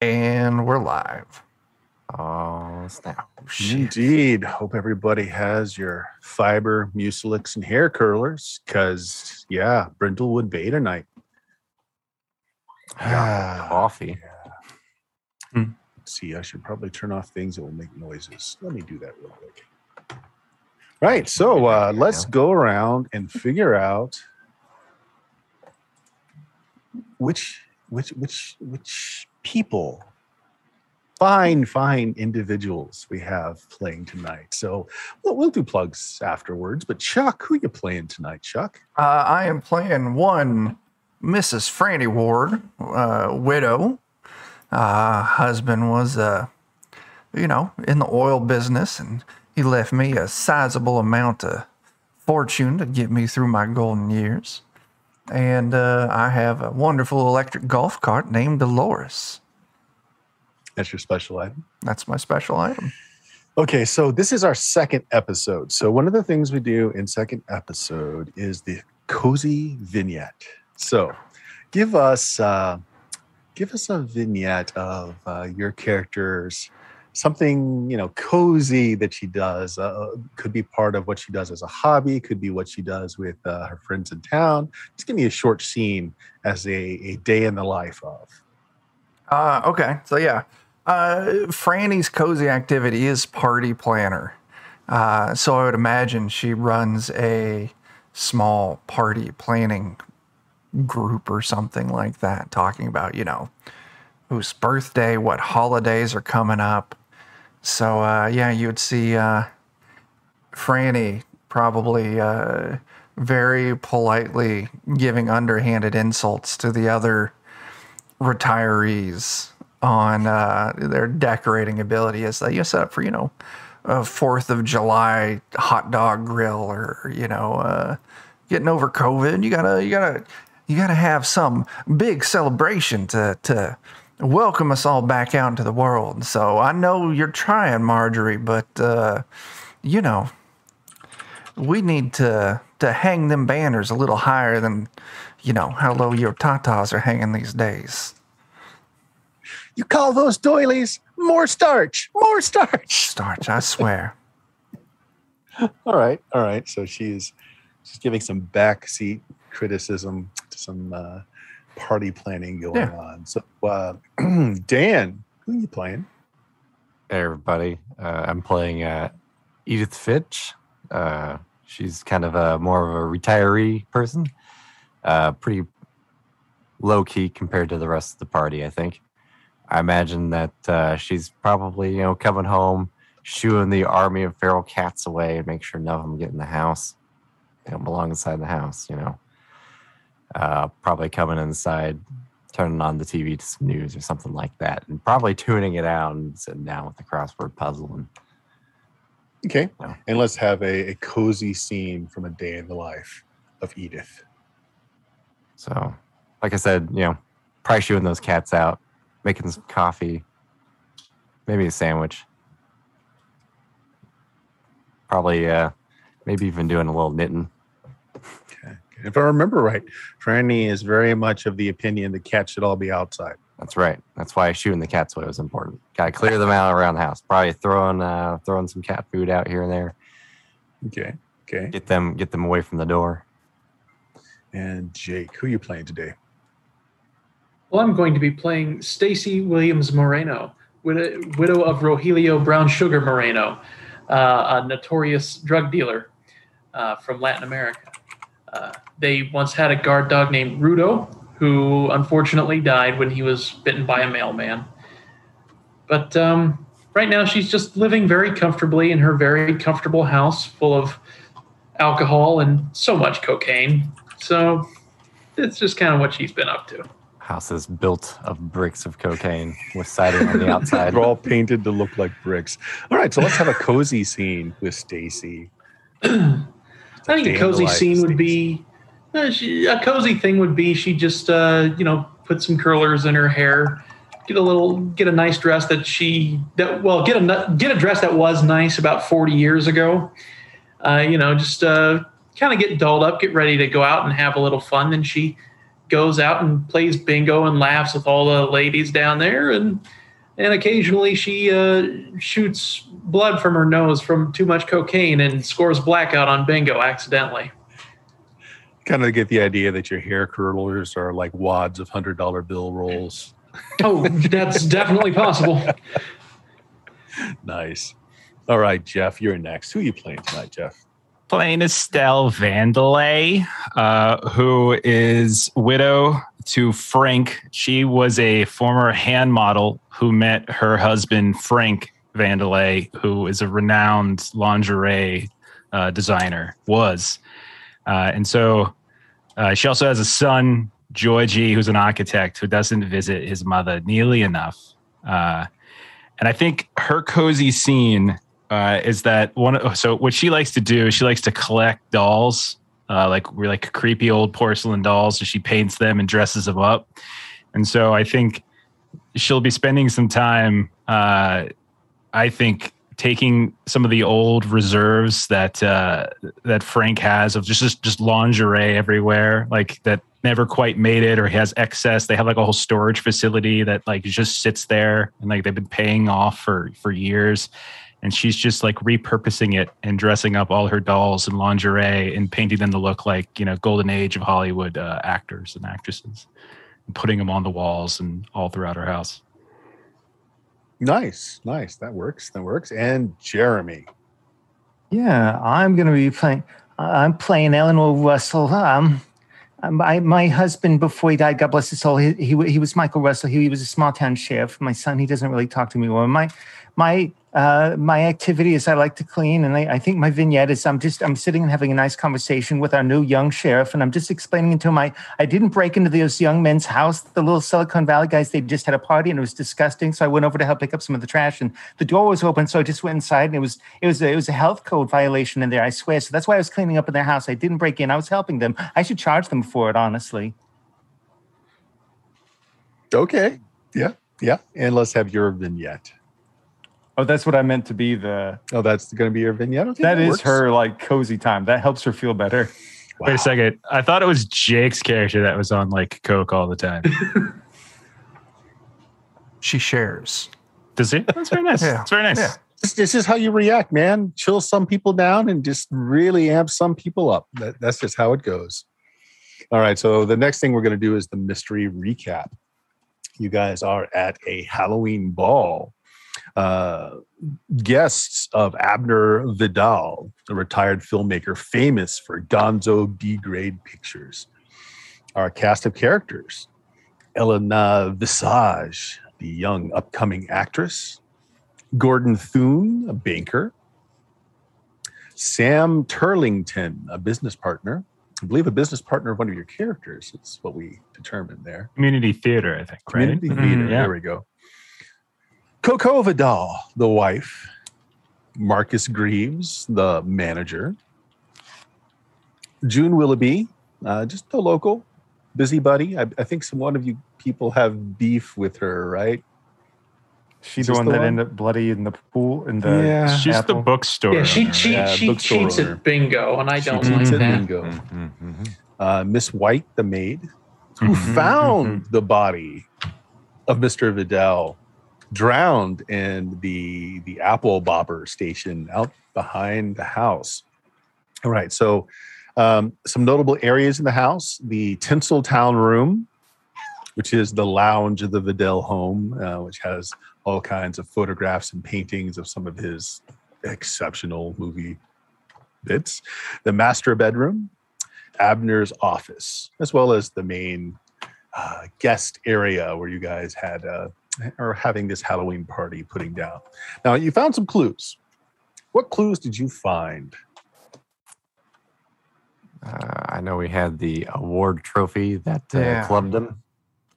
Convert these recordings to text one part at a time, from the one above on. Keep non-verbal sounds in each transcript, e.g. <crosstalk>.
And we're live. Oh, snap. Indeed. Hope everybody has your fiber, mucilix, and hair curlers because, yeah, Brindlewood Bay tonight. Yeah, coffee. Let's see, I should probably turn off things that will make noises. Let me do that real quick. Right. So uh, let's go around and figure out which which which which people fine fine individuals we have playing tonight so we'll, we'll do plugs afterwards but chuck who you playing tonight chuck Uh, I am playing one Mrs. Franny Ward, uh, widow. Uh, husband was, uh, you know, in the oil business, and he left me a sizable amount of fortune to get me through my golden years. And uh, I have a wonderful electric golf cart named Dolores. that's your special item That's my special item. Okay, so this is our second episode. So one of the things we do in second episode is the cozy vignette. So give us uh, give us a vignette of uh, your characters, something you know cozy that she does. Uh, could be part of what she does as a hobby. Could be what she does with uh, her friends in town. Just give me a short scene as a, a day in the life of. Uh, okay, so yeah, uh, Franny's cozy activity is party planner. Uh, so I would imagine she runs a small party planning group or something like that, talking about you know whose birthday, what holidays are coming up. So uh, yeah, you would see uh, Franny probably uh, very politely giving underhanded insults to the other retirees on uh, their decorating ability as they set up for you know a Fourth of July hot dog grill or you know uh, getting over COVID. You gotta you gotta you gotta have some big celebration to to welcome us all back out into the world. So I know you're trying, Marjorie, but uh, you know we need to to hang them banners a little higher than you know how low your tatas are hanging these days. You call those doilies more starch, more starch. Starch, I swear. <laughs> All right, all right. So she's she's giving some backseat criticism to some uh, party planning going Yeah. on. So, uh, <clears throat> Dan, who are you playing? Hey, everybody. Uh, I'm playing uh, Edith Fitch. Uh, she's kind of a more of a retiree person. Uh, pretty low key compared to the rest of the party, I think. I imagine that uh, she's probably, you know, coming home, shooing the army of feral cats away and make sure none of them get in the house. They don't belong inside the house, you know. Uh, probably coming inside, turning on the TV to some news or something like that, and probably tuning it out and sitting down with the crossword puzzle. And Okay, Yeah. and let's have a, a cozy scene from a day in the life of Edith. so, like I said, you know, probably shooing those cats out, making some coffee, maybe a sandwich. Probably, uh, maybe even doing a little knitting. Okay. If I remember right, Franny is very much of the opinion the cat should all be outside. That's right. That's why shooting the cats away was important. Got to clear them out around the house. Probably throwing, uh, throwing some cat food out here and there. Okay, okay. Get them, get them away from the door. And Jake, who are you playing today? Well, I'm going to be playing Stacy Williams Moreno, widow, widow of Rogelio Brown Sugar Moreno, uh, a notorious drug dealer uh, from Latin America. Uh, they once had a guard dog named Rudo, who unfortunately died when he was bitten by a mailman. But um, right now, she's just living very comfortably in her very comfortable house full of alcohol and so much cocaine. So it's just kind of what she's been up to. House is built of bricks of cocaine with siding on the <laughs> outside. They're all painted to look like bricks. All right, so let's have a cozy scene with Stacy. <clears throat> I think a cozy scene would be uh, she, a cozy thing would be she just uh, you know put some curlers in her hair, get a little get a nice dress that she that well get a get a dress that was nice about forty years ago. Uh, you know, just uh, kind of get dolled up, get ready to go out and have a little fun. Then she goes out and plays bingo and laughs with all the ladies down there, and and occasionally she uh, shoots blood from her nose from too much cocaine and scores blackout on bingo accidentally. Kind of get the idea that your hair curlers are like wads of hundred dollar bill rolls. <laughs> Oh, that's definitely possible. Nice. All right, Jeff, you're next. Who are you playing tonight, Jeff? playing Estelle Vandelay, uh, who is widow to Frank. She was a former hand model who met her husband, Frank Vandelay, who is a renowned lingerie uh, designer, was. Uh, and so uh, she also has a son, Georgie, who's an architect who doesn't visit his mother nearly enough. Uh, and I think her cozy scene uh, is that one. So what she likes to do, she likes to collect dolls, uh, like we're like creepy old porcelain dolls, and she paints them and dresses them up. And so I think she'll be spending some time. Uh, I think taking some of the old reserves that uh, that Frank has of just, just just lingerie everywhere, like that never quite made it or has excess. They have like a whole storage facility that like just sits there and like they've been paying off for for years and she's just like repurposing it and dressing up all her dolls in lingerie and painting them to look like you know golden age of hollywood uh, actors and actresses and putting them on the walls and all throughout her house Nice, nice. That works. That works. And Jeremy. Yeah, I'm going to be playing. I'm playing Eleanor Russell. Um, my my husband before he died, God bless his soul, he he, he was Michael Russell. He, he was a small town sheriff. My son, he doesn't really talk to me well. My my uh, my activity is I like to clean, and I, I think my vignette is I'm just I'm sitting and having a nice conversation with our new young sheriff, and I'm just explaining to him I I didn't break into those young men's house, the little Silicon Valley guys. They just had a party, and it was disgusting. So I went over to help pick up some of the trash, and the door was open, so I just went inside, and it was it was a, it was a health code violation in there. I swear. So that's why I was cleaning up in their house. I didn't break in. I was helping them. I should charge them for it, honestly. Okay. Yeah. Yeah. And let's have your vignette. Oh, that's what I meant to be the. Oh, that's going to be your vignette. Okay, That is works. her like cozy time. That helps her feel better. wait a second i thought it was jake's character that was on like coke all the time <laughs> She shares. does he that's very nice Yeah. it's very nice Yeah. This, this is how you react, man. Chill some people down and just really amp some people up. That, that's just how it goes. All right. So the next thing we're going to do is the mystery recap. You guys are at a Halloween ball. Uh, guests of Abner Vidal, a retired filmmaker famous for Gonzo B grade pictures. Our cast of characters Elena Visage, the young upcoming actress. Gordon Thune, a banker. Sam Turlington, a business partner. I believe a business partner of one of your characters. It's what we determined there. community theater i think right Community Mhm, theater. yeah. There we go. Coco Vidal, the wife. Marcus Greaves, the manager. June Willoughby, uh, just a local busybody. I, I think some one of you people have beef with her, right? She's the one the that one? ended up bloody in the pool in the Yeah. she's the apple. bookstore Yeah, she owner, cheat, Yeah, she cheats owner. at bingo, and I don't cheats like at that. bingo. Mhm, mhm. uh, Miss White, the maid, who Mhm, found the body of Mr. Vidal drowned in the the apple bobber station out behind the house. All right, so um, some notable areas in the house: the Tinseltown room, which is the lounge of the Vidal home, uh, which has all kinds of photographs and paintings of some of his exceptional movie bits. The master bedroom, Abner's office, as well as the main uh, guest area where you guys had uh, are having this Halloween party putting down. Now you found some clues. What clues did you find? Uh, I know we had the award trophy that uh, Yeah. clubbed him.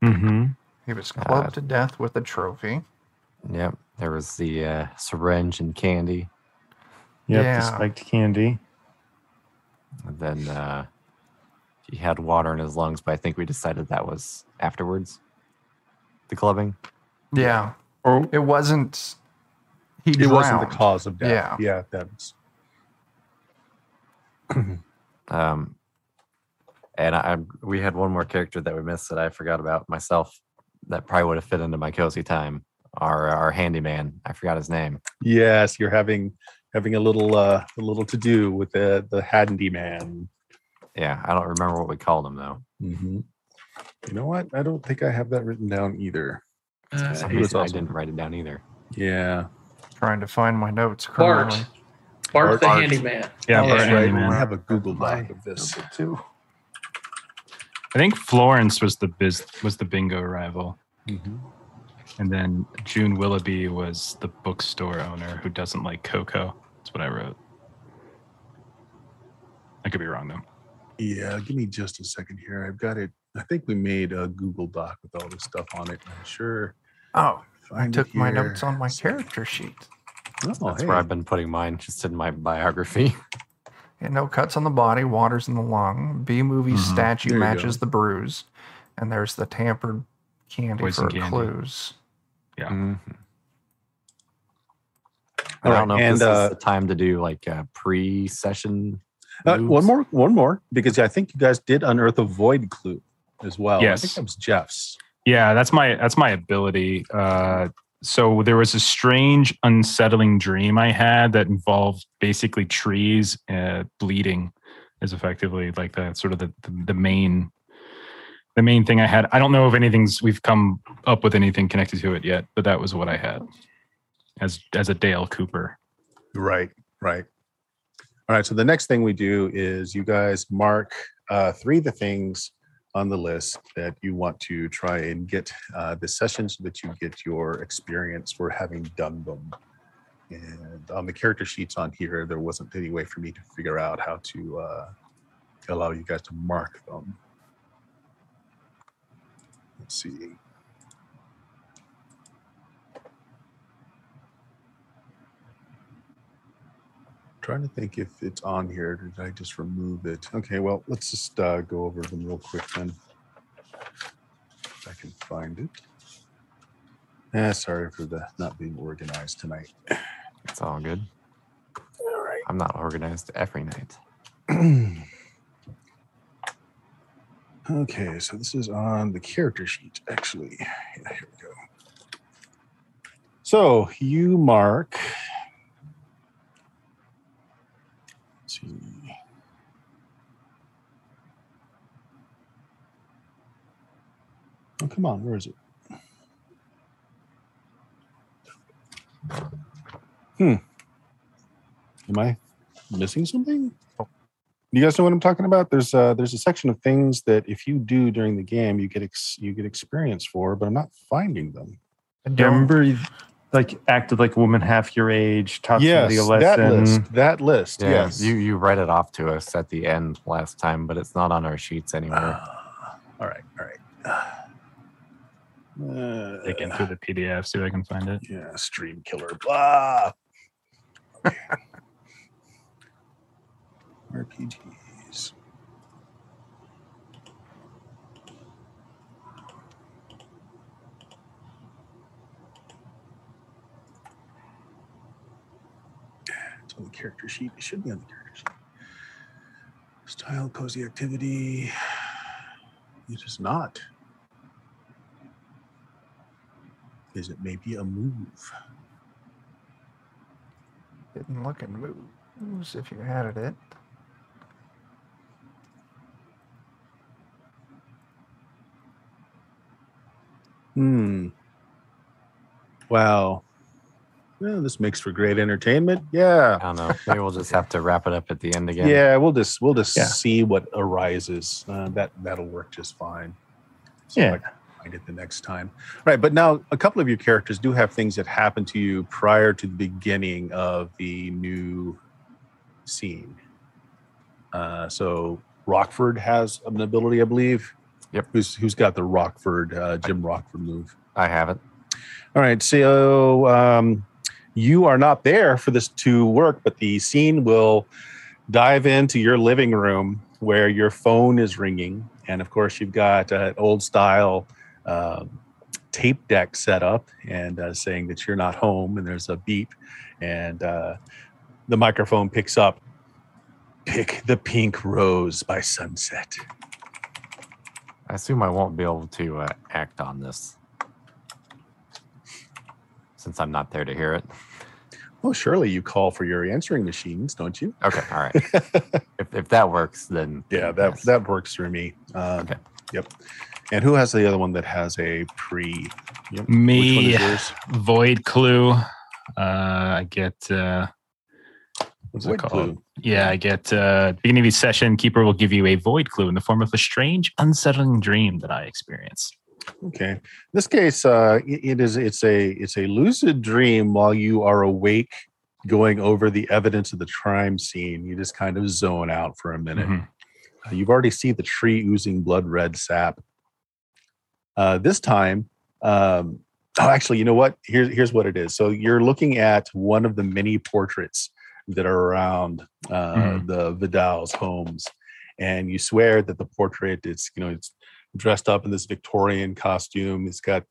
Mhm. He was clubbed Uh, to death with a trophy. Yep. There was the uh, syringe and candy. Yep, Yeah. the spiked candy. And then uh, he had water in his lungs, but I think we decided that was afterwards. The clubbing. Yeah. Or It wasn't. He It wasn't the cause of death. Yeah. yeah, that's <clears throat> Um, And I, I'm- we had one more character that we missed that I forgot about myself. That probably would have fit into my cozy time. Our our handyman. I forgot his name. Yes, you're having having a little uh, a little to do with the the handyman. Yeah, I don't remember what we called him though. Mm-hmm. You know what? I don't think I have that written down either. Uh, For some he was I didn't write it down either. Yeah, Trying to find my notes Bart. currently. Bart the Bart. handyman. Yeah, Bart that's right. Handyman. We have a Google Doc of this. too. I think Florence was the biz was the bingo rival, Mhm. and then June Willoughby was the bookstore owner who doesn't like Coco. That's what I wrote. I could be wrong though. Yeah, give me just a second here. I've got it. I think we made a Google Doc with all this stuff on it. I'm sure. Oh, I find it took my notes on my character sheet. Oh, That's hey. where I've been putting mine, just in my biography. <laughs> Yeah, no cuts on the body, waters in the lung. B movie Mhm. statue matches go. the bruise. And there's the tampered candy Poison for candy. clues. Yeah. Mhm. I don't know if and, this uh, is the time to do like a pre-session. Uh, one more, one more, because I think you guys did unearth a void clue as well. Yes. I think that was Jeff's. Yeah, that's my that's my ability. Uh, so there was a strange, unsettling dream I had that involved basically trees uh, bleeding, is effectively like the sort of the, the the main the main thing I had. I don't know if anything's we've come up with anything connected to it yet, but that was what I had as as a Dale Cooper. Right, right. All right. So the next thing we do is you guys mark uh, three of the things on the list that you want to try and get uh, the session so that you get your experience for having done them. And on the character sheets on here, there wasn't any way for me to figure out how to uh, allow you guys to mark them. Let's see. Trying to think if it's on here. Did I just remove it? Okay, well, let's just uh, go over them real quick then. If I can find it. Ah, sorry for the not being organized tonight. It's all good. All right. I'm not organized every night. okay, so this is on the character sheet, actually. Yeah, here we go. So you mark. Oh, come on, where is it? Hmm. Am I missing something? You guys know what I'm talking about? There's uh there's a section of things that if you do during the game, you get ex- you get experience for, but I'm not finding them. Remember like acted like a woman half your age, taught somebody a lesson. that list. That list. Yeah, yes. you you read it off to us at the end last time, but it's not on our sheets anywhere. Ah, all right. All right. Uh, Digging through the PDF, see if I can find it. yeah, stream killer. Blah. Okay. <laughs> RPGs. It's on the character sheet. It should be on the character sheet. Style, cozy activity. It is not. Is it maybe a move? Didn't look at moves if you added it. Hmm. Wow. Well, this makes for great entertainment. Yeah. I don't know. Maybe we'll just have to wrap it up at the end again. Yeah, we'll just we'll just Yeah. see what arises. Uh, that that'll work just fine. So Yeah. I can find it the next time. Right, but now a couple of your characters do have things that happen to you prior to the beginning of the new scene. Uh, so Rockford has an ability, I believe. Yep. Who's who's got the Rockford uh, Jim Rockford move? I have it. All right, so um, you are not there for this to work, but the scene will dive into your living room where your phone is ringing, and of course you've got an old style um, tape deck set up and uh, saying that you're not home, and there's a beep, and uh, the microphone picks up. Pick the pink rose by sunset. I assume I won't be able to uh, act on this since I'm not there to hear it. Well, surely you call for your answering machines, don't you? Okay, all right. <laughs> if, if that works, then Yeah, that yes. that works for me. Um, Okay. Yep. And who has the other one that has a pre? Yep. Which one Me, is yours? Void Clue. Uh, I get. Uh, what's Void it called? Clue. Yeah, I get. Uh, beginning of each session, keeper will give you a void clue in the form of a strange, unsettling dream that I experience. Okay. In this case, uh, it- is it's a it's a lucid dream while you are awake, going over the evidence of the crime scene. You just kind of zone out for a minute. Mhm. Uh, you've already seen the tree oozing blood red sap. Uh, this time, um, oh, actually, you know what? Here's here's what it is. So you're looking at one of the many portraits that are around uh, Mhm. the Vidal's homes, and you swear that the portrait is, you know, it's dressed up in this Victorian costume. It's got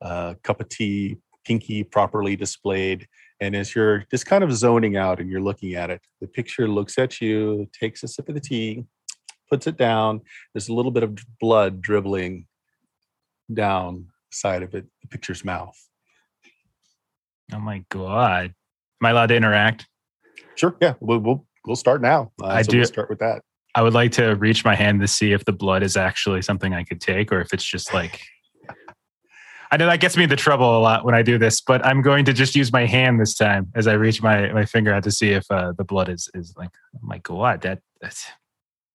a cup of tea, pinky properly displayed. And as you're just kind of zoning out and you're looking at it, the picture looks at you, takes a sip of the tea, puts it down. There's a little bit of blood dribbling down the side of it, the picture's mouth. Oh my god! Am I allowed to interact? Sure, yeah, we'll we'll, we'll start now. Uh, I so do- We'll start with that. I would like to reach my hand to see if the blood is actually something I could take, or if it's just like. I know that gets me into trouble a lot when I do this, but I'm going to just use my hand this time as I reach my, my finger out to see if uh, the blood is is like. Oh like god! That that's.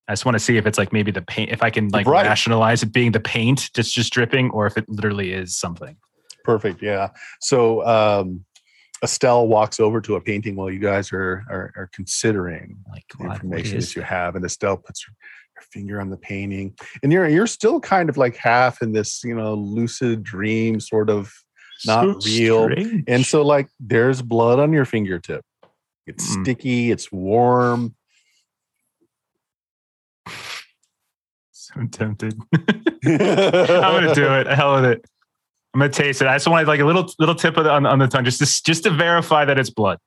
I just want to see if it's like maybe the paint. If I can like Right. rationalize it being the paint that's just dripping, or if it literally is something. Perfect. Yeah. So um, Estelle walks over to a painting while you guys are are, are considering Like God, information that you have, and Estelle puts her, her finger on the painting, and you're you're still kind of like half in this you know lucid dream sort of, not So real. strange. and so like there's blood on your fingertip. It's Mm. sticky. It's warm. so tempted. <laughs> <laughs> I'm gonna do it. Hell with it. I'm gonna taste it. I just wanted like a little little tip of the, on, on the tongue, just to, just to verify that it's blood.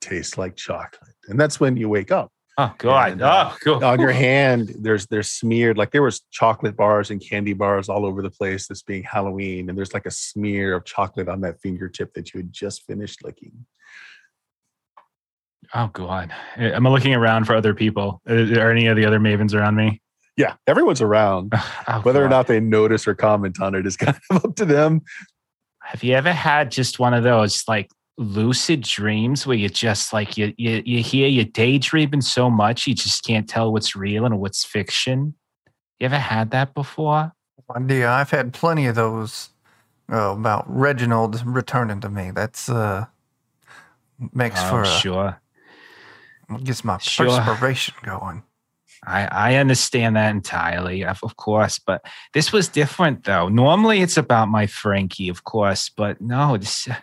Tastes like chocolate, and that's when you wake up. Oh god. And, uh, oh, cool. on your hand there's there's smeared like there was chocolate bars and candy bars all over the place this being halloween and there's like a smear of chocolate on that fingertip that you had just finished licking Oh god. I'm looking around for other people. Are any of the other mavens around me? Yeah everyone's around <laughs> Oh, whether or not they notice or comment on it is <laughs> kind of up to them Have you ever had just one of those like lucid dreams where you just like you you you hear you daydreaming so much you just can't tell what's real and what's fiction? You ever had that before? Idea. I've had plenty of those uh, about Reginald returning to me. That's uh makes Oh, for a, sure. gets my Sure. perspiration going. I, I understand that entirely, of, of course, but this was different though. Normally it's about my Frankie, of course, but no, this, uh,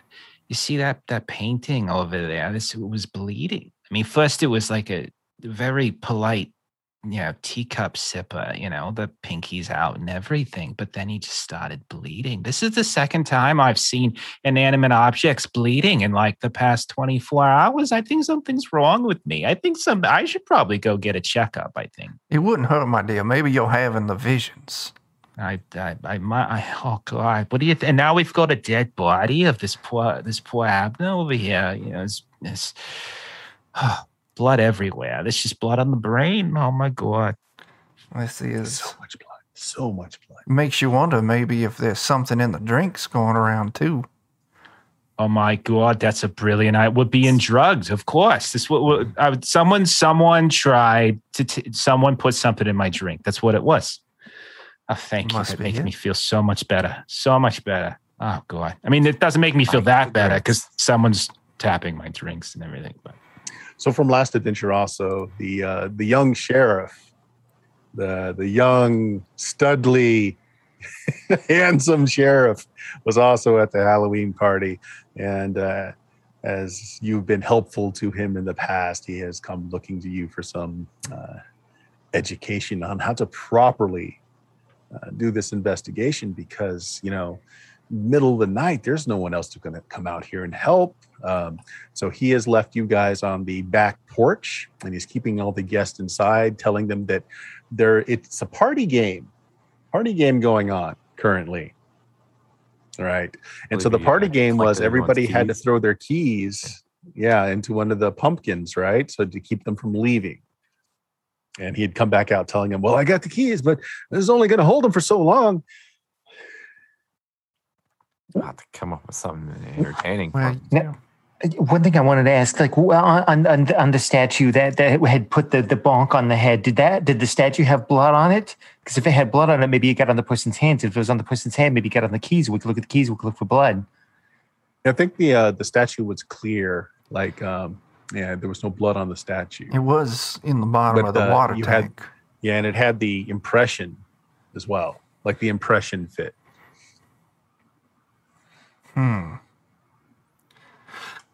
you see that that painting over there, this was bleeding. I mean, first it was like a very polite, you know, teacup sipper, you know, the pinky's out and everything, but then he just started bleeding. This is the second time I've seen inanimate objects bleeding in like the past 24 hours. I think something's wrong with me. I think some I should probably go get a checkup, I think. It wouldn't hurt my dear. Maybe you're having the visions. I, I, I, my, I, oh God, what do you? Th- and now we've got a dead body of this poor, this poor Abner over here. You know, it's, it's <sighs> blood everywhere. There's just blood on the brain. Oh my God. This is so much blood so much blood makes you wonder maybe if there's something in the drinks going around too. Oh my God, that's a brilliant. I would be in drugs, of course. This would, someone, someone tried to. T- someone put something in my drink. That's what it was. Oh, thank you. Must That makes it. me feel so much better. So much better. Oh God. I mean, it doesn't make me feel that better because someone's tapping my drinks and everything. But so from last adventure also the uh the young sheriff the the young studly <laughs> handsome sheriff was also at the halloween party. And uh as you've been helpful to him in the past he has come looking to you for some uh, education on how to properly uh, do this investigation because you know middle of the night there's no one else to to come out here and help um, so he has left you guys on the back porch and he's keeping all the guests inside, telling them that there it's a party game party game going on currently. All right. And so the party game was everybody had to throw their keys, yeah, into one of the pumpkins, right? So to keep them from leaving. And he'd come back out telling him, Well, I got the keys, but this is only going to hold them for so long. I'll have to come up with something entertaining. for Well, him. Now, one thing I wanted to ask, like on, on, on the statue that, that had put the, the bonk on the head, did that did the statue have blood on it? Because if it had blood on it, maybe it got on the person's hands. If it was on the person's hand, maybe it got on the keys. We could look at the keys. We could look for blood. I think the uh, the statue was clear. Like, um, yeah, there was no blood on the statue. It was in the bottom But, of the uh, water you had- tank. Yeah, and it had the impression as well, like the impression fit. Hmm.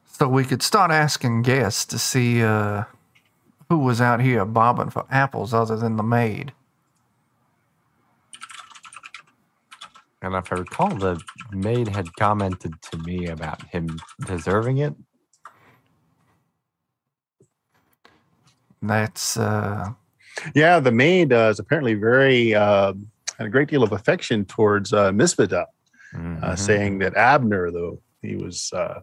So we could start asking guests to see uh, who was out here bobbing for apples other than the maid. And if I recall, the maid had commented to me about him deserving it. That's uh, Yeah, the maid uh, is apparently very uh, had a great deal of affection towards uh, Miss Vidal, uh, Mhm. saying that Abner, though he was uh,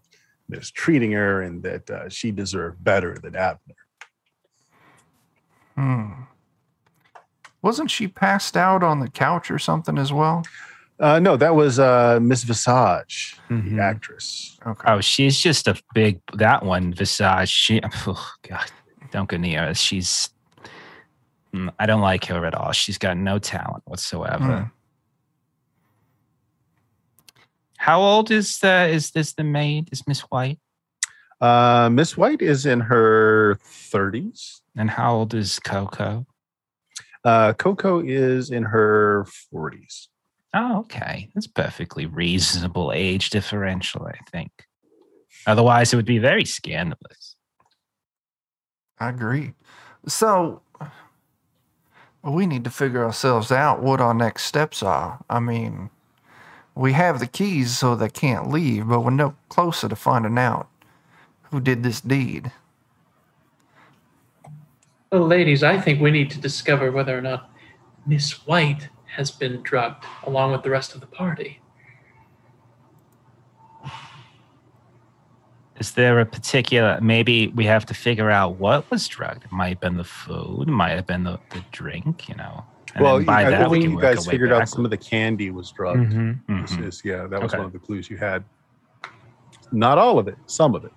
mistreating her, and that uh, she deserved better than Abner. hmm. Wasn't she passed out on the couch or something as well? Uh, no, that was uh, Miss Visage, Mhm. the actress. Okay. Oh, she's just a big that one Visage. She, oh God, don't go near her. She's, mm, I don't like her at all. She's got no talent whatsoever. Mm. How old is the is this the maid? Is Miss White? Uh, Miss White is in her 30s. And how old is Coco? Uh, Coco is in her 40s. Oh, okay. That's perfectly reasonable age differential, I think. Otherwise, it would be very scandalous. I agree. So we need to figure ourselves out what our next steps are. I mean, we have the keys so they can't leave, but we're no closer to finding out who did this deed. Well, ladies, I think we need to discover whether or not Miss White has been drugged along with the rest of the party. Is there a particular, maybe we have to figure out what was drugged? It might have been the food, it might have been the, the drink, you know. And well, then by I that, we think can you guys our way figured out some of the candy was drugged. Mhm, This mhm. is- yeah, that was Okay. one of the clues you had. Not all of it, some of it.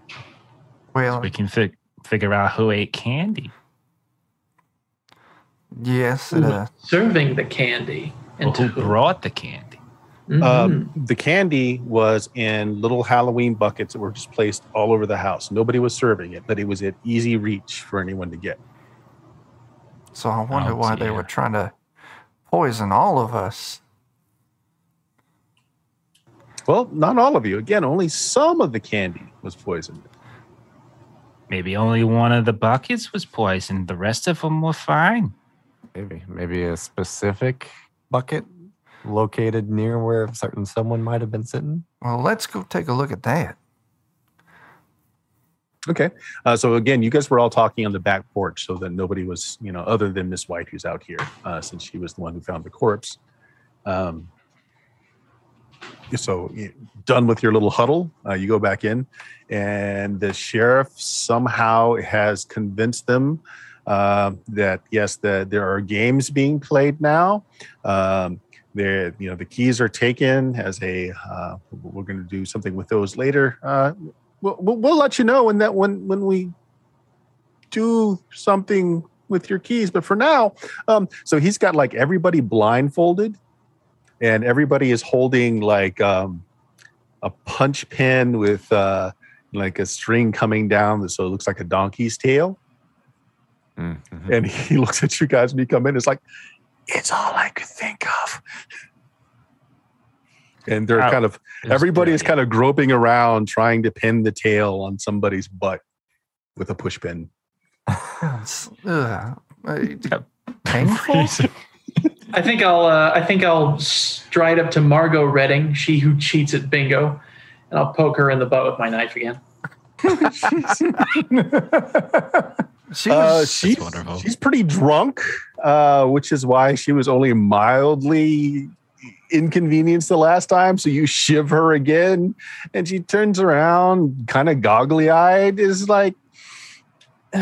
Well, We can fi- figure out who ate candy. yes, Who it, uh, serving the candy and to who brought the candy. Mhm. Um, the candy was in little Halloween buckets that were just placed all over the house. Nobody was serving it, but it was at easy reach for anyone to get. so I wonder Oh, why they were trying to poison all of us. Well, not all of you. Again, only some of the candy was poisoned. Maybe only one of the buckets was poisoned. The rest of them were fine. Maybe, maybe a specific bucket located near where certain someone might have been sitting. Well, let's go take a look at that. Okay. Uh, so again, you guys were all talking on the back porch, so that nobody was, you know, other than Miss White, who's out here, uh, since she was the one who found the corpse. Um, so done with your little huddle, uh, you go back in, and the sheriff somehow has convinced them uh, that yes, the, there are games being played now. Um, there, you know, the keys are taken as a. Uh, we're going to do something with those later. We'll, we'll, let you know when that when when we do something with your keys. But for now um so he's got like everybody blindfolded and everybody is holding like um a punch pin with uh like a string coming down. So it looks like a donkey's tail. Mhm. and he <laughs> looks at you guys when you come in. It's like it's all i could think of and they're Oh, kind of everybody is kind of groping around trying to pin the tail on somebody's butt with a push pin. It's, <laughs> ugh, uh, <laughs> Yep. painful. <laughs> I think I'll uh, I think I'll stride up to Margot Redding, she who cheats at bingo, and I'll poke her in the butt with my knife again. She Uh, she's, she's pretty drunk, uh, which is why she was only mildly inconvenienced the last time. So you shiv her again, and she turns around, kind of goggly eyed, is like, <sighs>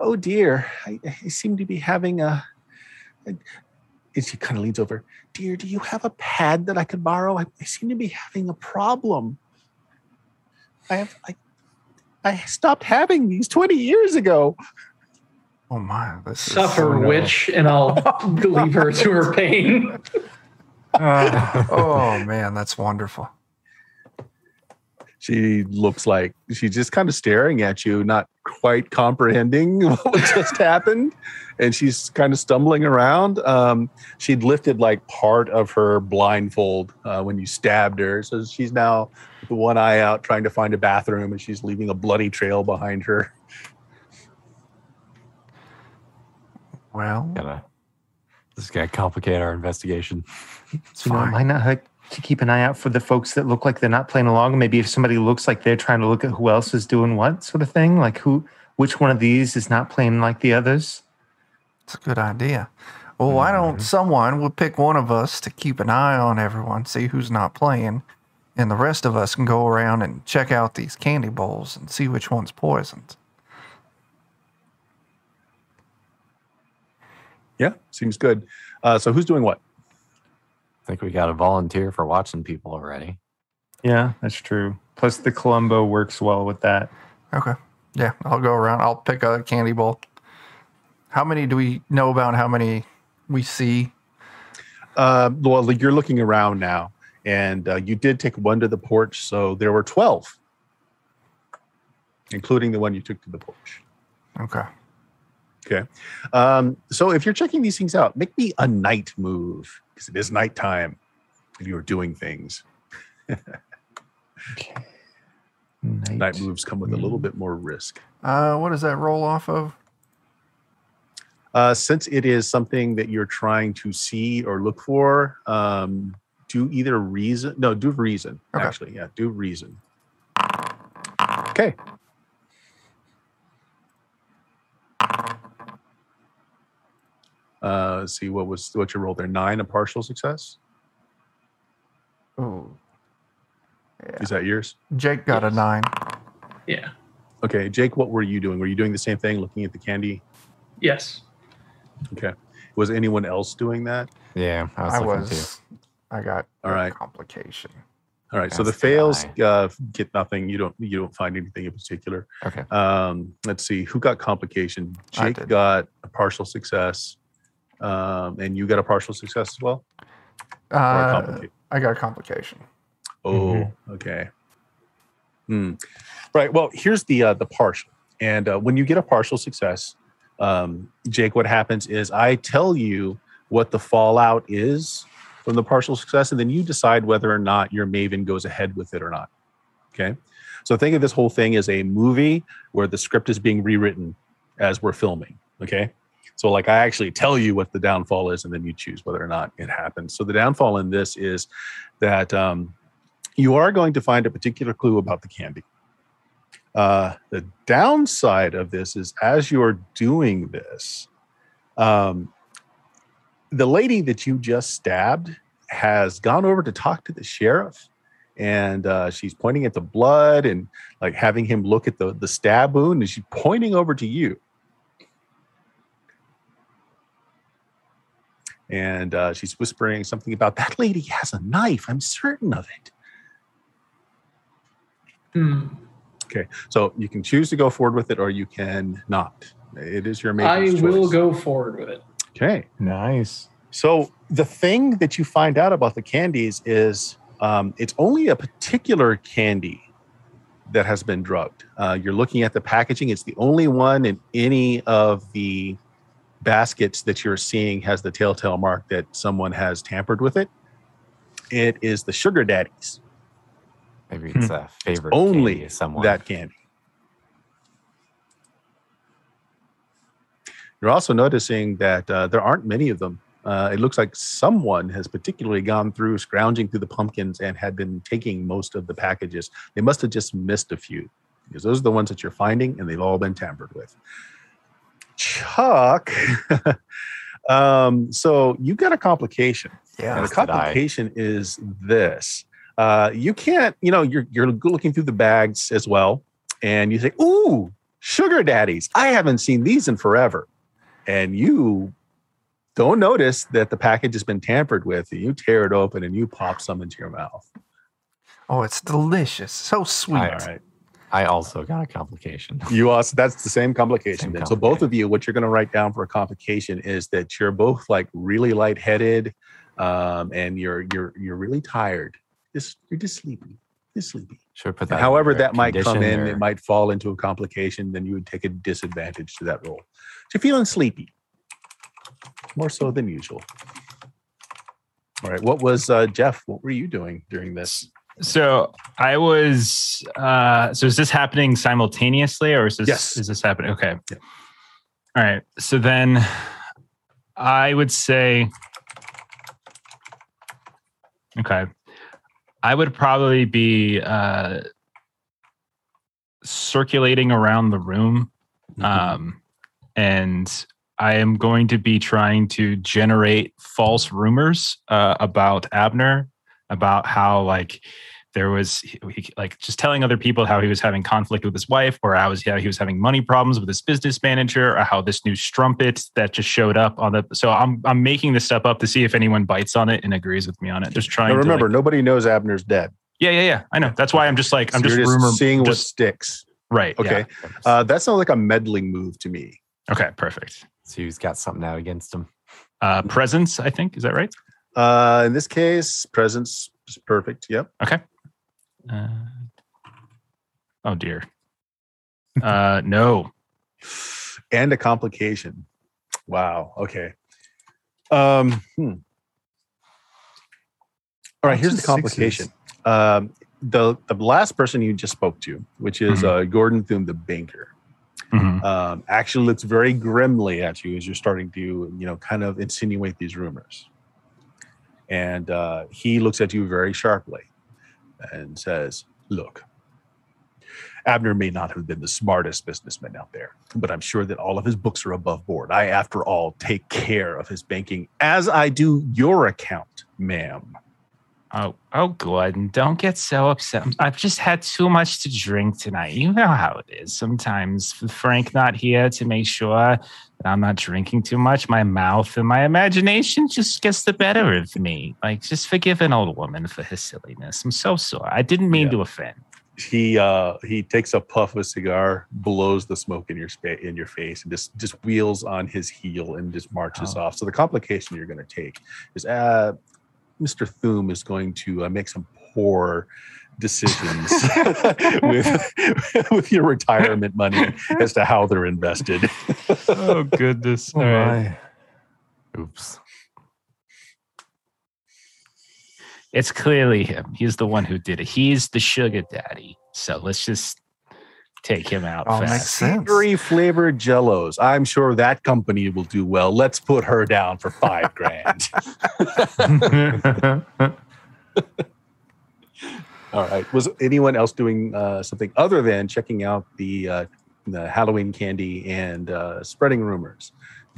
"Oh dear, I, I seem to be having a." a and she kind of leans over. Dear, do you have a pad that I could borrow? I, I seem to be having a problem. I have I, I stopped having these 20 years ago. Oh my! This Suffer, so witch, and I'll <laughs> leave her to her pain. oh <laughs> man, that's wonderful. She looks like she's just kind of staring at you, not quite comprehending <laughs> what just happened. And she's kind of stumbling around. Um, she'd lifted like part of her blindfold uh, when you stabbed her. So she's now with one eye out trying to find a bathroom and she's leaving a bloody trail behind her. Well, Gotta, this is gonna complicate our investigation. <laughs> it's You know, it might not hurt to keep an eye out for the folks that look like they're not playing along. Maybe if somebody looks like they're trying to look at who else is doing what sort of thing, like who, which one of these is not playing like the others. It's a good idea. Well, why don't mm-hmm. someone will pick one of us to keep an eye on everyone, see who's not playing, and the rest of us can go around and check out these candy bowls and see which one's poisoned. Yeah, seems good. Uh, so who's doing what? I think we got a volunteer for watching people already. Yeah, that's true. Plus, the Columbo works well with that. Okay. Yeah, I'll go around. I'll pick a candy bowl. How many do we know about? How many we see? Uh, well, you're looking around now, and uh, you did take one to the porch, so there were 12, including the one you took to the porch. Okay. Okay. Um, so if you're checking these things out, make me a night move because it is nighttime and you are doing things. Okay. Night moves come with a little bit more risk. Uh, what does that roll off of? Uh, since it is something that you're trying to see or look for, um, do either reason. No, do reason. Okay. Actually, yeah, do reason. Okay. Uh, let's see what was what you rolled there. Nine, a partial success. Oh, yeah. Is that yours? Jake got a nine. Yeah. Okay, Jake, what were you doing? Were you doing the same thing, looking at the candy? Yes. Okay. Was anyone else doing that? Yeah, I was I was. I got All a complication. All right. So the fails uh, get nothing. You don't. You don't find anything in particular. Okay. Um, let's see. Who got complication? Jake got a partial success, um, and you got a partial success as well. Or a Uh, complicate? I got a complication. Oh, okay. Hmm. Right. Well, here's the uh, the partial, and uh, when you get a partial success, um, Jake, what happens is I tell you what the fallout is from the partial success, and then you decide whether or not your Maven goes ahead with it or not. Okay. So think of this whole thing as a movie where the script is being rewritten as we're filming. Okay. So, like, I actually tell you what the downfall is, and then you choose whether or not it happens. So, the downfall in this is that um, you are going to find a particular clue about the candy. Uh, the downside of this is as you're doing this, um, the lady that you just stabbed has gone over to talk to the sheriff and uh, she's pointing at the blood and like having him look at the, the stab wound and she's pointing over to you. And uh, she's whispering something about that lady has a knife. I'm certain of it. Hmm. So you can choose to go forward with it or you can not. It is your I maker's will go forward with it. Okay. Nice. So the thing that you find out about the candies is um, it's only a particular candy that has been drugged. Uh, you're looking at the packaging; it's the only one in any of the baskets that you're seeing has the telltale mark that someone has tampered with it. It is the sugar daddies, Maybe it's a favorite only candy someone. that candy. You're also noticing that uh, there aren't many of them. Uh, it looks like someone has particularly gone through scrounging through the pumpkins and had been taking most of the packages. They must have just missed a few because those are the ones that you're finding, and they've all been tampered with. Chuck, <laughs> um, so you got a complication. Yeah. And the As did I. complication is this: uh, you can't, you know, you're you're looking through the bags as well, and you say, "Ooh, sugar daddies! I haven't seen these in forever," and you don't notice that the package has been tampered with. And you tear it open and you pop some into your mouth. Oh, it's delicious. So sweet. All right. I also got a complication. <laughs> You also that's the same complication. Same then. So both of you, what you're going to write down for a complication is that you're both like really lightheaded, um, and you're you're you're really tired. Just you're just sleepy. Just sleepy. I put that. however that might come in, condition it might fall into a complication. Then you would take a disadvantage to that roll. So you're feeling sleepy, more so than usual. All right. What was uh, Jeff? What were you doing during this? So I was. Uh, so is this happening simultaneously, or is this Yes. is this happening? Okay. Yeah. All right. So then, I would say. Okay, I would probably be uh, circulating around the room, Mm-hmm. um, and I am going to be trying to generate false rumors uh, about Abner, about how like there was he, like just telling other people how he was having conflict with his wife, or how was how he was having money problems with his business manager, or how this new strumpet that just showed up on the. So I'm I'm making this stuff up to see if anyone bites on it and agrees with me on it. Just trying. Now remember, to, like- nobody knows Abner's dead. yeah, yeah, yeah. I know. That's why I'm just like I'm So just, you're rumor seeing what just sticks. right. Okay. yeah. Uh, that sounds like a meddling move to me. Okay. Perfect. So he's got something out against him. Uh, presence. I think is that right? Uh, in this case, presence is perfect. Yep. Okay. Uh, oh dear. Uh, <laughs> no. And a complication. Wow. Okay. Um, hmm. All right. Here's the complication. Um, the the last person you just spoke to, which is uh, Gordon Thune, the banker, Mhm. um, actually looks very grimly at you as you're starting to, you know, kind of insinuate these rumors. And uh, he looks at you very sharply and says, Look, Abner may not have been the smartest businessman out there, but I'm sure that all of his books are above board. I, after all, take care of his banking as I do your account, ma'am. Oh, oh, Gordon, don't get so upset. I've just had too much to drink tonight. You know how it is. Sometimes Frank not here to make sure I'm not drinking too much, my mouth and my imagination just gets the better of me. Like, just forgive an old woman for her silliness. I'm so sorry. I didn't mean Yeah. to offend. he uh he takes a puff of a cigar blows the smoke in your spa- in your face and just just wheels on his heel and just marches Oh. off so the complication you're going to take is uh mr Thune is going to uh, make some poor decisions <laughs> with with your retirement money as to how they're invested Oh, goodness. Oh, my. Oops. It's clearly him. He's the one who did it. He's the sugar daddy. So let's just take him out Oh, fast. makes sense. Savory flavored jellos i'm sure that company will do well let's put her down for five grand <laughs> <laughs> All right. Was anyone else doing uh, something other than checking out the uh, the Halloween candy and uh, spreading rumors?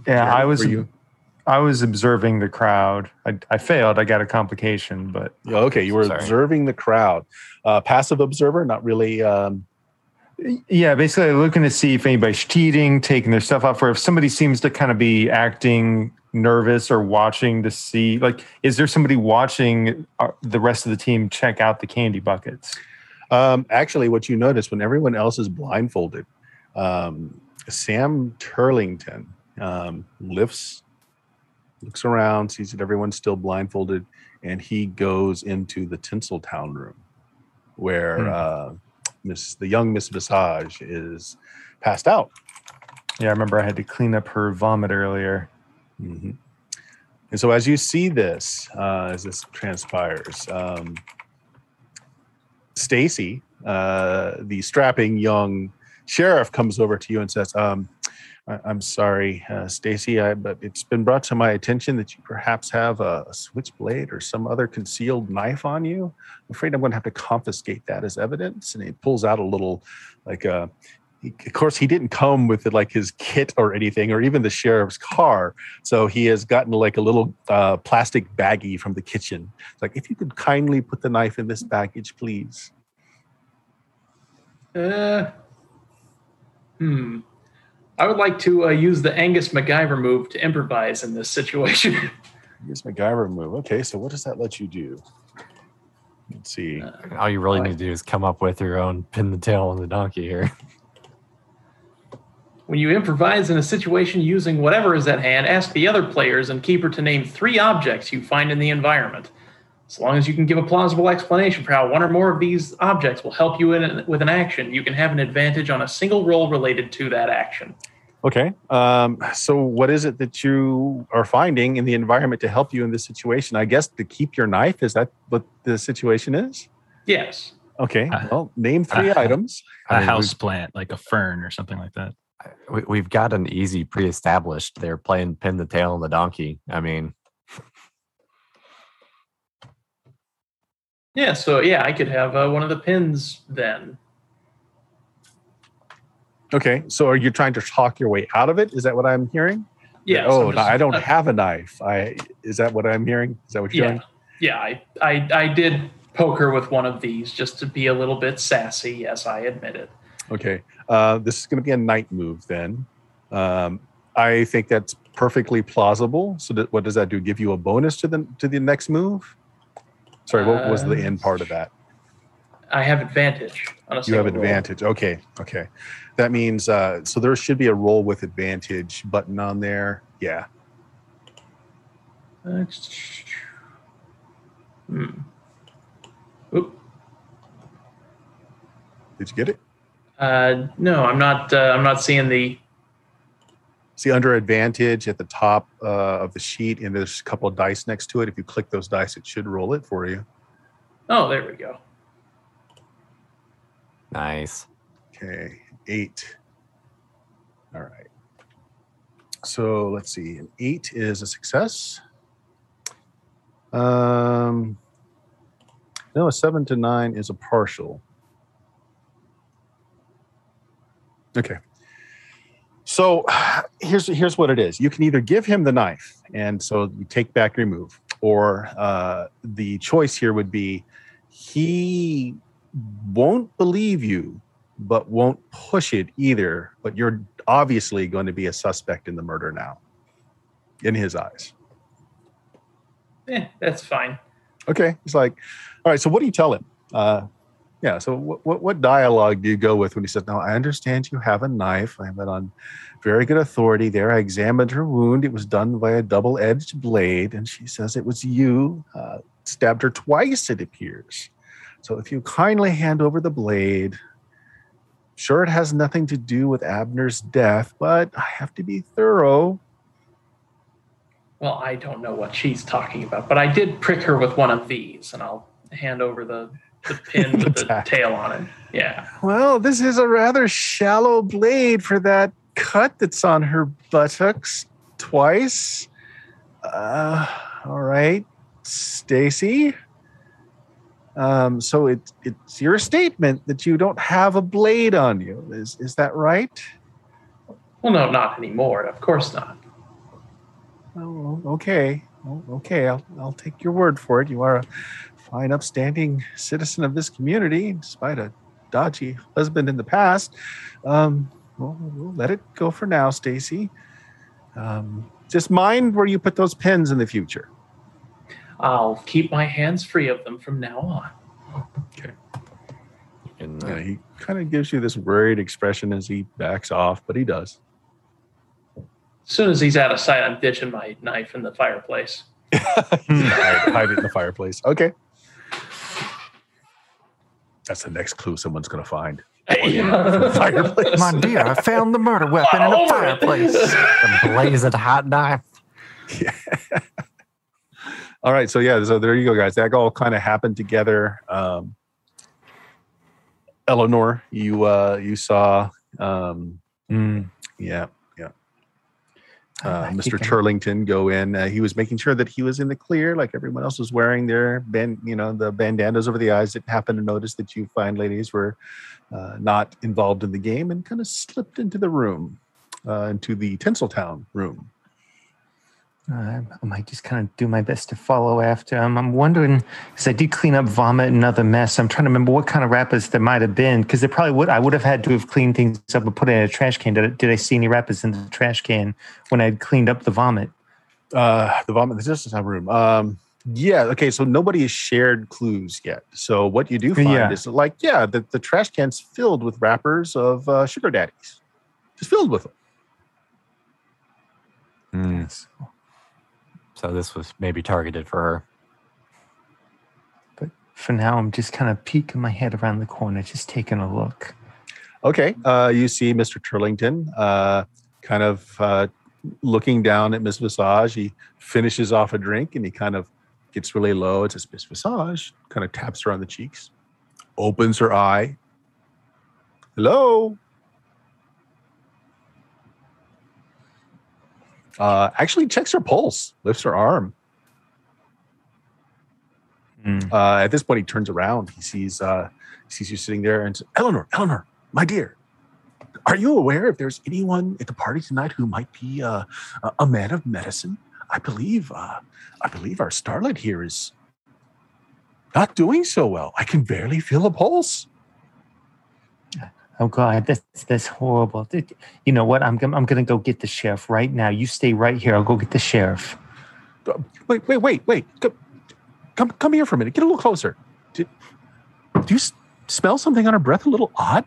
yeah, Jeremy, I was? I was observing the crowd. I, I failed. I got a complication, but okay, you were Sorry. observing the crowd. Uh, passive observer, not really. Um, yeah, basically looking to see if anybody's cheating, taking their stuff off, or if somebody seems to kind of be acting nervous or watching to see, like, is there somebody watching uh, the rest of the team check out the candy buckets? um, actually, what you notice when everyone else is blindfolded, um, Sam Turlington um, lifts, looks around, sees that everyone's still blindfolded, and he goes into the Tinseltown room where Hmm. uh, Miss the young Miss Visage is passed out. Yeah, I remember I had to clean up her vomit earlier. Mhm. And so, as you see this, uh, as this transpires, um, Stacy, uh, the strapping young sheriff comes over to you and says, um, I- I'm sorry, uh, Stacy, but it's been brought to my attention that you perhaps have a, a switchblade or some other concealed knife on you. I'm afraid I'm going to have to confiscate that as evidence. And he pulls out a little, like a, he, of course, he didn't come with like his kit or anything, or even the sheriff's car. So he has gotten like a little uh, plastic baggie from the kitchen. It's like, if you could kindly put the knife in this baggage, please. Uh, hmm. I would like to uh, use the Angus MacGyver move to improvise in this situation. <laughs> Here's MacGyver move. Okay, so what does that let you do? Let's see. Uh, All you really need to do is come up with your own pin the tail on the donkey here. <laughs> when you improvise in a situation using whatever is at hand, ask the other players and keeper to name three objects you find in the environment. As long as you can give a plausible explanation for how one or more of these objects will help you in, with an action, you can have an advantage on a single roll related to that action. Okay. Um, so what is it that you are finding in the environment to help you in this situation? I guess to keep your knife. Is that what the situation is? Yes. Okay. Uh, Well, name three uh, items. A I mean, house plant, like a fern or something like that. We, we've got an easy pre-established. They're playing pin the tail on the donkey. I mean, Yeah, so yeah, I could have uh, one of the pins then. Okay. So are you trying to talk your way out of it? Is that what I'm hearing? Yeah. oh, no, I don't have a knife. I is that what I'm hearing? Is that what you're Yeah, hearing? yeah. I, I I did poke her with one of these just to be a little bit sassy. Yes, I admit it. Okay. Uh, this is going to be a night move then. Um, I think that's perfectly plausible. So that, what does that do? Give you a bonus to the to the next move? Sorry, what was the Uh, end part of that? I have advantage on a You have single roll. advantage. Okay. Okay. That means uh, so there should be a roll with advantage button on there. Yeah. Uh, hmm. Oop. Did you get it? Uh, no, I'm not. Uh, I'm not seeing the. See under advantage at the top uh, of the sheet, and there's a couple of dice next to it. If you click those dice, it should roll it for you. Oh, there we go. nice. Okay, eight. All right. So let's see. An eight is a success. Um, no, a seven to nine is a partial. Okay. So <sighs> here's here's what it is. You can either give him the knife, and so you take back your move, or uh, the choice here would be he won't believe you but won't push it either. But you're obviously going to be a suspect in the murder now, in his eyes. Eh, that's fine. Okay, he's like, all right. So what do you tell him? Uh, yeah. So what, what what dialogue do you go with when he says, "No, I understand you have a knife. I have it on very good authority. There, I examined her wound. It was done by a double-edged blade, and she says it was you uh, stabbed her twice. It appears. So if you kindly hand over the blade, Sure, it has nothing to do with Abner's death, but I have to be thorough. Well, I don't know what she's talking about, but I did prick her with one of these, and I'll hand over the, the pin with the tail on it. Yeah. Well, this is a rather shallow blade for that cut that's on her buttocks twice. Uh, all right, Stacy. Um, so it, it's your statement that you don't have a blade on you. Is is that right? Well, no, not anymore. Of course not. Oh, okay. Oh, okay, I'll, I'll take your word for it. You are a fine, upstanding citizen of this community, despite a dodgy husband in the past. Um, well, we'll let it go for now, Stacy. Um, just mind where you put those pins in the future. I'll keep my hands free of them from now on. Okay. And, Yeah, he kind of gives you this worried expression as he backs off, but he does. As soon as he's out of sight, I'm ditching my knife in the fireplace. <laughs> hide, hide it in the fireplace. Okay. That's the next clue someone's going to find. Fireplace. My dear, I found the murder weapon in a Over it. fireplace. a blazing hot knife. Yeah. <laughs> All right, so yeah, so there you go, guys. That all kind of happened together. Um, Eleanor, you uh, you saw Um, Mm. yeah, yeah. I- Uh, <laughs> Mr. Turlington go in. Uh, he was making sure that he was in the clear, like everyone else was wearing their band, you know, the bandanas over the eyes. Didn't happen to notice that you fine ladies were uh, not involved in the game, and kind of slipped into the room, uh, into the Tinseltown room. Uh, I might just kind of do my best to follow after him. I'm wondering because I did clean up vomit and other mess. I'm trying to remember what kind of wrappers there might have been because there probably would. I would have had to have cleaned things up and put it in a trash can. Did, I- did I see any wrappers in the trash can when I had cleaned up the vomit? Uh, the vomit, in the Tinseltown room. Um, yeah. Okay. So nobody has shared clues yet. So what you do find Yeah. is like, yeah, the, the trash can's filled with wrappers of uh, sugar daddies, just filled with them. Mm, so this was maybe targeted for her. But for now, I'm just kind of peeking my head around the corner, just taking a look. Okay. Uh, you see Mr. Turlington uh, kind of uh, looking down at Miss Visage. He finishes off a drink and he kind of gets really low. It says, Miss Visage, kind of taps her on the cheeks, opens her eye. Hello. Uh, actually checks her pulse, lifts her arm. Mm. Uh, at this point, he turns around. He sees uh, he sees you sitting there and says, Eleanor, Eleanor, my dear, are you aware if there's anyone at the party tonight who might be uh, a, a man of medicine? I believe uh, I believe our starlet here is not doing so well. I can barely feel a pulse. Oh God, that's that's horrible. You know what? I'm gonna I'm gonna go get the sheriff right now. You stay right here. I'll go get the sheriff. Wait, wait, wait, wait. Come, come, come here for a minute. Get a little closer. Do, do you s- smell something on her breath a little odd?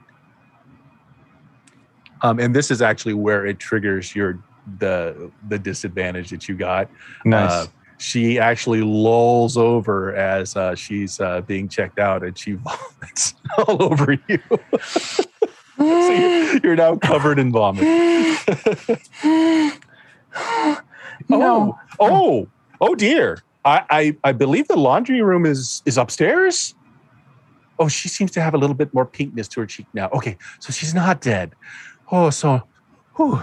Um, and this is actually where it triggers your the the disadvantage that you got. Nice. Uh, she actually lolls over as uh, she's uh, being checked out, and she <laughs> vomits all over you. so you're, you're now covered in vomit. no. Oh, oh, oh dear. I, I, I believe the laundry room is is upstairs. Oh, she seems to have a little bit more pinkness to her cheek now. Okay, so she's not dead. Oh, so, whew.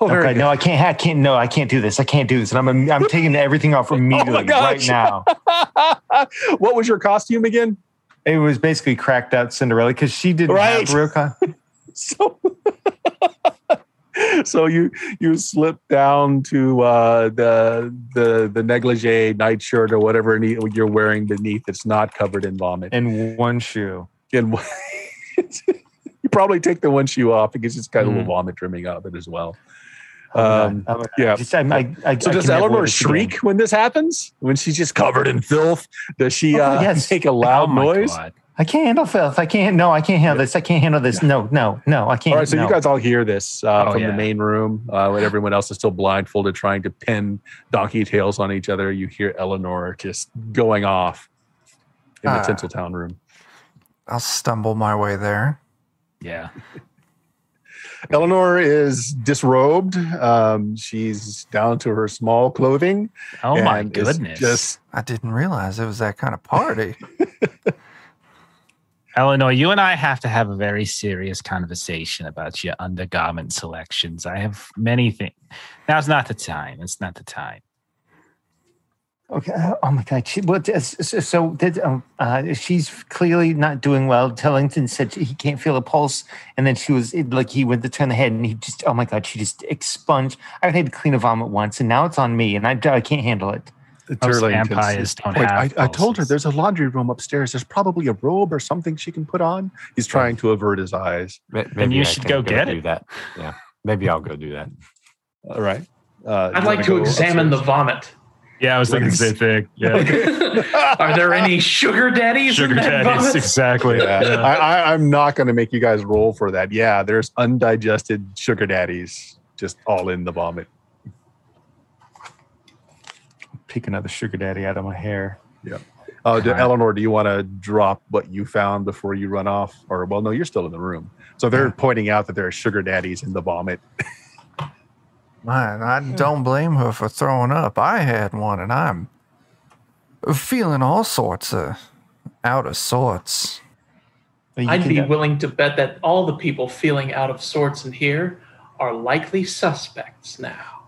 Oh, Okay, no, I can't. I can't. No, I can't do this. I can't do this. And I'm I'm taking everything off immediately <laughs> right now. <laughs> what was your costume again? It was basically cracked out Cinderella because she didn't Right. have real. Con- <laughs> So, so you you slip down to uh, the the the negligee nightshirt or whatever you're wearing beneath. It's not covered in vomit. and one shoe. And you probably take the one shoe off because it's got a little Mhm. vomit trimming out of it as well. God. Um, Oh, yeah. Just, I, I, I, So I does can never wear Eleanor this again. shriek when this happens? When she's just covered in filth? Does she Oh, uh, yes. make a loud oh noise? God. I can't handle filth. I can't. No, I can't handle this. I can't handle this. No, no, no. I can't. All right, so no. you guys all hear this uh, Oh, from yeah. the main room uh, when everyone else is still blindfolded, trying to pin donkey tails on each other. You hear Eleanor just going off in the Ah. Tinseltown room. I'll stumble my way there. Yeah. Eleanor is disrobed. Um, she's down to her small clothing. Oh my goodness. Just I didn't realize it was that kind of party. <laughs> Eleanor, you and I have to have a very serious conversation about your undergarment selections. I have many things. Now's not the time. It's not the time. Okay. Oh my God. She, what, uh, so, so did, um, uh, she's clearly not doing well. Tellington said he can't feel a pulse, and then she was it, like he went to turn the head, and he just oh my God, she just expunged. I had to clean a vomit once, and now it's on me, and I, I can't handle it. Most Turlington vampires don't "Wait, have I, I told her there's a laundry room upstairs. There's probably a robe or something she can put on. He's trying to avert his eyes. Ma- Then Maybe you I should go get do it. that. Yeah, maybe I'll go do that. All right. Uh, I'd like wanna to go examine the vomit. Yeah, I was thinking the same thing. Yeah. <laughs> Are there any sugar daddies Sugar in that daddies. vomit? Exactly. Yeah, Yeah. I, I, I'm not going to make you guys roll for that. Yeah, there's undigested sugar daddies just all in the vomit. Pick another sugar daddy out of my hair. Uh, do, Eleanor, do you want to drop what you found before you run off? Or, well, no, you're still in the room. So they're pointing out that there are sugar daddies in the vomit. <laughs> Man, I hmm. don't blame her for throwing up. I had one, and I'm feeling all sorts of out of sorts. I'd be do- willing to bet that all the people feeling out of sorts in here are likely suspects now.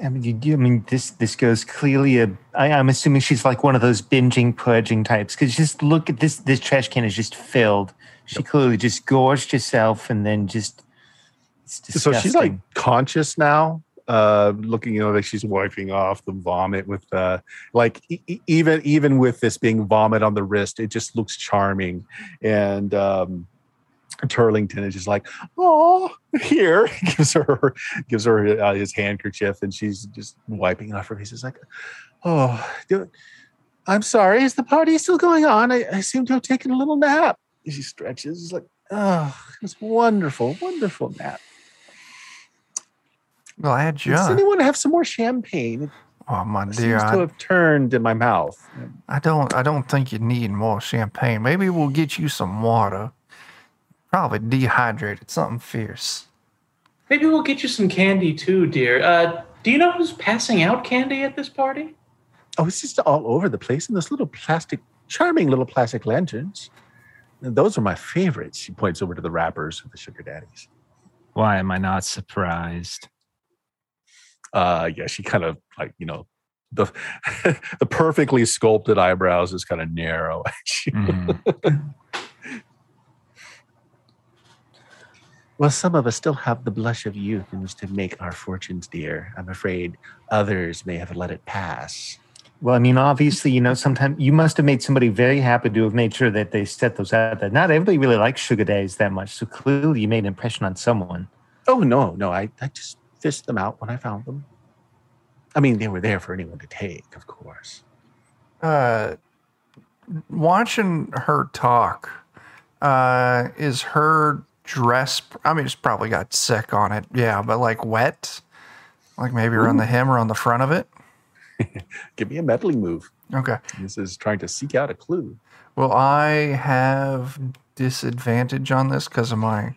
I mean, you do. I mean, this this goes clearly. A, I, I'm assuming she's like one of those binging, purging types. Because just look at this. This trash can is just filled. She clearly just gorged herself and then just. It's So she's like conscious now, uh, looking, you know, like she's wiping off the vomit with, uh, like e- even even with this being vomit on the wrist, it just looks charming. And um, Turlington is just like, oh, here <laughs> gives her gives her uh, his handkerchief, and she's just wiping off her face. It's like, oh, do- I'm sorry, is the party still going on? I, I seem to have taken a little nap. She stretches, it's like, oh, it was wonderful, wonderful nap. Glad you Does anyone have some more champagne? Oh my seems dear, to I, have turned in my mouth. I don't. I don't think you need more champagne. Maybe we'll get you some water. Probably dehydrated, something fierce. Maybe we'll get you some candy too, dear. Uh, do you know who's passing out candy at this party? Oh, it's just all over the place in those little plastic, charming little plastic lanterns. And those are my favorites. She points over to the wrappers of the sugar daddies. Why am I not surprised? Uh, yeah, she kind of like you know the <laughs> the perfectly sculpted eyebrows is kind of narrow. <laughs> Mhm. <laughs> Well, some of us still have the blush of youth in which to make our fortunes, dear. I'm afraid others may have let it pass. Well, I mean, obviously, you know, sometimes you must have made somebody very happy to have made sure that they set those out there. Not everybody really likes sugar daddies that much, so clearly you made an impression on someone. Oh no, no, I, I just fished them out when I found them. I mean, they were there for anyone to take, of course. Uh, watching her talk, uh, is her dress? I mean, it's probably got sick on it. Yeah, but like wet, like maybe around the hem or on the front of it. <laughs> Give me a meddling move. Okay. This is trying to seek out a clue. Will I have disadvantage on this because of my?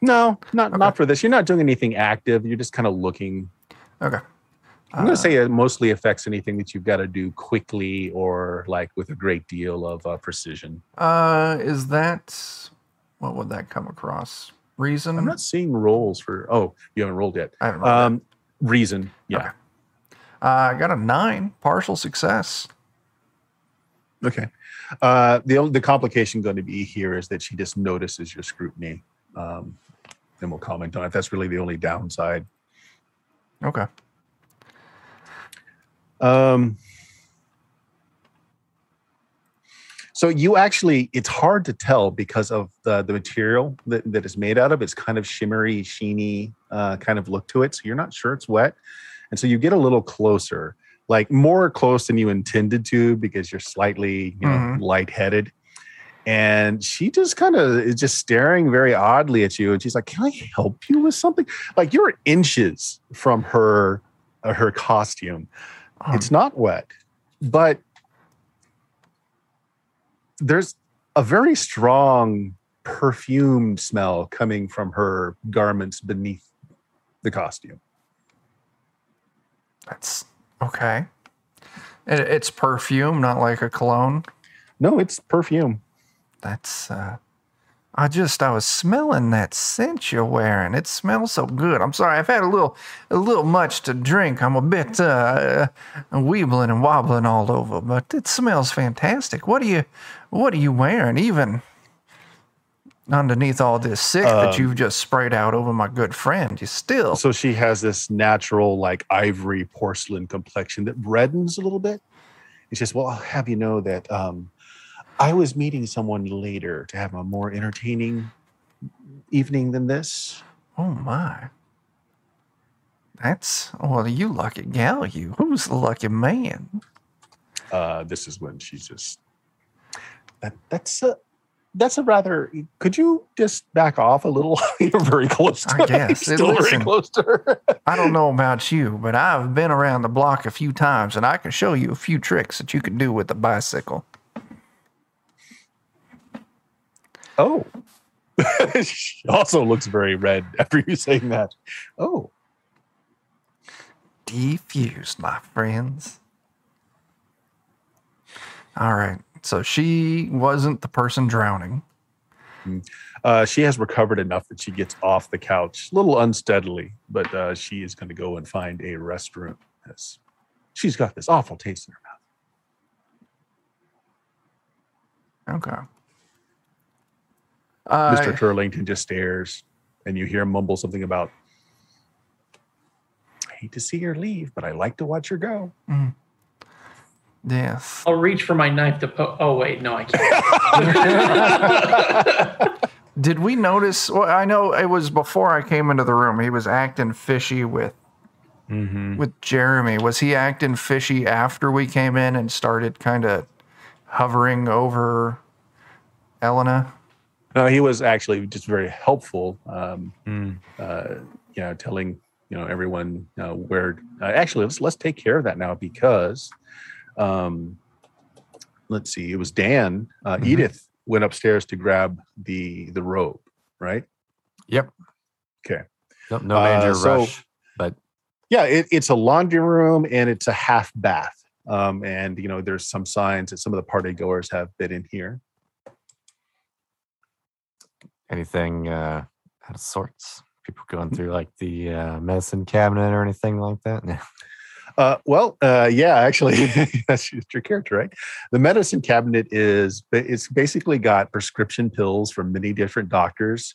No, not Okay. not for this. You're not doing anything active. You're just kind of looking. Okay. I'm going to say it mostly affects anything that you've got to do quickly or like with a great deal of uh, precision. Uh, is that what would that come across? Reason? I'm not seeing rolls for. Oh, you haven't rolled yet. I haven't rolled yet. Um, reason. Yeah. Okay. Uh, I got a nine, partial success. Okay. Uh, the only the complication going to be here is that she just notices your scrutiny. Um, and we'll comment on it. That's really the only downside. Okay. Um, so you actually, it's hard to tell because of the the material that, that it's made out of. It's kind of shimmery, sheeny uh, kind of look to it. So you're not sure it's wet, and so you get a little closer, like more close than you intended to, because you're slightly, you know, Mhm. lightheaded. And she just kind of is just staring very oddly at you, and she's like, "Can I help you with something?" Like you're inches from her uh, her costume. Um, It's not wet, but there's a very strong perfumed smell coming from her garments beneath the costume. that's okay. It, it's perfume, not like a cologne. No, it's perfume. That's uh I just I was smelling that scent you're wearing. It smells so good. I'm sorry, I've had a little a little much to drink. I'm a bit uh, uh weebling and wobbling all over, but it smells fantastic. What are you what are you wearing? Even underneath all this sick that Um, you've just sprayed out over my good friend, you still So she has this natural, like ivory porcelain complexion that reddens a little bit. It's just, well, I'll have you know that um, I was meeting someone later to have a more entertaining evening than this. Oh my. That's well, you lucky gal, you. Who's the lucky man? uh, this is when she's just that that's a that's a rather could you just back off a little <laughs> you're very close to I guess. Still Listen. very close to her I don't know about you, but I've been around the block a few times and I can show you a few tricks that you can do with a bicycle. Oh <laughs> she also looks very red <laughs> after you saying that oh Defused, my friends. All right. So she wasn't the person drowning. Uh, she has recovered enough that she gets off the couch, a little unsteadily, but uh, she is going to go and find a restroom. Yes. She's got this awful taste in her mouth. Okay. Uh, Mr. Turlington just stares, and you hear him mumble something about, I hate to see her leave, but I like to watch her go. Yes. I'll reach for my knife to po- Oh wait, no, I can't. <laughs> Did we notice? Well, I know it was before I came into the room. He was acting fishy with Mm-hmm. with Jeremy. Was he acting fishy after we came in and started kind of hovering over Elena? No, he was actually just very helpful. Um, Mm. uh, you know, telling you know everyone uh, where. Uh, actually, let's let's take care of that now because, um, let's see, it was Dan. Uh, Mhm. Edith went upstairs to grab the the robe, right? Yep. Okay. No, no Uh, major so- rush, but Yeah, it, it's a laundry room and it's a half bath. Um, and you know, there's some signs that some of the party goers have been in here. Anything uh, out of sorts? People going through like the uh, medicine cabinet or anything like that? Uh, well, uh, yeah, actually, <laughs> that's just your character, right? The medicine cabinet is it's basically got prescription pills from many different doctors,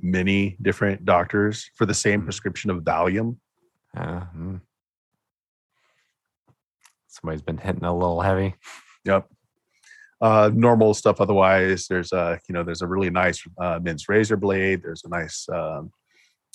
many different doctors for the same Mhm. prescription of Valium. Uh, mm. Somebody's been hitting a little heavy. Yep. Uh, normal stuff. Otherwise, there's a you know there's a really nice uh, men's razor blade. There's a nice um,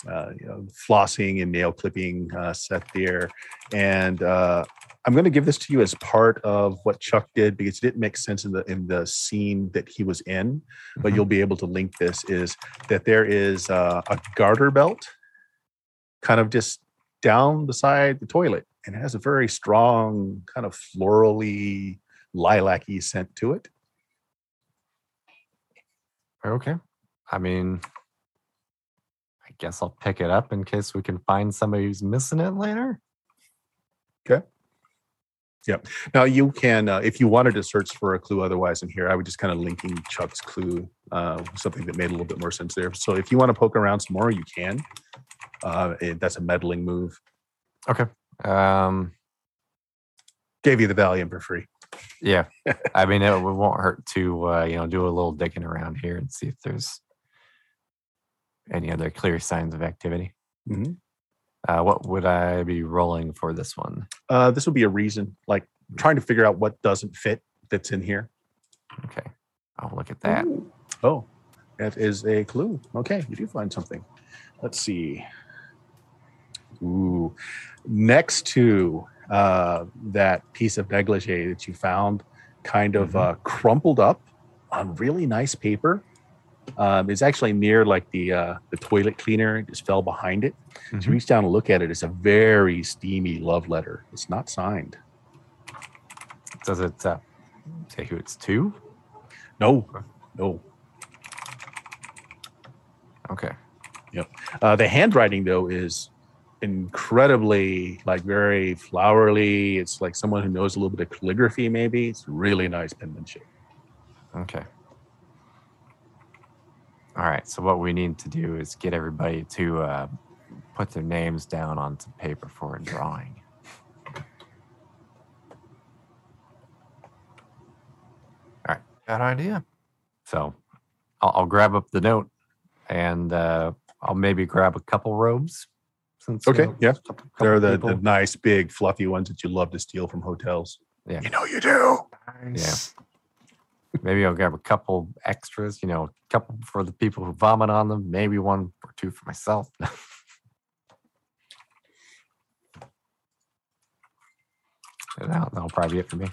uh, you know, flossing and nail clipping uh, set there, and uh, I'm going to give this to you as part of what Chuck did because it didn't make sense in the in the scene that he was in. But Mhm. you'll be able to link this is that there is uh, a garter belt, kind of just down beside the toilet, and it has a very strong kind of florally lilac-y scent to it. Okay. I mean, I guess I'll pick it up in case we can find somebody who's missing it later. Okay. Yep. Now you can, uh, if you wanted to search for a clue otherwise in here, I would just kind of linking Chuck's clue, uh, something that made a little bit more sense there. So if you want to poke around some more, you can. Uh, it- that's a meddling move. Okay. Um, Gave you the Valium for free. Yeah. I mean, it, <laughs> it won't hurt to uh, you know do a little digging around here and see if there's any other clear signs of activity. Mhm. Uh, what would I be rolling for this one? Uh, this would be a reason, like trying to figure out what doesn't fit that's in here. Okay. I'll look at that. Oh, that is a clue. Okay, you do find something. Let's see. Ooh, next to uh, that piece of negligee that you found, kind of Mhm. uh, crumpled up on really nice paper. Um, it's actually near like the uh, the toilet cleaner. It just fell behind it. So Mhm. you reach down and look at it. It's a very steamy love letter. It's not signed. Does it uh, say who it's to? No, no. Okay. Yep. Uh, the handwriting though is incredibly like very flowery. It's like someone who knows a little bit of calligraphy. Maybe it's really nice penmanship. Okay. All right. So what we need to do is get everybody to uh, put their names down onto paper for a drawing. All right. Bad idea. So I'll, I'll grab up the note and uh, I'll maybe grab a couple robes. Since you Okay, know, yeah. couple- They're couple the, the people- nice big fluffy ones that you love to steal from hotels. Yeah. you know you do. Nice. maybe I'll grab a couple extras. You know, a couple for the people who vomit on them. Maybe one or two for myself. And <laughs> that'll, that'll probably be it for me.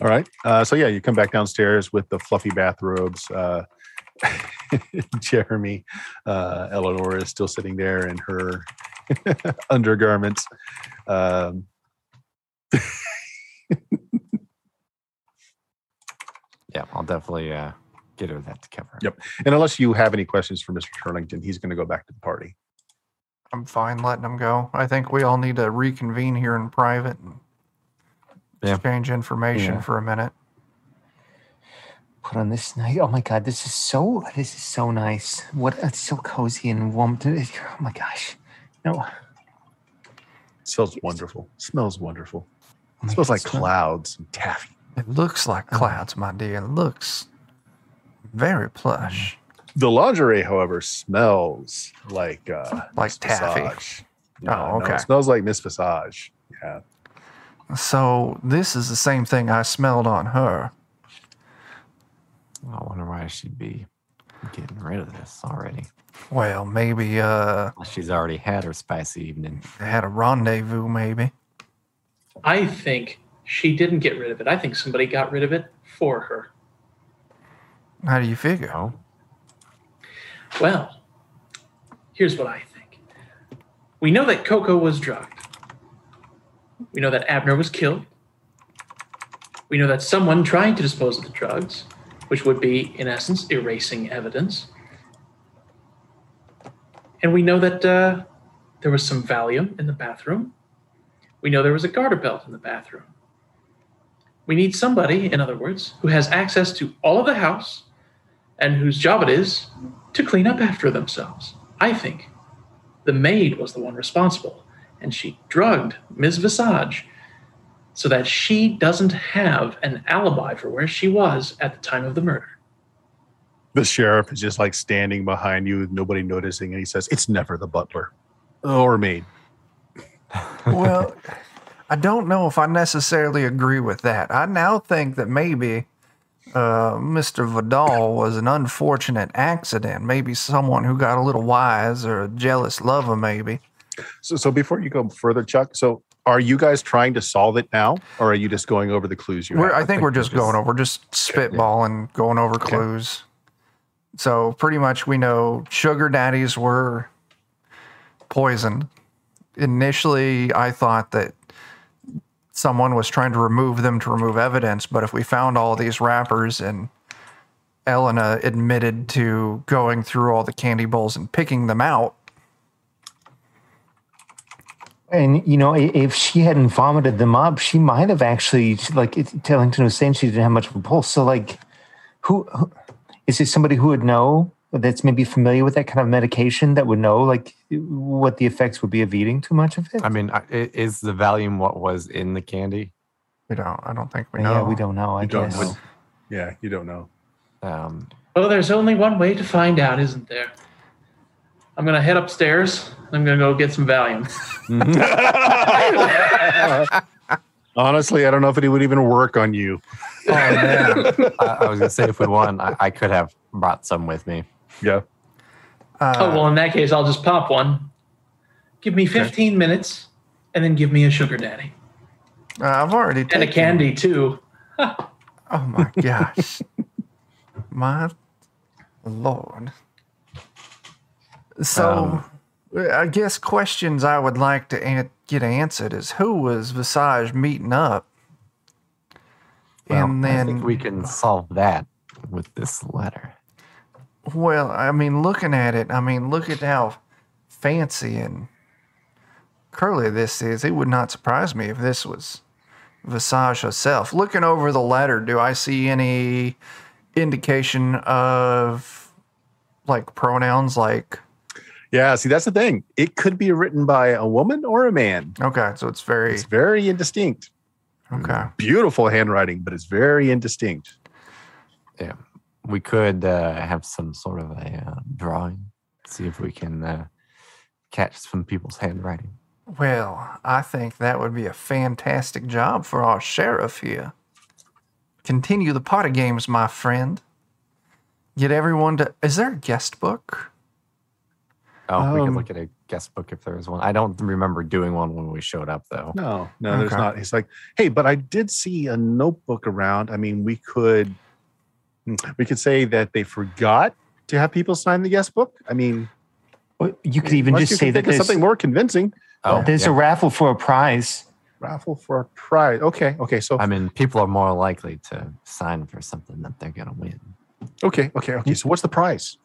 All right. Uh, so yeah, you come back downstairs with the fluffy bathrobes. Uh, <laughs> Jeremy, uh, Eleanor is still sitting there in her <laughs> undergarments. Um, <laughs> Yeah, I'll definitely uh, get her that to cover. Yep. and unless you have any questions for Mr. Turlington, he's going to go back to the party. I'm fine letting him go. I think we all need to reconvene here in private and Yeah. exchange information Yeah. for a minute. Put on this night. Oh my god, this is so this is so nice. What it's so cozy and warm. To, oh my gosh. No. smells wonderful. Smells wonderful. Oh smells God, like smell- clouds and taffy. It looks like Uh-huh. clouds, my dear. It looks very plush. The lingerie, however, smells like uh, Like Miss taffy. Visage. Oh, no, okay. it smells like Miss Visage. Yeah. So this is the same thing I smelled on her. I wonder why she'd be getting rid of this already. Well, maybe uh She's already had her spicy evening. they had a rendezvous, maybe. I think she didn't get rid of it. I think somebody got rid of it for her. How do you figure? Oh, Well, here's what I think. We know that Coco was drugged. We know that Abner was killed. We know that someone tried to dispose of the drugs, which would be, in essence, erasing evidence. And we know that uh, there was some Valium in the bathroom. We know there was a garter belt in the bathroom. We need somebody, in other words, who has access to all of the house and whose job it is to clean up after themselves. I think the maid was the one responsible, and she drugged Ms. Visage so that she doesn't have an alibi for where she was at the time of the murder. The sheriff is just like standing behind you with nobody noticing, and he says, It's never the butler or me. <laughs> well, I don't know if I necessarily agree with that. I now think that maybe uh, Mr. Vidal was an unfortunate accident. Maybe someone who got a little wise or a jealous lover, maybe. So, so before you go further, Chuck, so are you guys trying to solve it now, or are you just going over the clues you We're, have? I think we're think we're just going over, just spitballing, going over clues. So pretty much we know sugar daddies were poisoned. Initially, I thought that someone was trying to remove them to remove evidence, but if we found all these wrappers and Elena admitted to going through all the candy bowls and picking them out, And you know, if she hadn't vomited them up, she might have actually like it, Tellington was saying she didn't have much of a pulse. So like, who, who is there somebody who would know that's maybe familiar with that kind of medication that would know like what the effects would be of eating too much of it? I mean, I- i- is the Valium what was in the candy? we don't. I don't think we know. yeah, we don't know. I You don't know. Yeah, you don't know. Um, Well, there's only one way to find out, isn't there? I'm going to head upstairs. I'm going to go get some Valium. <laughs> Honestly, I don't know if it would even work on you. Oh man. I, I was gonna say if we won, I, I could have brought some with me. Yeah. Uh, oh, well, in that case, I'll just pop one. Give me 15 minutes and then give me a sugar daddy. uh, I've already And a taken- candy, too. Oh my gosh. <laughs> my lord. So, um, I guess questions I would like to an- get answered is who was Visage meeting up? Well, and I then, think we can solve that with this letter. well, I mean, looking at it, I mean, look at how fancy and curly this is. It would not surprise me if this was Visage herself. Looking over the letter, do I see any indication of like pronouns like Yeah. See, that's the thing. It could be written by a woman or a man. okay, so it's very It's very indistinct. okay. Beautiful handwriting, but it's very indistinct. Yeah, we could uh, have some sort of a uh, drawing, see if we can uh, catch some people's handwriting. Well, I think that would be a fantastic job for our sheriff here. Continue the party games, my friend. Get everyone to. Is there a guest book? Oh, we Um, could look at a guest book if there was one. I don't remember doing one when we showed up, though. No, no, there's not. He's like, hey, but I did see a notebook around. I mean, we could we could say that they forgot to have people sign the guest book. I mean, Well, you could even just you say that there's, something more convincing. Oh, there's yeah. a raffle for a prize. Raffle for a prize. Okay, okay, so I mean, people are more likely to sign for something that they're going to win. okay, okay, okay. So what's the prize?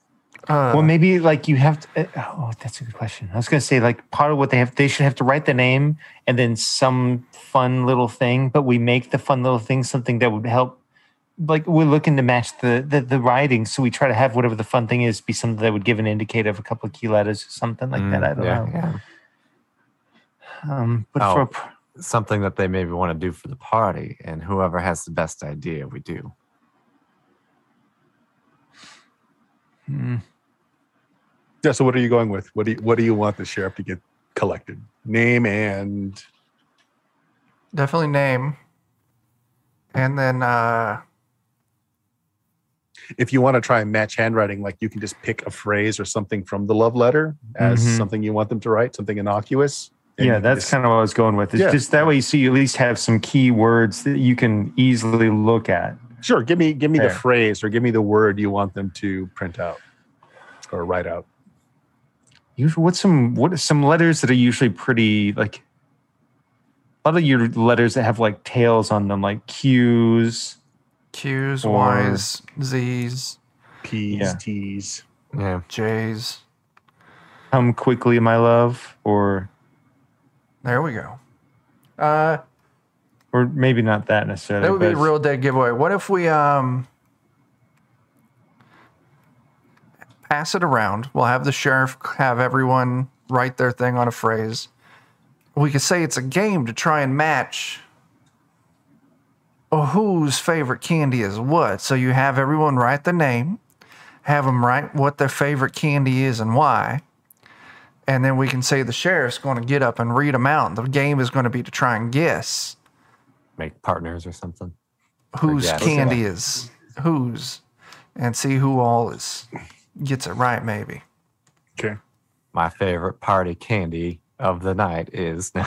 Uh, well, maybe like you have to. uh, oh, that's a good question. I was going to say like part of what they have, they should have to write the name and then some fun little thing. But we make the fun little thing something that would help. Like we're looking to match the the, the writing, so we try to have whatever the fun thing is be something that would give an indicator of a couple of key letters or something like that. Mm, I don't yeah, know. yeah. Um, but Oh. for a pr- Something that they maybe want to do for the party, and whoever has the best idea, we do. hmm, Yeah. So what are you going with? What do you, what do you want the sheriff to get collected? Name and definitely name. And then uh, if you want to try and match handwriting, like you can just pick a phrase or something from the love letter as Mhm. something you want them to write, something innocuous. yeah, that's just- kind of what I was going with. It's Yeah. just that way, so you at least have some key words that you can easily look at. sure. Give me give me the phrase or give me the word you want them to print out or write out. Usually, what's some what some letters that are usually pretty like a lot of your letters that have like tails on them, like Q's. Q's, Y's, Z's, P's, Yeah. T's. Yeah. J's. Come quickly, my love, or There we go. Uh, or maybe not that necessarily. that would be a real dead giveaway. What if we um pass it around? We'll have the sheriff have everyone write their thing on a phrase. We could say it's a game to try and match whose favorite candy is what. So you have everyone write the name, have them write what their favorite candy is and why. And then we can say the sheriff's going to get up and read them out. The game is going to be to try and guess Make partners or something. whose guess. candy is whose and see who all is gets it right maybe Okay. My favorite party candy of the night is <laughs>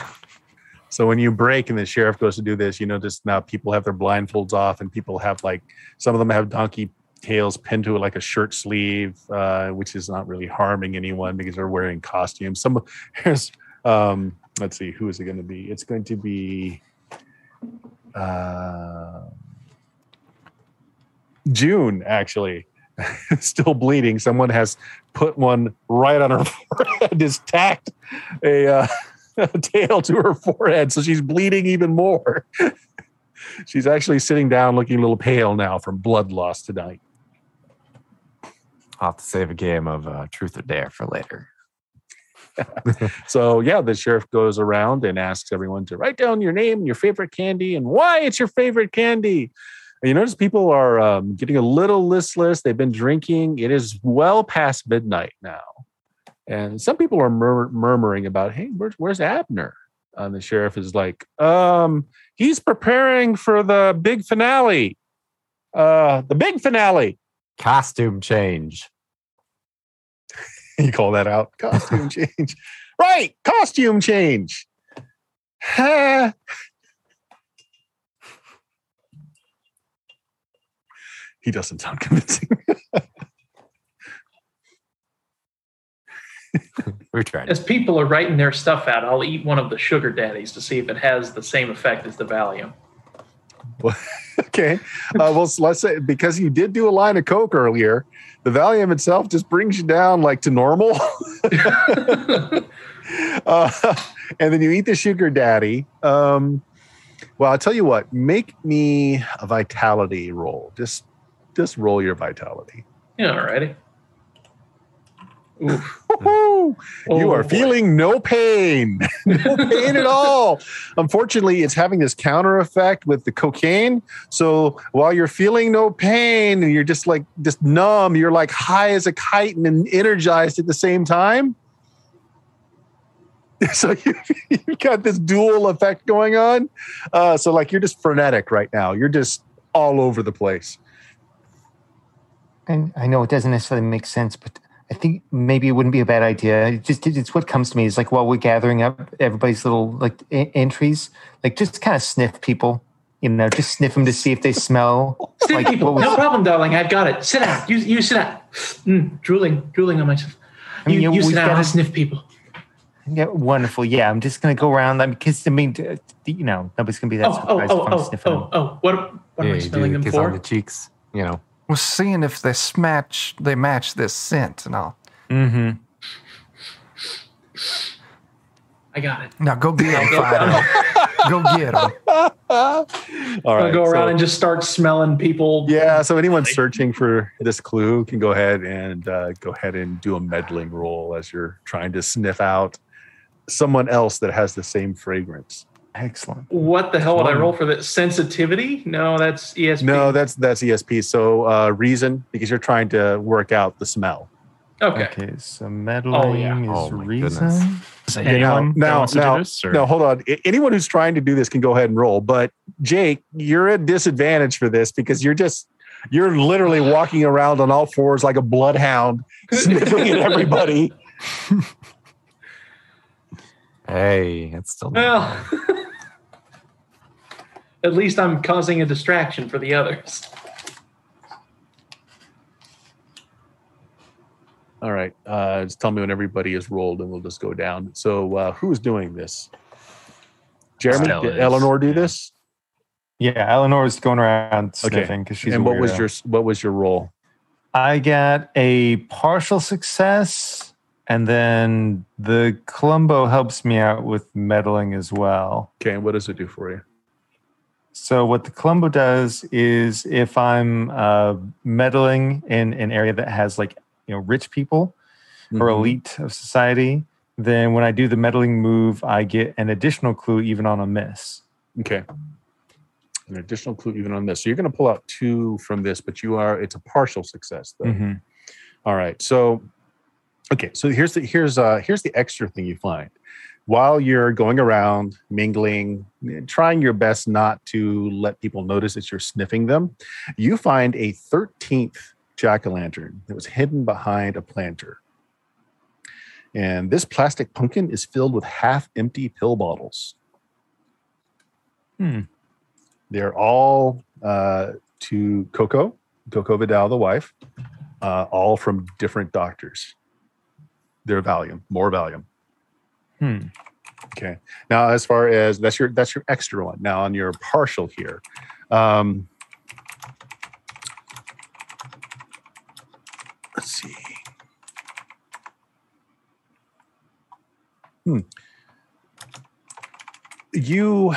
So when you break and the sheriff goes to do this, you notice now people have their blindfolds off and people have like some of them have donkey tails pinned to it like a shirt sleeve, uh, which is not really harming anyone because they're wearing costumes. Some <laughs> here's um, let's see, who is it going to be? It's going to be uh, June actually. <laughs> Still bleeding. Someone has put one right on her <laughs> forehead. Is tacked a. Uh, <laughs> a tail to her forehead, so she's bleeding even more. she's actually sitting down, looking a little pale now from blood loss tonight. I'll have to save a game of uh, Truth or Dare for later. So yeah, the sheriff goes around and asks everyone to write down your name, your favorite candy, and why it's your favorite candy. You notice people are um, getting a little listless. They've been drinking. It is well past midnight now, and some people are mur- murmuring about, "Hey, where's where's Abner?" And the sheriff is like, "Um, he's preparing for the big finale. Uh, the big finale." Costume change. <laughs> you call that out costume <laughs> change right costume change <sighs> <laughs> he doesn't sound <laughs> convincing. <laughs> We tried. As people are writing their stuff out, I'll eat one of the sugar daddies to see if it has the same effect as the Valium. <laughs> okay. Uh, well let's say because you did do a line of coke earlier the valium itself just brings you down like to normal. Uh, and then you eat the sugar daddy. Um, well i'll tell you what. Make me a vitality roll. Just just roll your vitality. Yeah, alrighty. Oof. You Oh, are boy. feeling no pain. <laughs> No pain at all. Unfortunately it's having this counter effect with the cocaine. So while you're feeling no pain and you're just like just numb you're like high as a kite and energized at the same time. <laughs> So you, you've got this dual effect going on. Uh, so like you're just frenetic right now. You're just all over the place And I know it doesn't necessarily make sense, but I think maybe it wouldn't be a bad idea. It just it's what comes to me is like while we're gathering up everybody's little like e- entries, like just kind of sniff people, you know, just sniff them to see if they smell. <laughs> Sniff like people. what was- No problem, darling. I've got it. Sit down. You, you sit down. Mm, drooling, drooling on myself. I mean, you, you- you sit down. got I'll to- sniff people. Yeah, wonderful. Yeah, I'm just gonna go around them because I mean, you know, nobody's gonna be that Oh, oh, surprised oh, if I'm oh, sniffing oh, them. oh. What, what yeah, am I you smelling do them kiss on the cheeks. You know, was seeing if they match they match this scent, and I'll Mm-hmm. I got it. now go get him, Fido. go get him. <laughs> All I'll go around so- and just start smelling people. yeah. So anyone searching for this clue can go ahead and uh, go ahead and do a meddling roll as you're trying to sniff out someone else that has the same fragrance. Excellent. What the hell would I roll for that? Sensitivity? No, that's ESP. No, that's that's ESP. So uh, reason because you're trying to work out the smell. okay. Okay, so meddling yeah. is Oh reason. goodness. Is Okay, anyone now, that now, wants now, this? No, hold on. A- Anyone who's trying to do this can go ahead and roll. But Jake, you're at disadvantage for this because you're just you're literally walking around on all fours like a bloodhound, <laughs> sniffing at everybody. <laughs> Hey, it's still Well, <laughs> at least I'm causing a distraction for the others. All right. Uh, just tell me when everybody is rolled, and we'll just go down. So, uh, who's doing this? Jeremy, Stella did is, Eleanor do yeah. this? Yeah, Eleanor's going around Okay. sniffing because she's. and a what was your what was your roll? I got a partial success, and then the Columbo helps me out with meddling as well. Okay, and what does it do for you? So what the Columbo does is if I'm uh, meddling in an area that has like you know rich people or Mhm. elite of society, then when I do the meddling move, I get an additional clue even on a miss. Okay. An additional clue even on this. So you're going to pull out two from this, but you are it's a partial success though. Mhm. All right. So okay, so here's the here's uh here's the extra thing you find. While you're going around mingling, trying your best not to let people notice that you're sniffing them, you find a 13th jack-o'-lantern that was hidden behind a planter. And this plastic pumpkin is filled with half-empty pill bottles. Hmm. They're all uh, to Coco, Coco Vidal, the wife, uh, all from different doctors. Their Valium, more Valium. Hmm. Okay. Now, as far as that's your that's your extra one. Now, on your partial here, um, let's see. Hmm. You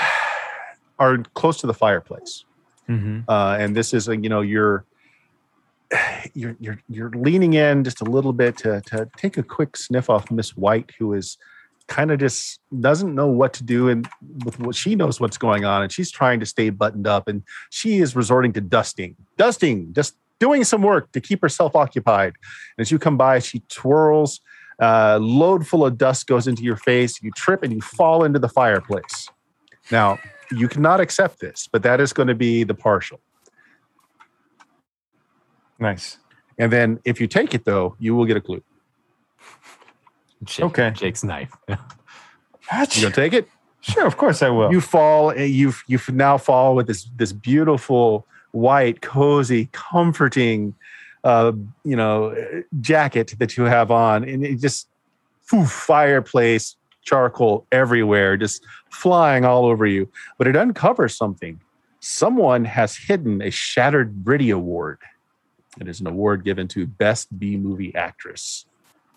are close to the fireplace Mhm. uh, and this is a, you know you're you're you're you're leaning in just a little bit to to take a quick sniff off Miss White, who is kind of just doesn't know what to do and with what she knows what's going on, and she's trying to stay buttoned up, and she is resorting to dusting, dusting, just doing some work to keep herself occupied. And as you come by, she twirls. Uh, load full of dust goes into your face. You trip and you fall into the fireplace. Now, you cannot accept this, but that is going to be the partial. Nice. And then if you take it though, you will get a clue. Jake, Okay. Jake's knife. <laughs> You gonna take it? Sure, of course I will. You fall. eh, You you now fall with this this beautiful white, cozy, comforting, uh, you know, jacket that you have on, and it just poof, fireplace, charcoal everywhere, just flying all over you. But it uncovers something. Someone has hidden a shattered Britty Award. It is an award given to Best B Movie Actress.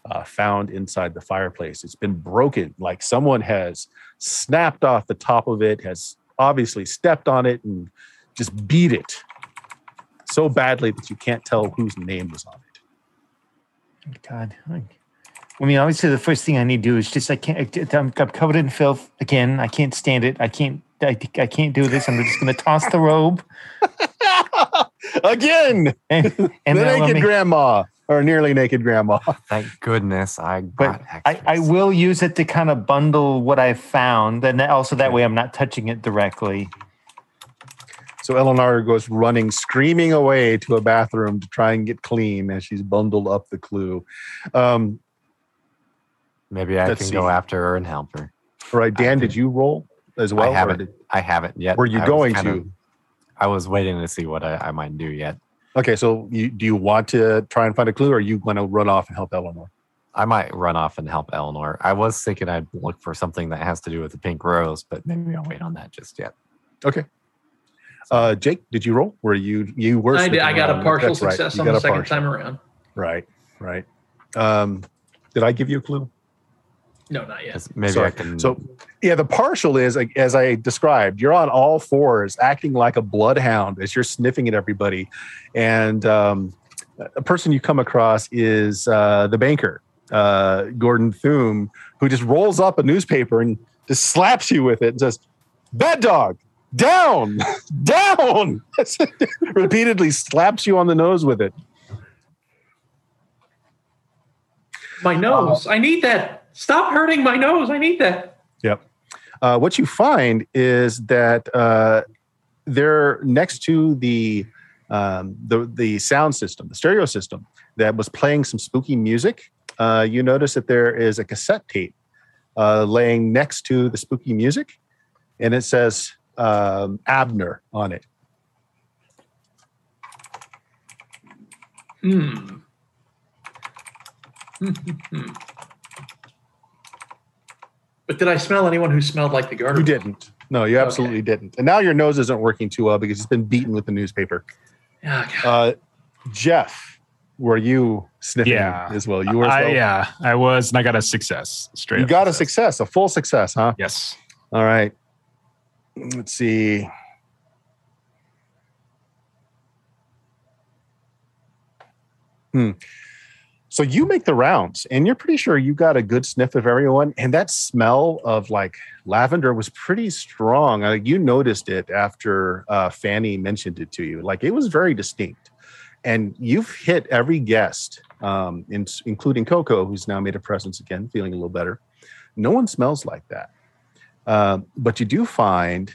Uh, found inside the fireplace. It's been broken, like someone has snapped off the top of it, has obviously stepped on it and just beat it so badly that you can't tell whose name was on it. God. I mean, obviously, the first thing I need to do is just I can't. I'm, I'm covered in filth again. I can't stand it. I can't. I, I can't do this. I'm just going to toss the robe <laughs> Again, and, and then naked grandma or nearly naked grandma. <laughs> Thank goodness I But got I. I will use it to kind of bundle what I found, and also that way I'm not touching it directly. So Eleanor goes running, screaming away to a bathroom to try and get clean as she's bundled up the clue. Um, Maybe I can see. go after her and help her. all right, Dan, did you roll as well? I haven't. did- I haven't yet. were you I was going to? of- I was waiting to see what I, I might do yet. Okay, so you, do you want to try and find a clue, or are you going to run off and help Eleanor? I might run off and help Eleanor. I was thinking I'd look for something that has to do with the pink rose, but maybe I'll wait on that just yet. Okay. Uh, Jake, did you roll? Were you you were? I, did, I got a partial That's success You on the second partial. time around. Right, right. Um, did I give you a clue? No, not yet. Maybe Sorry. I can. So, yeah, the partial is as I described. You're on all fours, acting like a bloodhound as you're sniffing at everybody, and um, a person you come across is uh, the banker, uh, Gordon Thune, who just rolls up a newspaper and just slaps you with it and says, "Bad dog." Down, <laughs> down. <laughs> Repeatedly slaps you on the nose with it. My nose. I need that. Stop hurting my nose. I need that. Yep. Uh, what you find is that uh, they're next to the um, the the sound system, the stereo system that was playing some spooky music. Uh, you notice that there is a cassette tape uh, laying next to the spooky music, and it says um, Abner on it. Hmm. <laughs> but did I smell anyone who smelled like the garter? You didn't. No, you absolutely didn't. And now your nose isn't working too well because it's been beaten with the newspaper. Yeah, God. Uh, Jeff, were you sniffing Yeah. as well? You were. I, well? yeah, I was, and I got a success. Straight. You up got a success, a full success, huh? Yes. All right. Let's see. Hmm. So you make the rounds, and you're pretty sure you got a good sniff of everyone. And that smell of like lavender was pretty strong. Like you noticed it after uh, Fanny mentioned it to you. Like it was very distinct. And you've hit every guest, um, in, including Coco, who's now made a presence again, feeling a little better. No one smells like that. Um, but you do find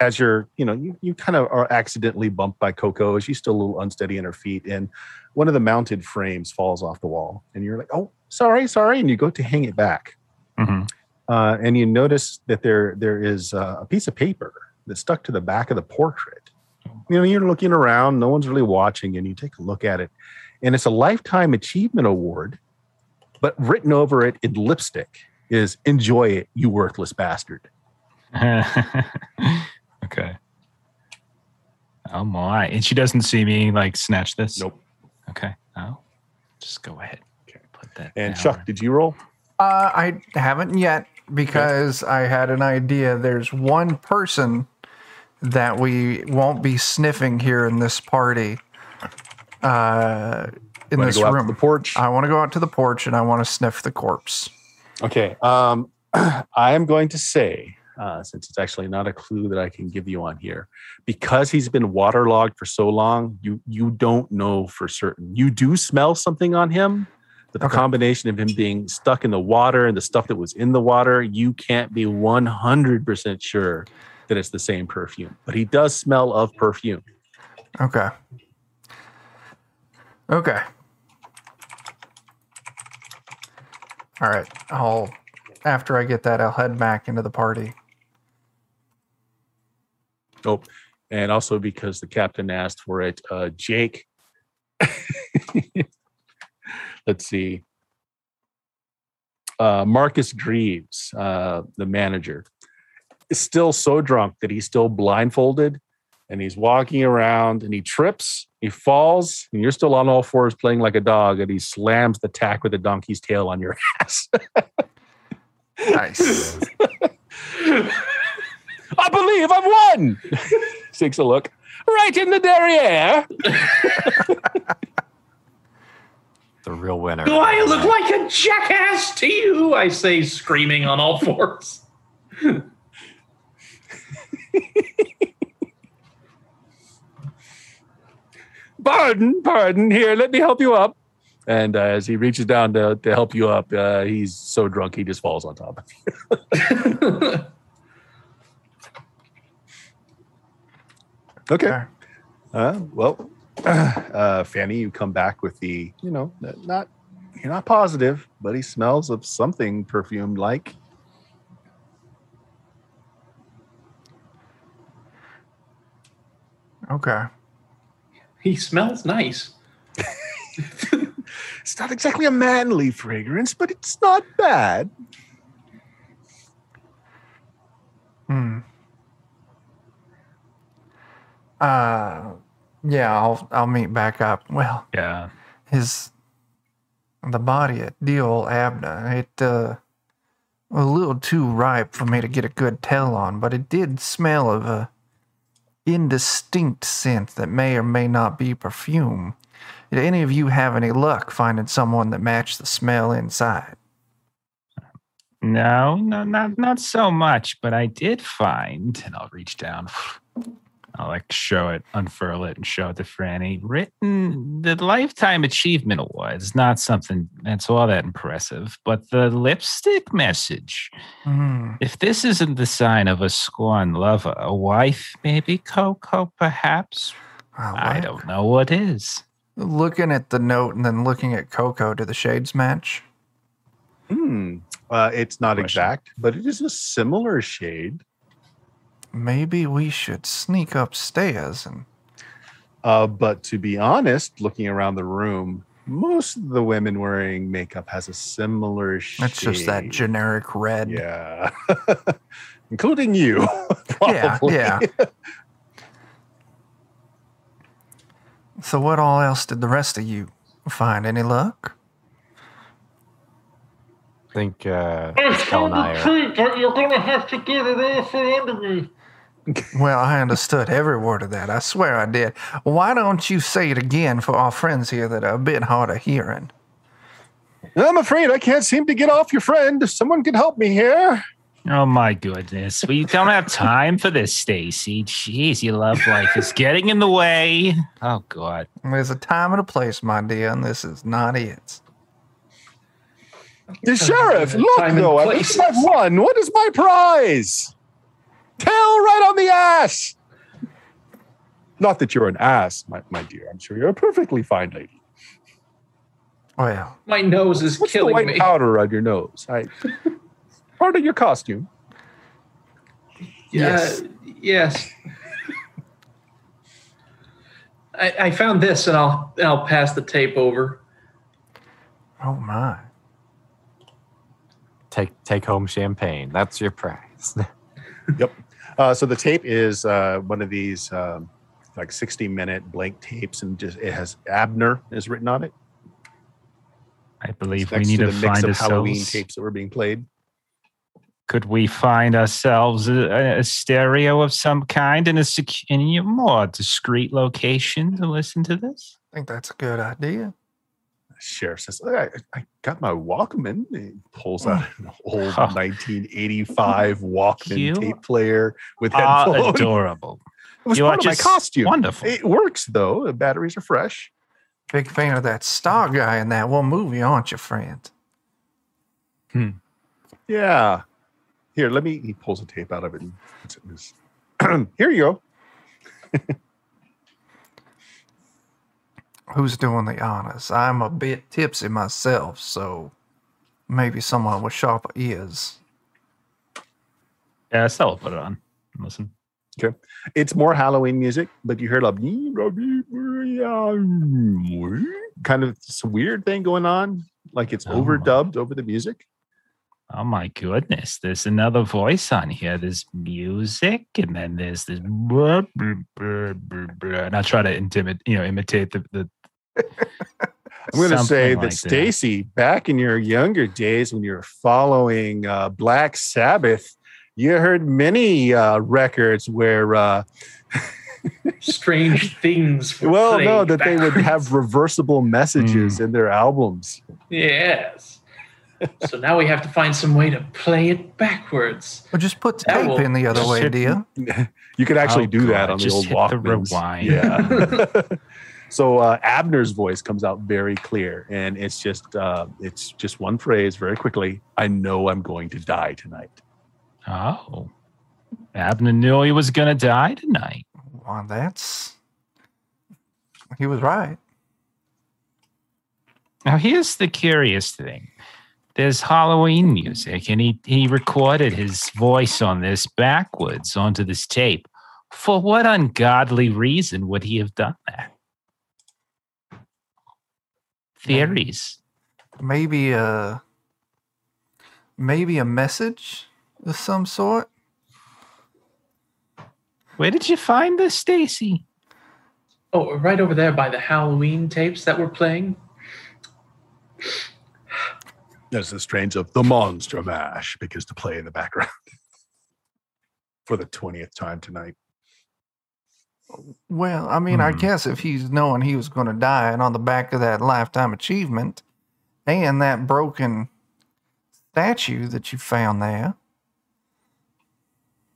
as you're, you know, you, you kind of are accidentally bumped by Coco as she's still a little unsteady in her feet. And one of the mounted frames falls off the wall. And you're like, oh, sorry, sorry. And you go to hang it back. hmm Uh, and you notice that there there is uh, a piece of paper that's stuck to the back of the portrait. You know, you're looking around, no one's really watching, and you take a look at it. And it's a lifetime achievement award, but written over it in lipstick is enjoy it, you worthless bastard. <laughs> okay. Oh my! And she doesn't see me like snatch this. Nope. Okay. Oh, just go ahead. Okay. Put that. And down. Chuck, did you roll? Uh, I haven't yet because I had an idea. There's one person that we won't be sniffing here in this party. Uh, in this go out to room, the porch? I want to go out to the porch and I want to sniff the corpse. Okay. Um, <clears throat> I am going to say, uh, since it's actually not a clue that I can give you on here, because he's been waterlogged for so long, you you don't know for certain. You do smell something on him, but the Okay. combination of him being stuck in the water and the stuff that was in the water, you can't be one hundred percent sure that it's the same perfume. But he does smell of perfume. Okay. Okay. All right. I'll after I get that, I'll head back into the party. Oh, and also because the captain asked for it, uh, Jake. <laughs> let's see. Uh, Marcus Greaves, uh, the manager, is still so drunk that he's still blindfolded and he's walking around and he trips, he falls, and you're still on all fours playing like a dog, and he slams the tack with a donkey's tail on your <laughs> ass. Nice. <laughs> I believe I've won. <laughs> Takes a look. Right in the derriere. <laughs> the real winner. Do I look like a jackass to you? I say, screaming on all fours. <laughs> Pardon, pardon. Here, let me help you up. And uh, as he reaches down to, to help you up, uh, he's so drunk he just falls on top of you. Okay. Okay. Uh, well, <clears throat> uh, Fanny, you come back with the, you know, not you're not positive, but he smells of something perfumed like. Okay. he smells nice. <laughs> It's not exactly a manly fragrance, but it's not bad. Hmm. Uh, yeah, I'll I'll meet back up. Well, Yeah. his the body at Deal Abna, it uh a little too ripe for me to get a good tell on, but it did smell of a indistinct scent that may or may not be perfume. Did any of you have any luck finding someone that matched the smell inside? No, no, not not so much. But I did find, and I'll reach down. I'll like show it, unfurl it, and show it to Franny. Written the Lifetime Achievement Award is not something that's all that impressive, but the lipstick message. Hmm. If this isn't the sign of a scorned lover, a wife, maybe Coco, perhaps. Uh, I don't know what is. Looking at the note and then looking at Coco, do the shades match? Hmm. Uh, it's not Question. exact, but it is a similar shade. Maybe we should sneak upstairs and Uh, but to be honest, looking around the room, most of the women wearing makeup has a similar shade. that's just that generic red. Yeah. <laughs> Including you. <laughs> Yeah, probably. yeah. So what all else did the rest of you find? Any luck? I think uh, Cal and I are. but you're gonna have to get it off under me. Well, I understood every word of that. I swear I did. Why don't you say it again for our friends here that are a bit hard of hearing? I'm afraid I can't seem to get off your friend. If someone could help me here. Oh my goodness. We don't have time for this, Stacy. Jeez, your love life is getting in the way. Oh god. There's a time and a place, my dear, and this is not it. The sheriff, look though, at place. I've won. What is my prize? Tail right on the ass. Not that you're an ass, my, my dear. I'm sure you're a perfectly fine lady. Oh yeah. My nose is What's the killing white me. powder on your nose? I, part of your costume. Yes. Uh, yes. I, I found this, and I'll and I'll pass the tape over. oh my. Take take home champagne. That's your prize. <laughs> Yep. Uh, so the tape is uh, one of these um, like 60 minute blank tapes, and just it has Abner is written on it. I believe we need to to, the mix find of Halloween tapes that were being played. Could we find ourselves a, a stereo of some kind in a sec- in a more discreet location to listen to this? I think that's a good idea. Sheriff says, I, I got my Walkman. He pulls out an old Huh. 1985 Walkman You tape player with headphones. adorable. <laughs> It was You are part of my costume. Wonderful. It works though. The batteries are fresh. Big fan of that star guy in that one movie, aren't you, friend? Hmm. Yeah. Here, let me. He pulls a tape out of it and puts it in his. <clears throat> Here you go. <laughs> Who's doing the honors? I'm a bit tipsy myself, so maybe someone with sharper ears. Yeah, Stella put it on. Listen. Okay. It's more Halloween music, but you hear like kind of some weird thing going on, like it's Oh. overdubbed over the music. Oh my goodness. There's another voice on here. There's music and then there's this and I'll try to intimidate, you know, imitate the, the I'm going to say like that Stacy, back in your younger days when you were following uh, Black Sabbath, you heard many uh, records where, uh, <laughs> Strange things. were well, no, played that they would have reversible messages Hmm. in their albums. Yes. so now we have to find some way to play it backwards. Or just put tape will- in the other way, hit- dear. <laughs> You could actually Oh, do that God, on the old hit the rewind. Yeah. <laughs> so uh, Abner's voice comes out very clear, and it's just uh, it's just one phrase very quickly. I know I'm going to die tonight. Oh. Abner knew he was gonna die tonight. Well, that's. He was right. Now here's the curious thing. There's Halloween music, and he, he recorded his voice on this backwards onto this tape. For what ungodly reason would he have done that? Theories. Maybe a. Maybe a message of some sort. Where did you find this, Stacy? Oh, right over there by the Halloween tapes that we're playing. There's the strains of the Monster Mash begins to play in the background <laughs> for the 20th time tonight. Well, I mean, I Hmm. guess if he's knowing he was going to die and on the back of that lifetime achievement and that broken statue that you found there.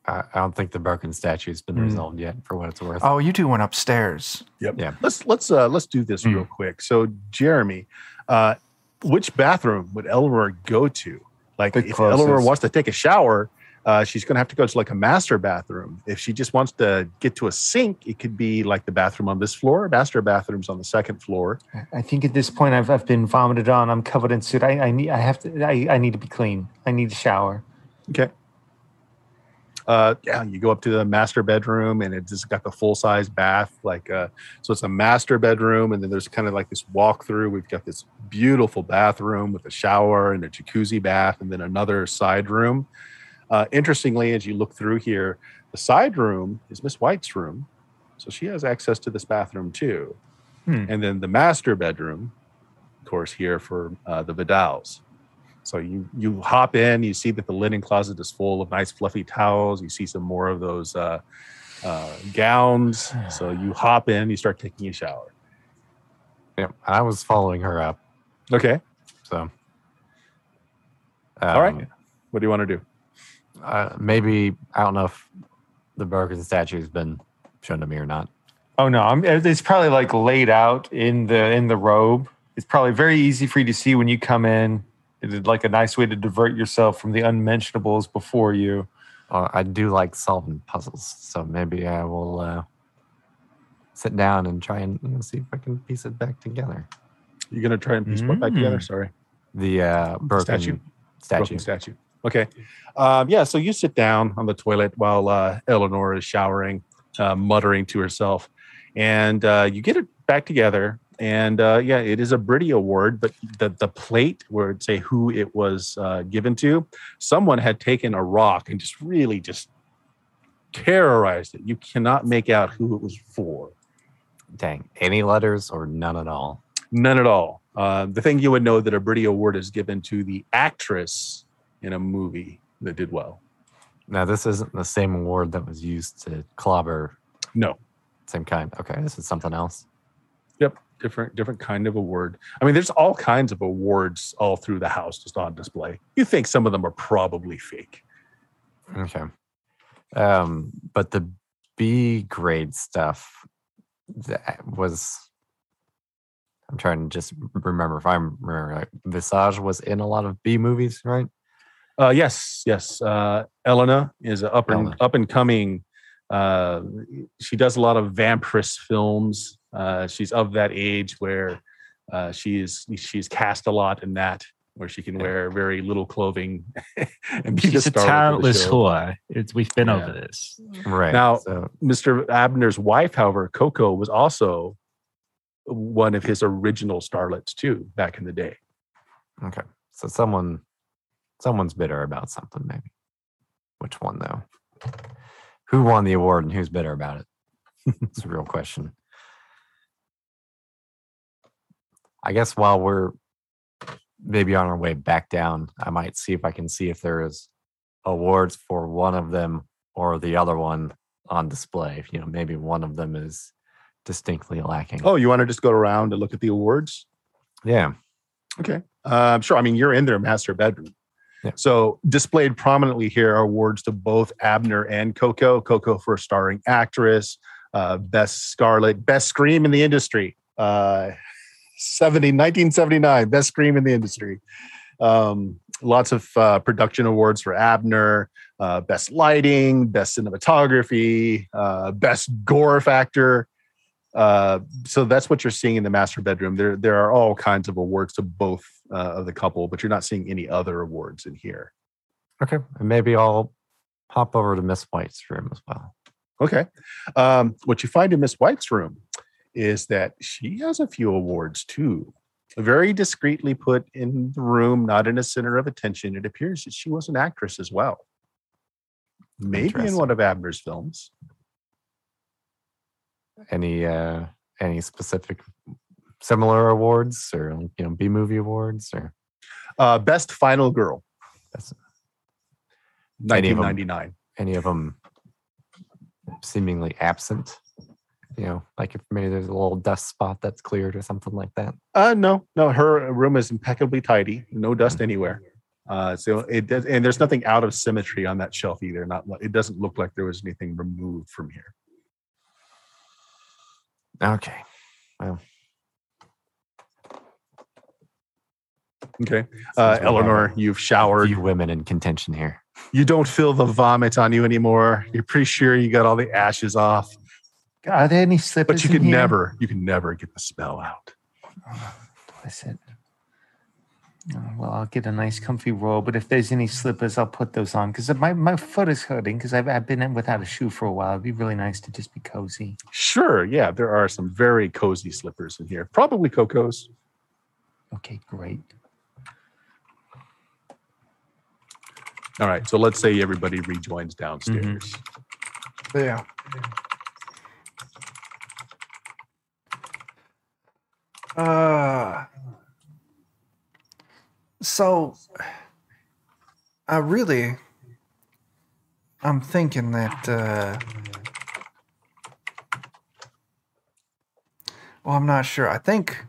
I, I don't think the broken statue's been Hmm. resolved yet, for what it's worth. Oh, you two went upstairs. Yep. Yeah. Let's let's uh let's do this real quick. So Jeremy, uh which bathroom would Eleanor go to? Like The if Eleanor closest. wants to take a shower, uh, she's gonna have to go to like a master bathroom. If she just wants to get to a sink, it could be like the bathroom on this floor. Master bathrooms on the second floor. I think at this point I've, I've been vomited on. I'm covered in soot. I, I need I have to I, I need to be clean. I need a shower. Okay. Uh, yeah, you go up to the master bedroom and it's just got the full size bath. Like, uh, so it's a master bedroom, and then there's kind of like this walkthrough. We've got this beautiful bathroom with a shower and a jacuzzi bath, and then another side room. Uh, interestingly, as you look through here, the side room is Miss White's room, so she has access to this bathroom too. Hmm. And then the master bedroom, of course, here for uh, the Vidals. So you you hop in, you see that the linen closet is full of nice fluffy towels. You see some more of those uh, uh, gowns. So <sighs> you hop in, you start taking a shower. Yeah, I was following her up. Okay. So, All right. um, What do you want to do? Uh, maybe I don't know if the broken statue's been shown to me or not. Oh no, I'm, it's probably like laid out in the in the robe. It's probably very easy for you to see when you come in. It's like a nice way to divert yourself from the unmentionables before you. Uh, I do like solving puzzles, so maybe I will uh, sit down and try and you know, see if I can piece it back together. You're gonna try and piece what back together? Mm. Sorry. The uh, broken Statue? statue. Broken statue. Okay. Um, yeah. So you sit down on the toilet while uh, Eleanor is showering, uh, muttering to herself, and uh, you get it back together. And uh, yeah, it is a Britty Award, but the the plate where it say who it was uh, given to, someone had taken a rock and just really just terrorized it. You cannot make out who it was for. Dang, any letters or none at all? None at all. Uh, the thing you would know that a Britty Award is given to the actress in a movie that did well. Now this isn't the same award that was used to clobber. No, Same kind. Okay, this is something else. Yep, different different kind of award. I mean, there's all kinds of awards all through the house just on display. You think some of them are probably fake. Okay. Um, but the B grade stuff that was I'm trying to just remember if I'm remember right. Visage was in a lot of B movies, right? Uh, yes, yes. Uh, Elena is a up and Elena. up and coming. Uh, she does a lot of vampiress films. Uh, she's of that age where uh, she's she's cast a lot in that, where she can wear very little clothing <laughs> and be the She's a star of the talentless show. whore. It's we've been Yeah. over this. Right. Now- so Mr. Abner's wife, however, Coco, was also one of his original starlets too, back in the day. okay. So someone someone's bitter about something, maybe. Which one though? Who won the award and who's bitter about it? <laughs> It's a real question. I guess while we're maybe on our way back down, I might see if I can see if there is awards for one of them or the other one on display. You know, maybe one of them is distinctly lacking. Oh, you want to just go around and look at the awards? yeah. Okay. Um, sure. I mean, you're in their master bedroom. So displayed prominently here are awards to both Abner and Coco. Coco for starring actress, uh, best Scarlet, best scream in the industry. Uh, 70, 1979, best scream in the industry. Um, lots of uh, production awards for Abner, uh, best lighting, best cinematography, uh, best gore factor. Uh, so that's what you're seeing in the master bedroom. There, there are all kinds of awards to both uh, of the couple, but you're not seeing any other awards in here. Okay. And maybe I'll hop over to Miss White's room as well. Okay. Um, what you find in Miss White's room is that she has a few awards too, very discreetly put in the room, not in a center of attention. It appears that she was an actress as well, maybe in one of Abner's films. Any uh any specific similar awards or you know B movie awards or Uh, best final girl, that's, Any of 'em. 1999. any of them seemingly absent? You know, like if maybe there's a little dust spot that's cleared or something like that. Uh, no, no, her room is impeccably tidy. No dust anywhere. Uh, so it does, and there's nothing out of symmetry on that shelf either. Not, it doesn't look like there was anything removed from here. Okay. Well, Okay, uh, Eleanor, you've showered. few women in contention here. You don't feel the vomit on you anymore. You're pretty sure you got all the ashes off, Are there any slippers? but you in can here? never, you can never get the smell out. Bless it. Oh, well, I'll get a nice comfy robe, but if there's any slippers, I'll put those on because my, my foot is hurting because I've, I've been in without a shoe for a while. It'd be really nice to just be cozy. Sure, yeah, there are some very cozy slippers in here. Probably Coco's. Okay, great. All right, so let's say everybody rejoins downstairs. Yeah. Uh, so I really, I'm thinking that, uh, well, I'm not sure. I think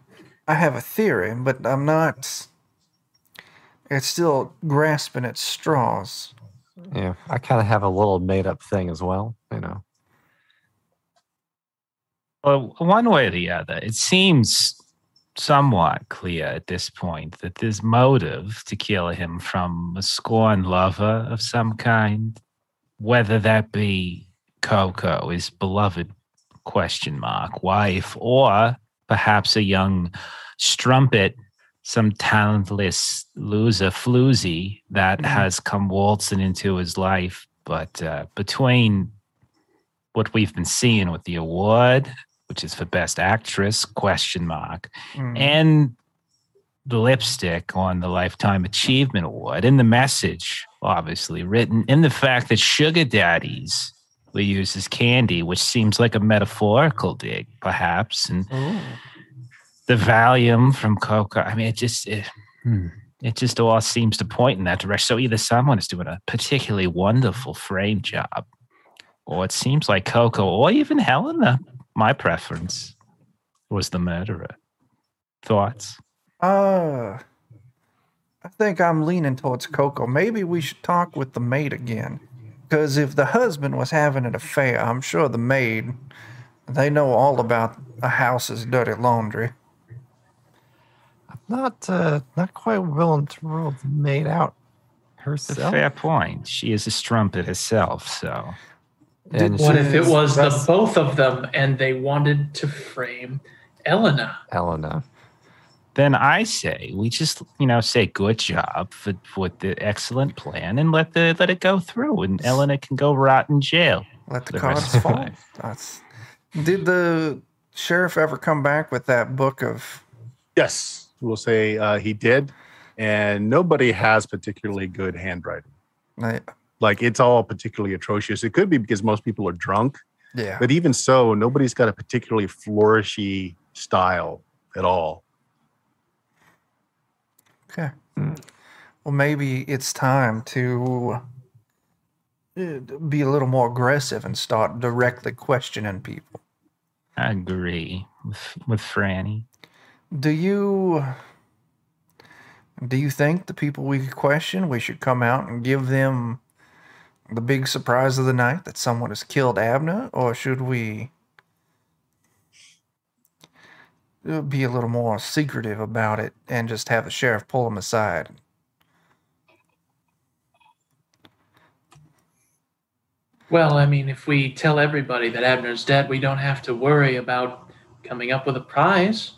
I have a theory, but I'm not, it's still grasping at straws. Yeah, I kind of have a little made up thing as well. You know, Well, one way or the other, it seems somewhat clear at this point that there's motive to kill him from a scorned lover of some kind, whether that be Coco, his beloved question mark wife, or perhaps a young strumpet, some talentless loser floozy that Mhm. has come waltzing into his life. But uh, between what we've been seeing with the award, which is for best actress question mark, Mm. and the lipstick on the lifetime achievement award, and the message obviously written in the fact that sugar daddies were used as candy, which seems like a metaphorical dig, perhaps, and Ooh. the Valium from Coco. I mean, it just it, hmm, it just all seems to point in that direction. So either someone is doing a particularly wonderful frame job, or it seems like Coco, or even Helena. My preference was the murderer. Thoughts? Uh, I think I'm leaning towards Coco. Maybe we should talk with the maid again. Because if the husband was having an affair, I'm sure the maid, they know all about a house's dirty laundry. I'm not uh, not quite willing to rule the maid out It's a herself. fair point. She is a strumpet herself, so And What if it is was the both of them and they wanted to frame Elena? Elena? then I say we just you know say good job for with the excellent plan and let the let it go through, and Elena can go rot in jail. Let the The cards rest of fall. life. That's, did the sheriff ever come back with that book of. Yes, we'll say uh, he did, and nobody has particularly good handwriting. like, Like it's all particularly atrocious. It could be because most people are drunk, Yeah. but even so, nobody's got a particularly flourishy style at all. Okay. Well, maybe it's time to uh, be a little more aggressive and start directly questioning people. I agree with with Franny. Do you do you think the people we question we should come out and give them the big surprise of the night that someone has killed Abner, or should we uh, be a little more secretive about it and just have the sheriff pull him aside? Well, I mean, if we tell everybody that Abner's dead, we don't have to worry about coming up with a prize.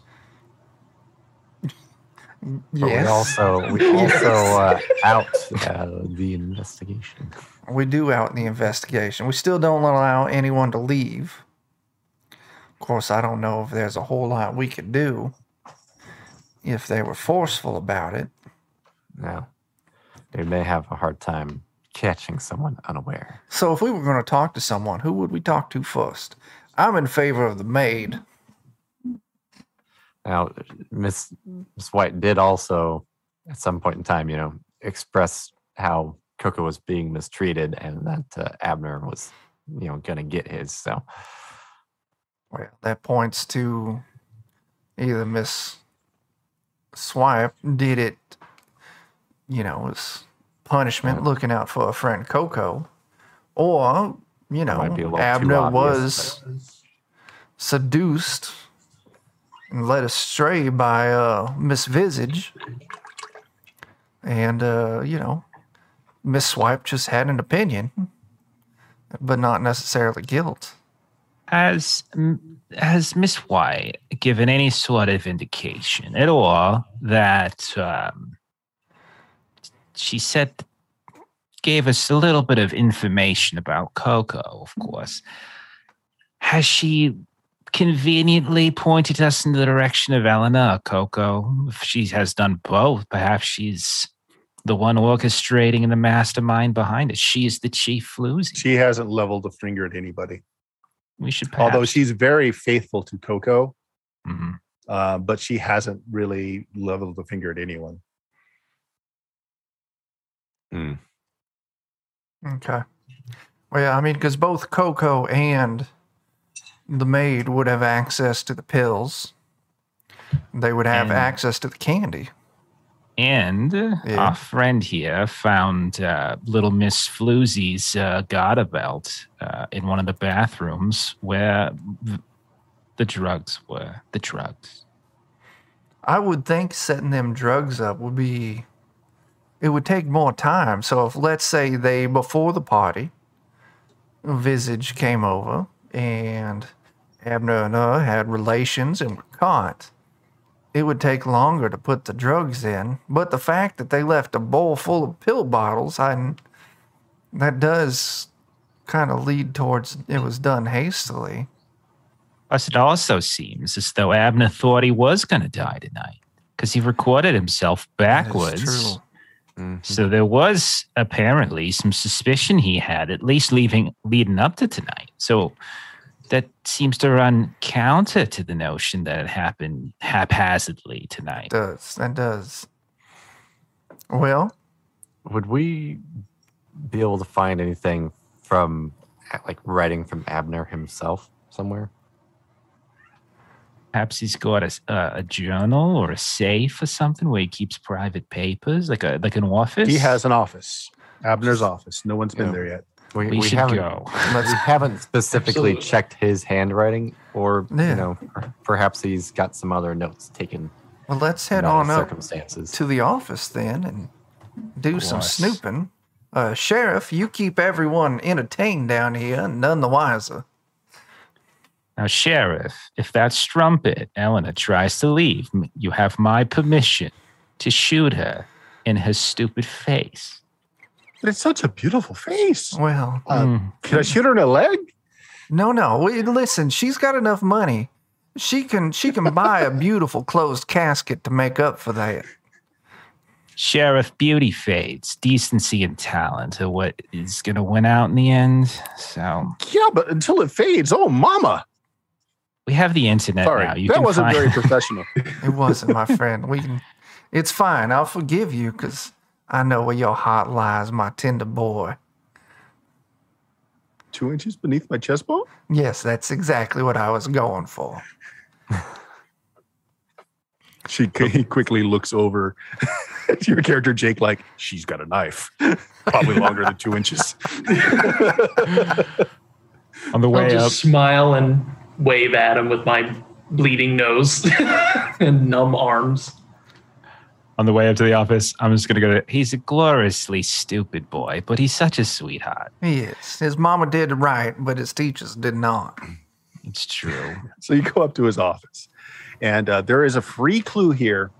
But we also we <laughs> also uh, out uh, the investigation. We do out in the investigation. We still don't allow anyone to leave. Of course, I don't know if there's a whole lot we could do if they were forceful about it. Now, they may have a hard time catching someone unaware. So, if we were going to talk to someone, who would we talk to first? I'm in favor of the maid. Now, Miss Miss White did also, at some point in time, you know, express how Coco was being mistreated and that uh, Abner was, you know, gonna get his. So, Well, that points to either Miss White did it, you know, as punishment, looking out for a friend Coco, or you know, might be a little too Abner was seduced and led astray by uh, Miss Visage, and uh, you know, Miss White just had an opinion, but not necessarily guilt. Has has Miss White given any sort of indication at all that um, she said gave us a little bit of information about Coco, of course. Has she conveniently pointed us in the direction of Eleanor or Coco? If she has done both, perhaps she's the one orchestrating and the mastermind behind it. She is the chief floozy. She hasn't leveled a finger at anybody, we should perhaps, although she's very faithful to Coco. Mhm. Uh, but she hasn't really leveled a finger at anyone. Okay. Well, yeah, I mean, because both Coco and the maid would have access to the pills. They would have And- access to the candy. And Yeah. our friend here found uh, little Miss Floozy's uh, garter belt uh, in one of the bathrooms where th- the drugs were. The drugs. I would think setting them drugs up would be, it would take more time. So if, let's say, they, before the party, Visage came over and Abner and her had relations and were caught, it would take longer to put the drugs in. But the fact that they left a bowl full of pill bottles, I, that does kind of lead towards it was done hastily. Plus, it also seems as though Abner thought he was going to die tonight because he recorded himself That is backwards. true. mhm. So there was apparently some suspicion he had, at least leaving leading up to tonight. So that seems to run counter to the notion that it happened haphazardly tonight. Does that does. Well, would we be able to find anything from, like, writing from Abner himself somewhere? Perhaps he's got a, uh, a journal or a safe or something where he keeps private papers, like a like an office. He has an office, Abner's office. No one's been Yeah. there yet. We, We, should haven't, go. <laughs> we haven't <laughs> specifically Absolutely. checked his handwriting, or Yeah. you know, perhaps he's got some other notes taken. well, let's head in other on up circumstances. to the office then and do some snooping. Uh, Sheriff, you keep everyone entertained down here, and none the wiser. Now, Sheriff, if that strumpet Eleanor tries to leave, you have my permission to shoot her in her stupid face. But it's such a beautiful face. Well, Uh, Mm. Can I shoot her in the leg? no, no. Listen, she's got enough money. She can she can buy a beautiful closed casket to make up for that. Sheriff, beauty fades, decency and talent are what is going to win out in the end. So Yeah, but until it fades. Oh, mama. we have the internet Sorry, now. You that can wasn't find- very <laughs> professional. It wasn't, my friend. We can. It's fine. I'll forgive you because I know where your heart lies, my tender boy. Two inches beneath my chest bone. Yes, that's exactly what I was going for. <laughs> She he quickly looks over at your character, Jake, like she's got a knife, <laughs> probably longer than two inches. <laughs> on the I'll way just up. smile and wave at him with my bleeding nose and numb arms. On the way up to the office, I'm just going to go to. He's a gloriously stupid boy, but he's such a sweetheart. He is. His mama did right, but his teachers did not. It's true. so you go up to his office, and uh, there is a free clue here,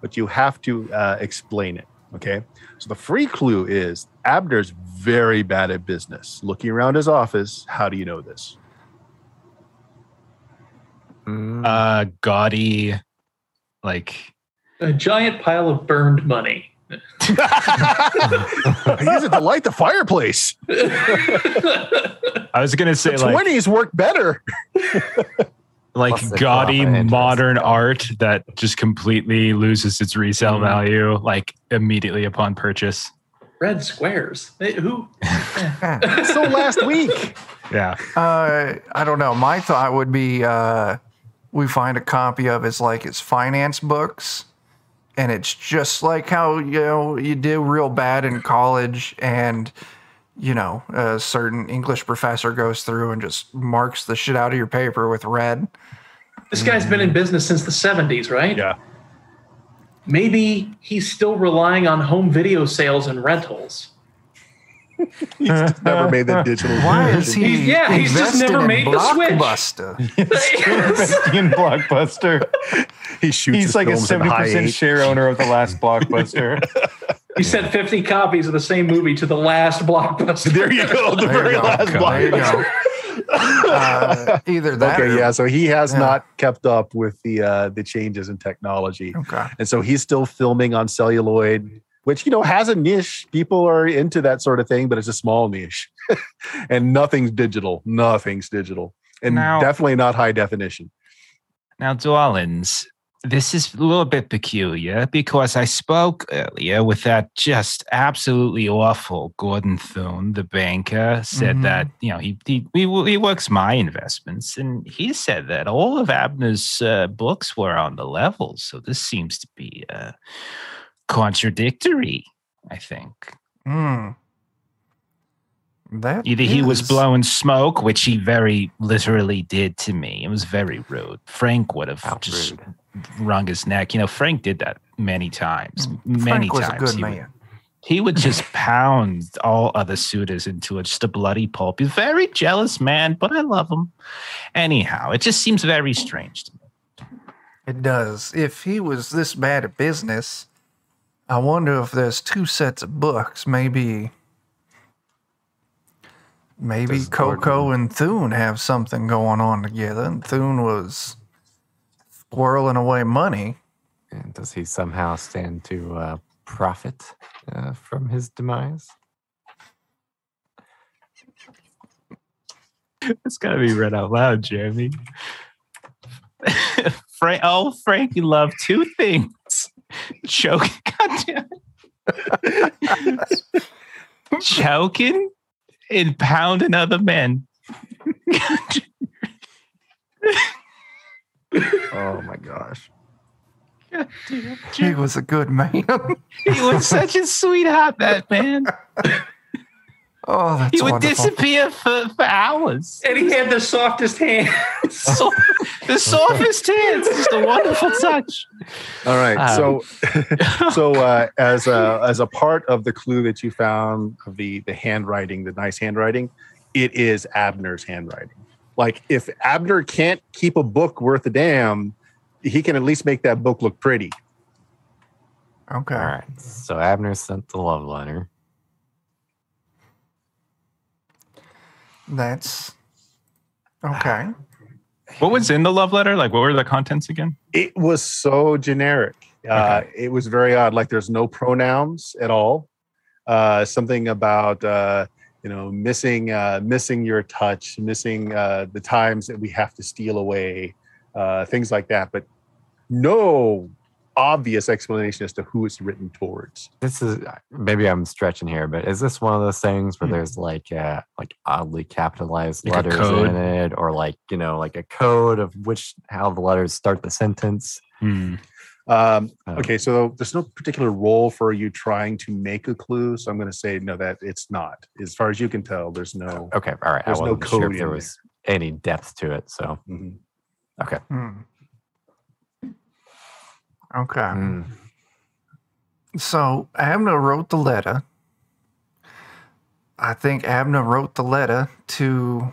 but you have to uh, explain it. Okay. So the free clue is Abner's very bad at business. Looking around his office, how do you know this? Mm, Uh, gaudy, like A giant pile of burned money. I use it to light the fireplace. I was gonna say, The like twenties work better. <laughs> like Plus gaudy modern art that just completely loses its resale Mhm. value like immediately upon purchase. Red squares. They- who? <laughs> so last week. Yeah. Uh, I don't know. My thought would be uh, we find a copy of his like his finance books, and it's just like how you know you do real bad in college, and you know a certain English professor goes through and just marks the shit out of your paper with red. This guy's been in business since the 70s, right? Yeah. Maybe he's still relying on home video sales and rentals. <laughs> He's just never made the digital. Why is he? He's- yeah, he's just never made the switch. Blockbuster. <laughs> in Blockbuster. He shoots. He's like a seventy percent share owner of the last Blockbuster. <laughs> He sent 50 copies of the same movie to the last blockbuster. There you go. The There very go. last There you Uh, either that. Okay, or- yeah. So he has Yeah. not kept up with the uh, the changes in technology, Okay. and so he's still filming on celluloid, which you know has a niche. People are into that sort of thing, but it's a small niche, <laughs> and nothing's digital. Nothing's digital, and Now- definitely not high definition. Now, Dwellins, this is a little bit peculiar because I spoke earlier with that just absolutely awful Gordon Thune, the banker, said Mhm. that, you know, he, he, he, he works my investments and he said that all of Abner's uh, books were on the level. So this seems to be uh, contradictory, I think. Hmm. That Either he was blowing smoke, which he very literally did to me. It was very rude. Frank would have How just rude. wrung his neck. You know, Frank did that many times. Many Frank was times. a good he, man. Would, he would <laughs> just pound all other suitors into a, just a bloody pulp. He's a very jealous man, but I love him. Anyhow, it just seems very strange to me. It does. If he was this bad at business, I wonder if there's two sets of books. Maybe, maybe Does Coco and Thune have something going on together, and Thune was squirreling away money. And does he somehow stand to uh, profit uh, from his demise? It's got to be read out loud, Jeremy. <laughs> Frank, oh, Frankie loved two things: <laughs> it. choking, and pounding other men. Oh my gosh. He was a good man. he was such a sweetheart, that man. <laughs> oh, that's He would wonderful. disappear for, for hours. And he had the softest hands. <laughs> So, the softest hands, just a wonderful touch. All right. Um, so, <laughs> so uh, as a as a part of the clue that you found of the the handwriting, the nice handwriting, it is Abner's handwriting. Like if Abner can't keep a book worth a damn, he can at least make that book look pretty. Okay. All right. So Abner sent the love letter. That's okay. What was in the love letter? Like, what were the contents again? It was so generic. Uh, it was very odd. Like there's no pronouns at all. Uh, something about uh, you know missing uh, missing your touch, missing uh, the times that we have to steal away, uh, things like that. But no obvious explanation as to who it's written towards. This is maybe I'm stretching here, but is this one of those things where Hmm. there's like uh like oddly capitalized Like letters in it, or like you know like a code of which how the letters start the sentence? Hmm. Um, okay, so there's no particular role for you trying to make a clue. So I'm going to say no, that it's not. As far as you can tell, there's no. Okay, all right. There's I no wasn't sure code if there in was any depth to it. So Mhm. Hmm. Okay. mm, So Abner wrote the letter. I think Abner wrote the letter to.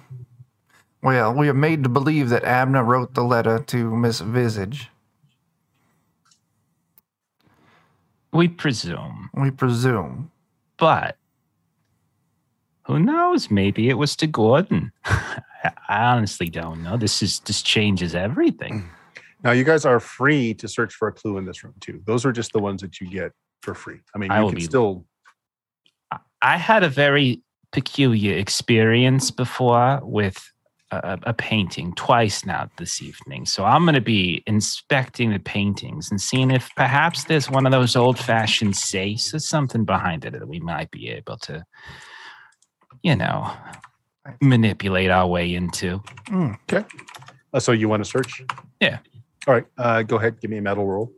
Well, we are made to believe that Abner wrote the letter to Miss Visage. We presume, We presume. but who knows? Maybe it was to Gordon. I <laughs> I honestly don't know. This is this changes everything. <clears throat> Now you guys are free to search for a clue in this room too. Those are just the ones that you get for free. I mean, I you will can be- still. I had a very peculiar experience before with a, a painting twice now this evening. So I'm going to be inspecting the paintings and seeing if perhaps there's one of those old fashioned safes or something behind it that we might be able to, you know, manipulate our way into. Uh, so you want to search? Yeah. All right. Uh, go ahead. Give me a metal roll.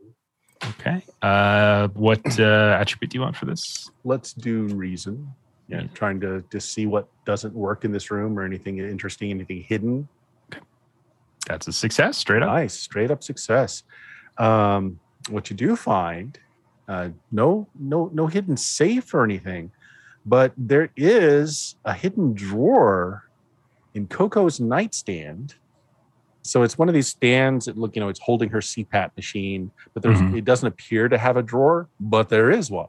Okay. Uh, what uh, attribute do you want for this? Let's do reason. Yeah, Yeah. trying to to see what doesn't work in this room or anything interesting, anything hidden. Okay. That's a success, straight up. Nice, straight up success. Um, what you do find, uh, no, no, no hidden safe or anything, but there is a hidden drawer in Coco's nightstand. So it's one of these stands that look, you know, it's holding her CPAP machine, but there's Mhm. it doesn't appear to have a drawer, but there is one.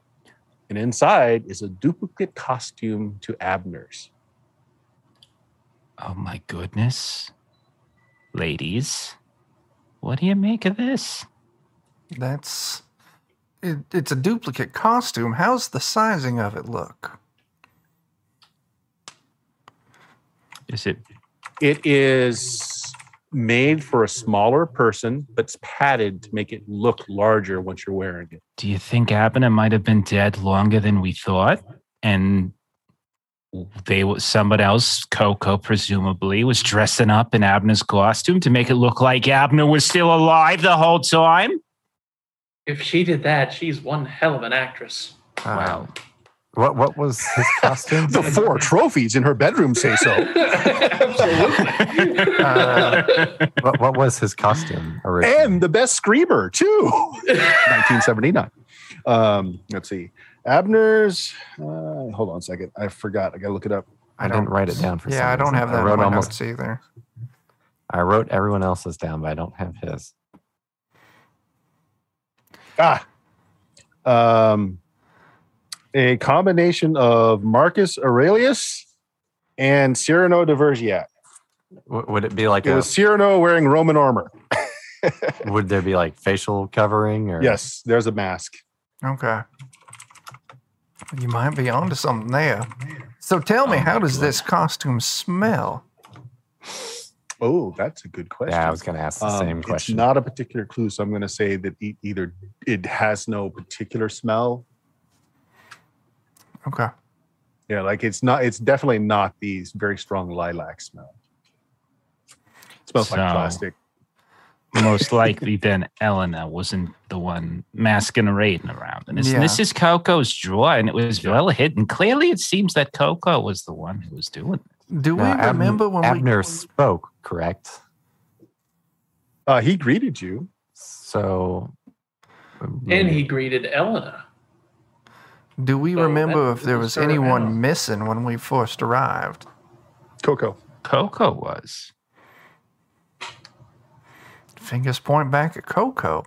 And inside is a duplicate costume to Abner's. Oh my goodness. Ladies, what do you make of this? That's it, it's a duplicate costume. How's the sizing of it look? Is it It is made for a smaller person, but it's padded to make it look larger once you're wearing it. Do you think Abner might have been dead longer than we thought? And they was someone else, Coco presumably, was dressing up in Abner's costume to make it look like Abner was still alive the whole time. If she did that, she's one hell of an actress. Uh, Wow. What what was his <laughs> costume? The four trophies in her bedroom say so. Absolutely. what, what was his costume originally? and the best screamer, too. 1979. Um, let's see. Abner's. Uh, hold on a second. I forgot. I got to look it up. I didn't write it down for some Yeah, I don't reason. have that I in wrote my almost. notes either. I wrote everyone else's down, but I don't have his. Ah. Um, a combination of Marcus Aurelius and Cyrano de Bergerac. W- would it be like It a? was Cyrano wearing Roman armor. <laughs> Would there be like facial covering or? Yes, there's a mask. Okay. You might be onto something there. So tell me, Oh how does God. this costume smell? Oh, that's a good question. Yeah, I was going to ask the Um, same question. It's not a particular clue, so I'm going to say that e- either it has no particular smell. Okay. Yeah, like it's not. It's definitely not these very strong lilac smell. It smells like plastic. Most <laughs> likely, then Elena wasn't the one masquerading around. And this, Yeah. this is Coco's drawer, and it was well hidden. Clearly, it seems that Coco was the one who was doing it. Do we Now, Ab- remember when Abner spoke, correct? Uh, he greeted you. So. and he greeted Elena. We do we So remember if there was was anyone out. missing when we first arrived? Coco. Coco was. Fingers point back at Coco.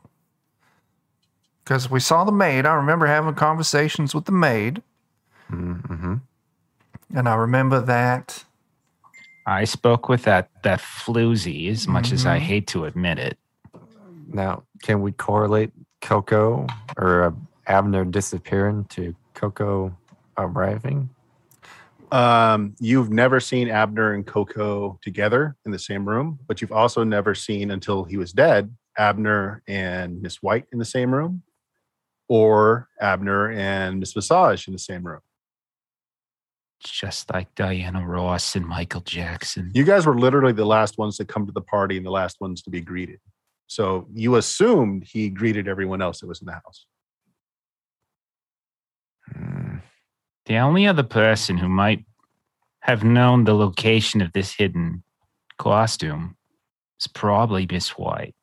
Because we saw the maid. I remember having conversations with the maid. Mm-hmm. And I remember that. I spoke with that that floozy, as much as I Mhm. hate to admit it. Now, can we correlate Coco or uh, Abner disappearing to Coco arriving? Um, you've never seen Abner and Coco together in the same room, but you've also never seen until he was dead Abner and Miss White in the same room, or Abner and Miss Massage in the same room. Just like Diana Ross and Michael Jackson. You guys were literally the last ones to come to the party and the last ones to be greeted. So you assumed he greeted everyone else that was in the house. The only other person who might have known the location of this hidden costume is probably Miss White.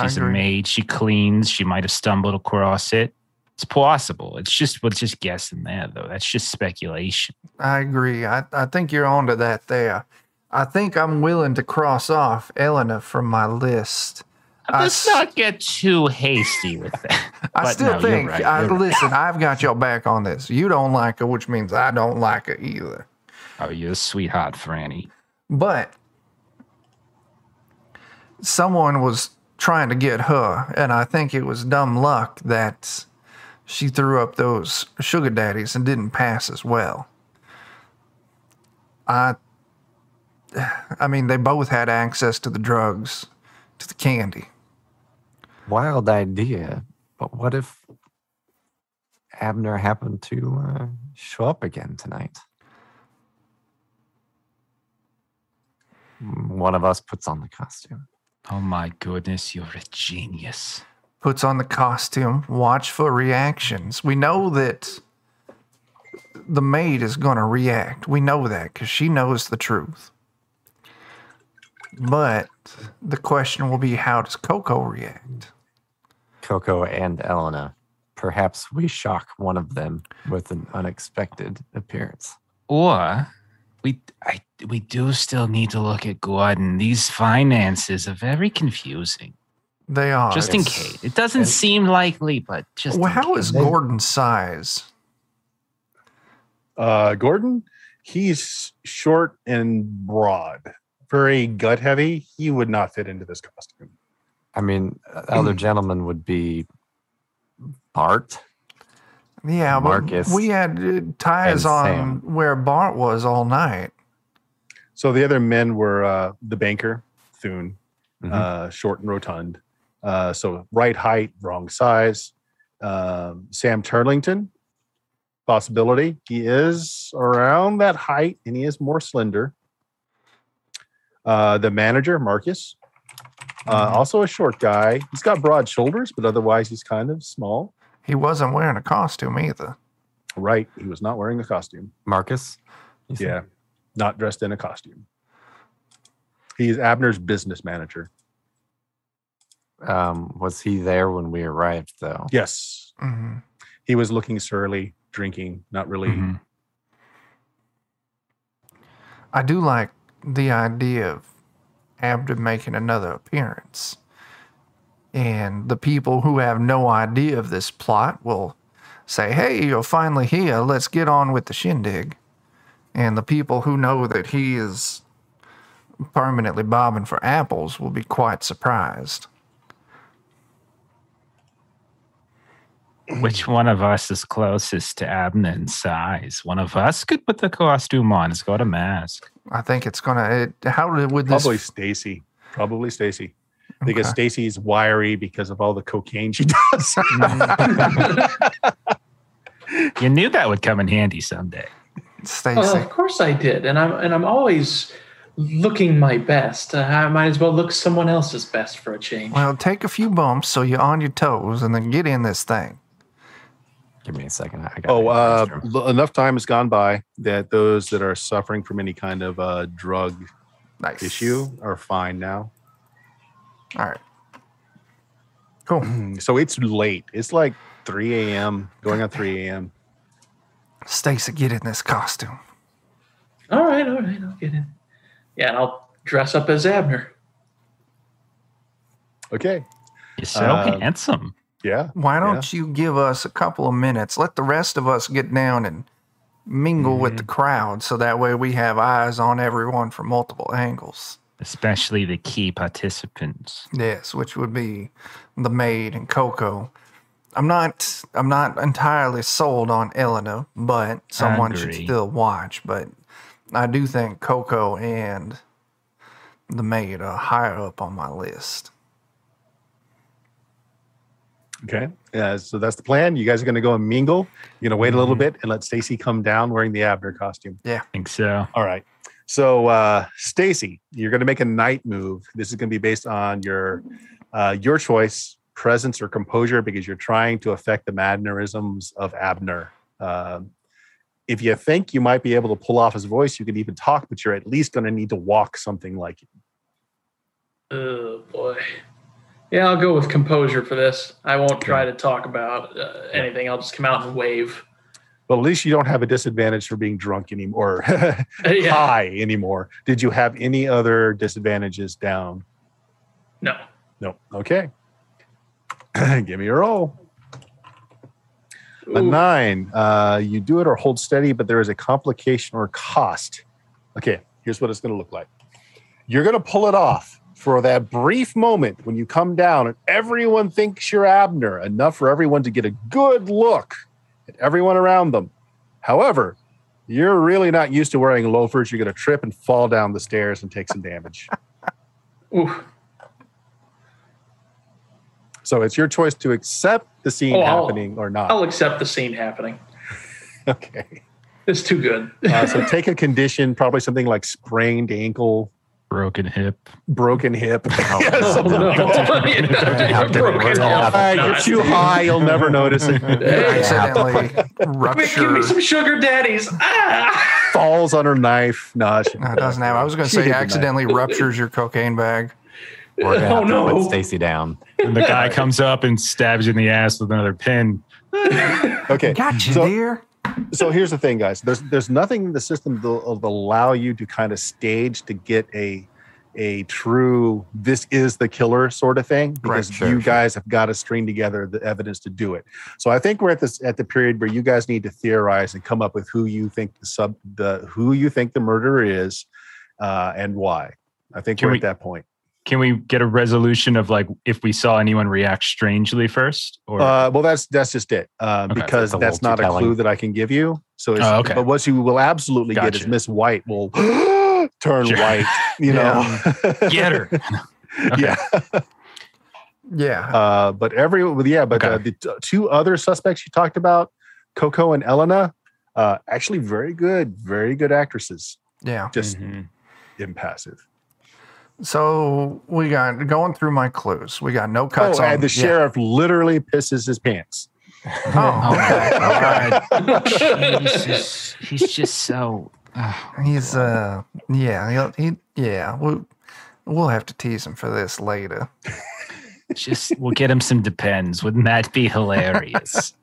She's a maid. She cleans. She might have stumbled across it. It's possible. It's just we're just guessing there, though. That's just speculation. I agree. I, I think you're onto that there. I think I'm willing to cross off Elena from my list. I Let's s- not get too hasty with that. <laughs> I But still no, think, right, I, right. listen, I've got your back on this. You don't like her, which means I don't like her either. Oh, you're a sweetheart, Franny. But someone was trying to get her, and I think it was dumb luck that she threw up those sugar daddies and didn't pass as well. I <sighs> I mean, they both had access to the drugs, to the candy. Wild idea, but what if Abner happened to uh, show up again tonight? One of us puts on the costume. Oh my goodness, you're a genius. Puts on the costume, watch for reactions. We know that the maid is going to react. We know that because she knows the truth. But the question will be how does Coco react? Coco and Elena. Perhaps we shock one of them with an unexpected appearance. Or we I, we do still need to look at Gordon. These finances are very confusing. They are. just in case. It doesn't and- seem likely, but just Well, in how case. is Gordon's size? Uh, Gordon, he's short and broad, very gut heavy. He would not fit into this costume. I mean, the other gentleman would be Bart. Yeah, Marcus we had uh, ties on Sam. where Bart was all night. So the other men were uh, the banker, Thune, Mhm. uh, short and rotund. Uh, so right height, wrong size. Um, Sam Turlington, possibility. He is around that height and he is more slender. Uh, the manager, Marcus, uh, also a short guy. He's got broad shoulders, but otherwise he's kind of small. He wasn't wearing a costume either. Right. He was not wearing a costume. Marcus. you said? Yeah. Not dressed in a costume. He's Abner's business manager. Um, was he there when we arrived, though? Yes. hmm He was looking surly, drinking, not really. Mhm. I do like the idea of Abner making another appearance. And the people who have no idea of this plot will say, Hey, you're finally here. Let's get on with the shindig. And the people who know that he is permanently bobbing for apples will be quite surprised. Which one of us is closest to Abner in size? One of us could put the costume on. It's got a mask. I think it's gonna. It, how would this? Probably Stacy. Probably Stacy. Because Okay. Stacy's wiry because of all the cocaine she <laughs> does. <laughs> You knew that would come in handy someday. Stacy. Uh, of course I did, and I'm and I'm always looking my best. Uh, I might as well look someone else's best for a change. well, take a few bumps so you're on your toes, and then get in this thing. Give me a second. I got oh, uh, l- enough time has gone by that those that are suffering from any kind of uh, drug Nice issue are fine now. All right. Cool. <clears throat> So it's late. It's like 3 a.m., going on 3 a.m. Stacy, get in this costume. all right, all right, I'll get in. Yeah, and I'll dress up as Abner. Okay. You're so Uh, handsome. Yeah. Why don't you give us a couple of minutes? Let the rest of us get down and mingle with the mm-hmm. crowd so that way we have eyes on everyone from multiple angles. Especially the key participants. Yes, which would be the maid and Coco. I'm not I'm not entirely sold on Elena, but someone should still watch. But I do think Coco and the maid are higher up on my list. Okay. Uh, so that's the plan. You guys are going to go and mingle. You're going to wait a little Mhm. bit and let Stacy come down wearing the Abner costume. Yeah. I think so. All right. So, uh, Stacy, you're going to make a night move. This is going to be based on your uh, your choice, presence or composure, because you're trying to affect the mannerisms of Abner. Um, if you think you might be able to pull off his voice, you can even talk, but you're at least going to need to walk something like him. Oh boy. Yeah, I'll go with composure for this. I won't try to talk about uh, anything. I'll just come out and wave. But at least you don't have a disadvantage for being drunk anymore, <laughs> <laughs> yeah. high anymore. Did you have any other disadvantages down? No. No. Okay. <clears throat> Give me a roll. A nine. Uh, you do it or hold steady, but there is a complication or cost. Okay, here's what it's going to look like. You're going to pull it off for that brief moment when you come down and everyone thinks you're Abner, enough for everyone to get a good look at everyone around them. However, You're really not used to wearing loafers. You're going to trip and fall down the stairs and take some damage. <laughs> Ooh. So it's your choice to accept the scene Oh, I'll- happening or not. I'll accept the scene happening. <laughs> Okay. It's too good. Uh, so <laughs> take a condition, probably something like sprained ankle, Broken hip. broken hip. <laughs> <laughs> Yeah, Oh, no. like that. How did it Broken work? off. You're too high. You'll never notice it. <laughs> accidentally Quick, give me rupture. some sugar daddies. Ah! Falls on her knife. No, she- No, it doesn't have. I was going to say accidentally ruptures your cocaine bag. We're gonna Oh, have to no. put Stacy down. And the guy comes up and stabs you in the ass with another pin. Okay. Got you, So- dear. So here's the thing, guys. There's there's nothing in the system that will allow you to kind of stage to get a a true this is the killer sort of thing because sure, you sure. guys have got to string together the evidence to do it. So I think we're at this at the period where you guys need to theorize and come up with who you think the sub the who you think the murderer is uh, and why. I think Can we're we- at that point. Can we get a resolution of like if we saw anyone react strangely first? Or Uh, well, that's that's just it, uh, Okay. because That's a that's not too a clue that I can give you. So, it's, Oh, okay. but what you will absolutely get is Miss White will <gasps> turn Sure. white. You know, <laughs> get her. Yeah. Yeah. Uh, but every yeah, but uh, Okay. the t- two other suspects you talked about, Coco and Elena, uh, actually very good, very good actresses. yeah. Just Mhm. impassive. So we got going through my clues. We got no Oh, cuts on and the yeah. sheriff literally pisses his pants. Oh, okay. All right. Jesus, he's just so. oh, He's uh yeah, he'll, he yeah, we'll we'll have to tease him for this later. just we'll get him some depends. Wouldn't that be hilarious?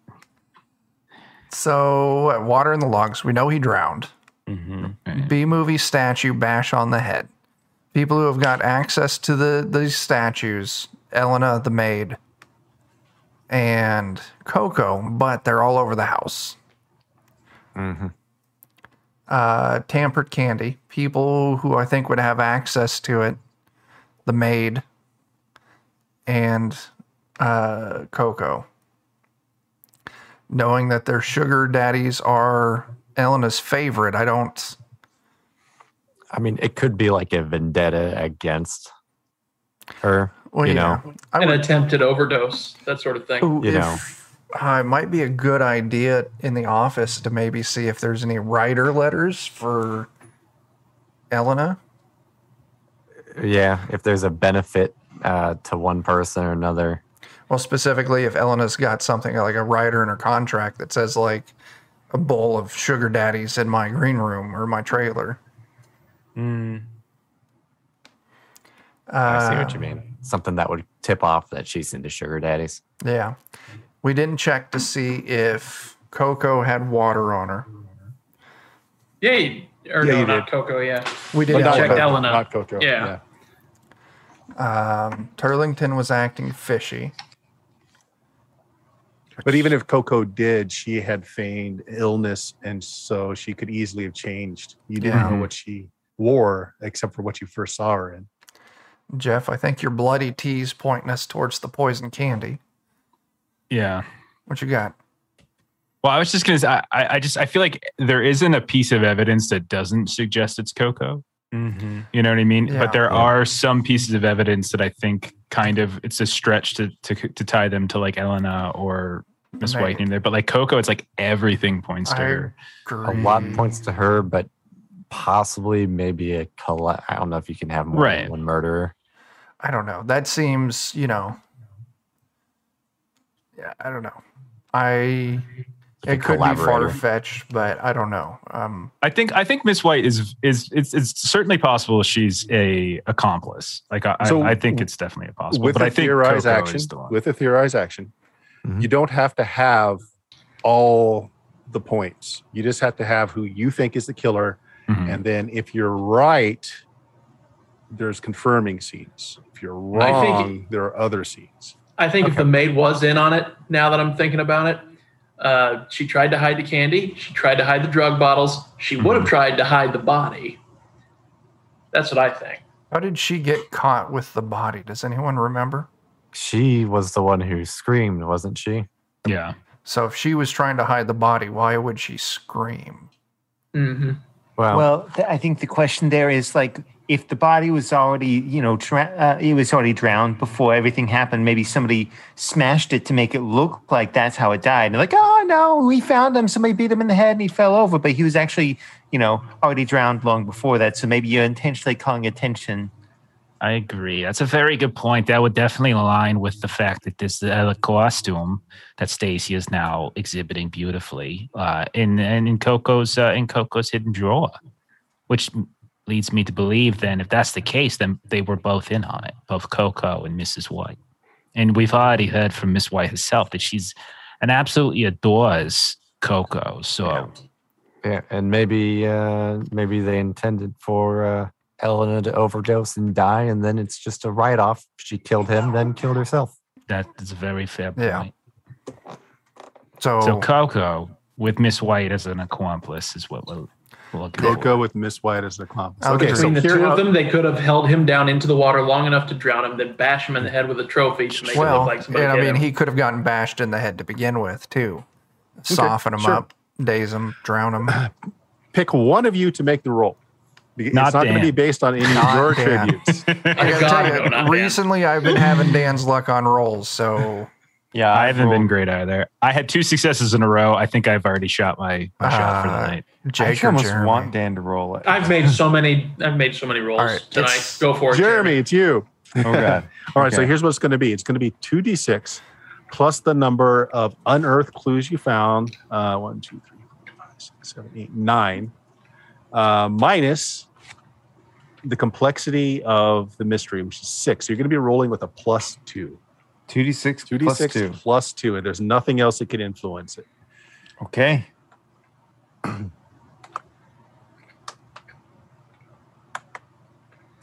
So water in the logs, we know he drowned. mm-hmm. B movie statue bash on the head. People who have got access to the these statues, Elena the maid and Coco, but they're all over the house. Mhm. Uh, tampered candy. People who I think would have access to it, the maid and uh, Coco. Knowing that their sugar daddies are Elena's favorite, I don't. I mean, it could be like a vendetta against her. Well, you yeah, know, I An would. attempted overdose, that sort of thing. Ooh, you if- know. uh, it might be a good idea in the office to maybe see if there's any writer letters for Elena. yeah, if there's a benefit uh, to one person or another. Well, specifically, if Elena's got something like a writer in her contract that says like a bowl of sugar daddies in my green room or my trailer. Mm. I see what Uh, you mean. Something that would tip off that she's into sugar daddies. Yeah. We didn't check to see if Coco had water on her. Yay. Or Yeah, no, you not did. Coco, yeah. We didn't check. checked Coco, Elena. Not Coco. Yeah. Um, Turlington was acting fishy. But even if Coco did, she had feigned illness, and so she could easily have changed. You didn't Yeah. know what she wore, except for what you first saw her in. Jeff, I think your bloody tea's pointing us towards the poison candy. Yeah. What you got? Well, I was just gonna say, I, I I just I feel like there isn't a piece of evidence that doesn't suggest it's Coco. Mm-hmm. You know what I mean? Yeah. but there Yeah. are some pieces of evidence that I think kind of it's a stretch to to to tie them to like Elena or Miss Right. White in there. But like Coco, it's like everything points to I her. A lot points to her, but possibly maybe a colla I don't know if you can have more Right. than one murderer. I don't know. That seems, you know. Yeah, I don't know. I Like it could be far fetched, but I don't know. Um, I think I think Miss White is is it's it's certainly possible she's a accomplice. Like I, So I, I think it's definitely a possible. with but the I think theorized Coco action, the with a theorized action, Mhm. you don't have to have all the points. You just have to have who you think is the killer, Mhm. and then if you're right, there's confirming scenes. If you're I think- wrong, there are other scenes. I think if the maid was in on it, now that I'm thinking about it, uh, she tried to hide the candy. She tried to hide the drug bottles. She would have tried to hide the body. That's what I think. how did she get caught with the body? Does anyone remember? She was the one who screamed, wasn't she? yeah. So if she was trying to hide the body, why would she scream? hmm Well, Well, th- I think the question there is like if the body was already, you know, dra- uh, it was already drowned before everything happened. Maybe somebody smashed it to make it look like that's how it died. And like, oh no, we found him. Somebody beat him in the head and he fell over, but he was actually, you know, already drowned long before that. So maybe you're intentionally calling attention. I agree. That's a very good point. That would definitely align with the fact that this uh, costume that Stacy is now exhibiting beautifully uh, in in, in Coco's uh, in Coco's hidden drawer, which leads me to believe then if that's the case, then they were both in on it, both Coco and Mrs. White. And we've already heard from Miss White herself that she's and absolutely adores Coco. So yeah, and maybe uh, maybe they intended for uh, Elena to overdose and die, and then it's just a write off. She killed him, then killed herself. that is a very fair point. Yeah. So, So Coco with Miss White as an accomplice is what we're we're looking for. Coco with Miss White as the accomplice. I would Okay, so Between the two of them, they could have held him down into the water long enough to drown him, then bash him in the head with a trophy to make it well, look like somebody and I mean, him. he could have gotten bashed in the head to begin with, too. Soften him sure. up, daze him, drown him. <clears throat> pick one of you to make the roll. It's Not not, going to be based on any <laughs> of your Dan. attributes. <laughs> I gotta God, tell you, not Dan. recently I've been having Dan's luck on rolls, so <laughs> Yeah, I haven't been great either. I had two successes in a row. I think I've already shot my, my shot for the Uh, night. I Jake actually or almost Jeremy. want Dan to roll it. I've made so many. I've made so many rolls All right, tonight. Go for it, Jeremy, it's you. Oh god. All right, so here's what it's going to be. It's going to be 2d6 plus the number of unearthed clues you found. Uh, one, two, three, four, five, six, seven, eight, nine. Uh, minus the complexity of the mystery, which is six. So you're going to be rolling with a plus two. Two D six 2d6 plus two. plus two, and there's nothing else that can influence it. Okay. <clears throat>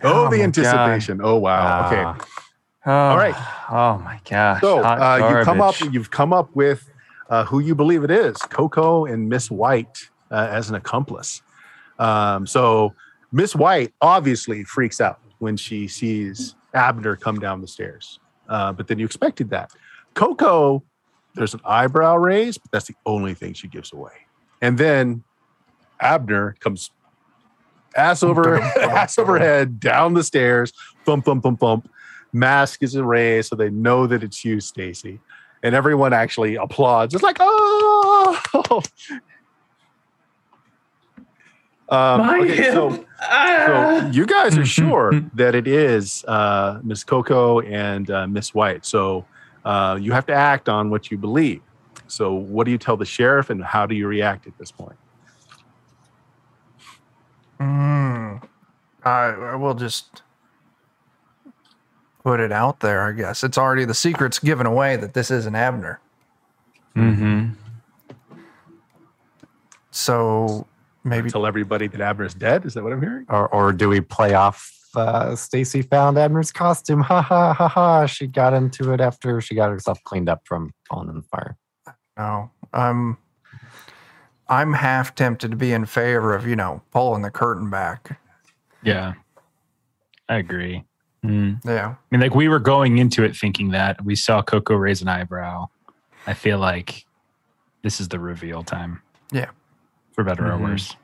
Oh, Oh the anticipation. Oh, wow. okay. Ah, Oh, All right. Oh my gosh. So uh, you come up, you've come up with uh, who you believe it is, Coco and Miss White uh, as an accomplice. Um, so Miss White obviously freaks out when she sees Abner come down the stairs, uh, but then you expected that. Coco, there's an eyebrow raise, but that's the only thing she gives away. And then Abner comes ass over <laughs> ass over head down the stairs, thump thump thump thump. Mask is erased, so they know that it's you, Stacy. And everyone actually applauds. It's like, oh. <laughs> um, My okay, so. Ah. so you guys are <laughs> sure that it is uh, Miss Coco and uh, Miss White. So uh, you have to act on what you believe. So what do you tell the sheriff, and how do you react at this point? Mm, I, I will just put it out there, I guess. It's already the secret's given away that this isn't Abner. Mm-hmm. So maybe Tell everybody that Abner's dead. Is that what I'm hearing? or or do we play off? Uh, Stacy found Abner's costume. <laughs> Ha ha ha ha! She got into it after she got herself cleaned up from falling in the fire. no. I'm I'm half tempted to be in favor of, you know, pulling the curtain back. Yeah, I agree. Mm. Yeah. I mean, like we were going into it thinking that we saw Coco raise an eyebrow. I feel like this is the reveal time. Yeah. For better Mhm. or worse.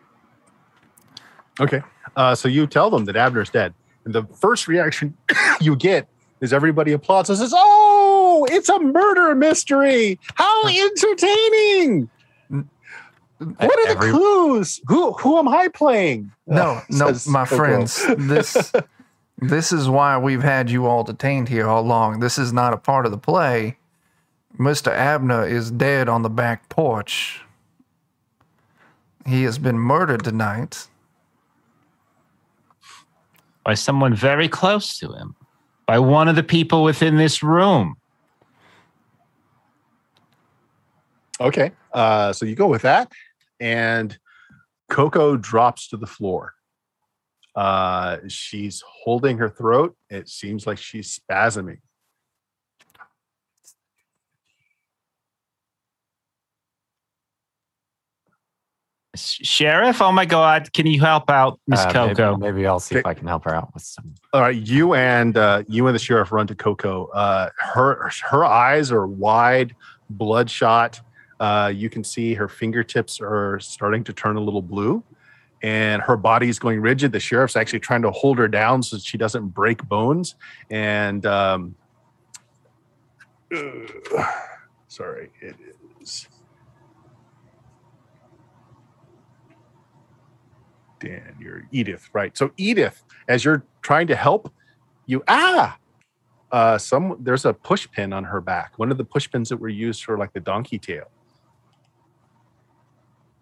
Okay. Uh, so you tell them that Abner's dead. And the first reaction <coughs> you get is everybody applauds and says, Oh, it's a murder mystery. How entertaining. What are the clues? Who who am I playing? No, <laughs> no, Says my friends. This <laughs> this is why we've had you all detained here all along. This is not a part of the play. Mr. Abner is dead on the back porch. He has been murdered tonight. By someone very close to him, by one of the people within this room. Okay. Uh, so you go with that, and Coco drops to the floor. Uh, she's holding her throat. It seems like she's spasming. Sheriff, oh my God, can you help out Miss Uh, maybe- Coco? Maybe, I'll see if I can help her out with some. All right, you and uh, you and the sheriff run to Coco. Uh, her her eyes are wide, bloodshot. Uh, you can see her fingertips are starting to turn a little blue. and her body is going rigid. The sheriff's actually trying to hold her down so she doesn't break bones. And um, uh, <sighs> sorry, it is. Dan, you're Edith, right? So Edith, as you're trying to help, you ah, uh, some there's a push pin on her back. One of the push pins that were used for like the donkey tail.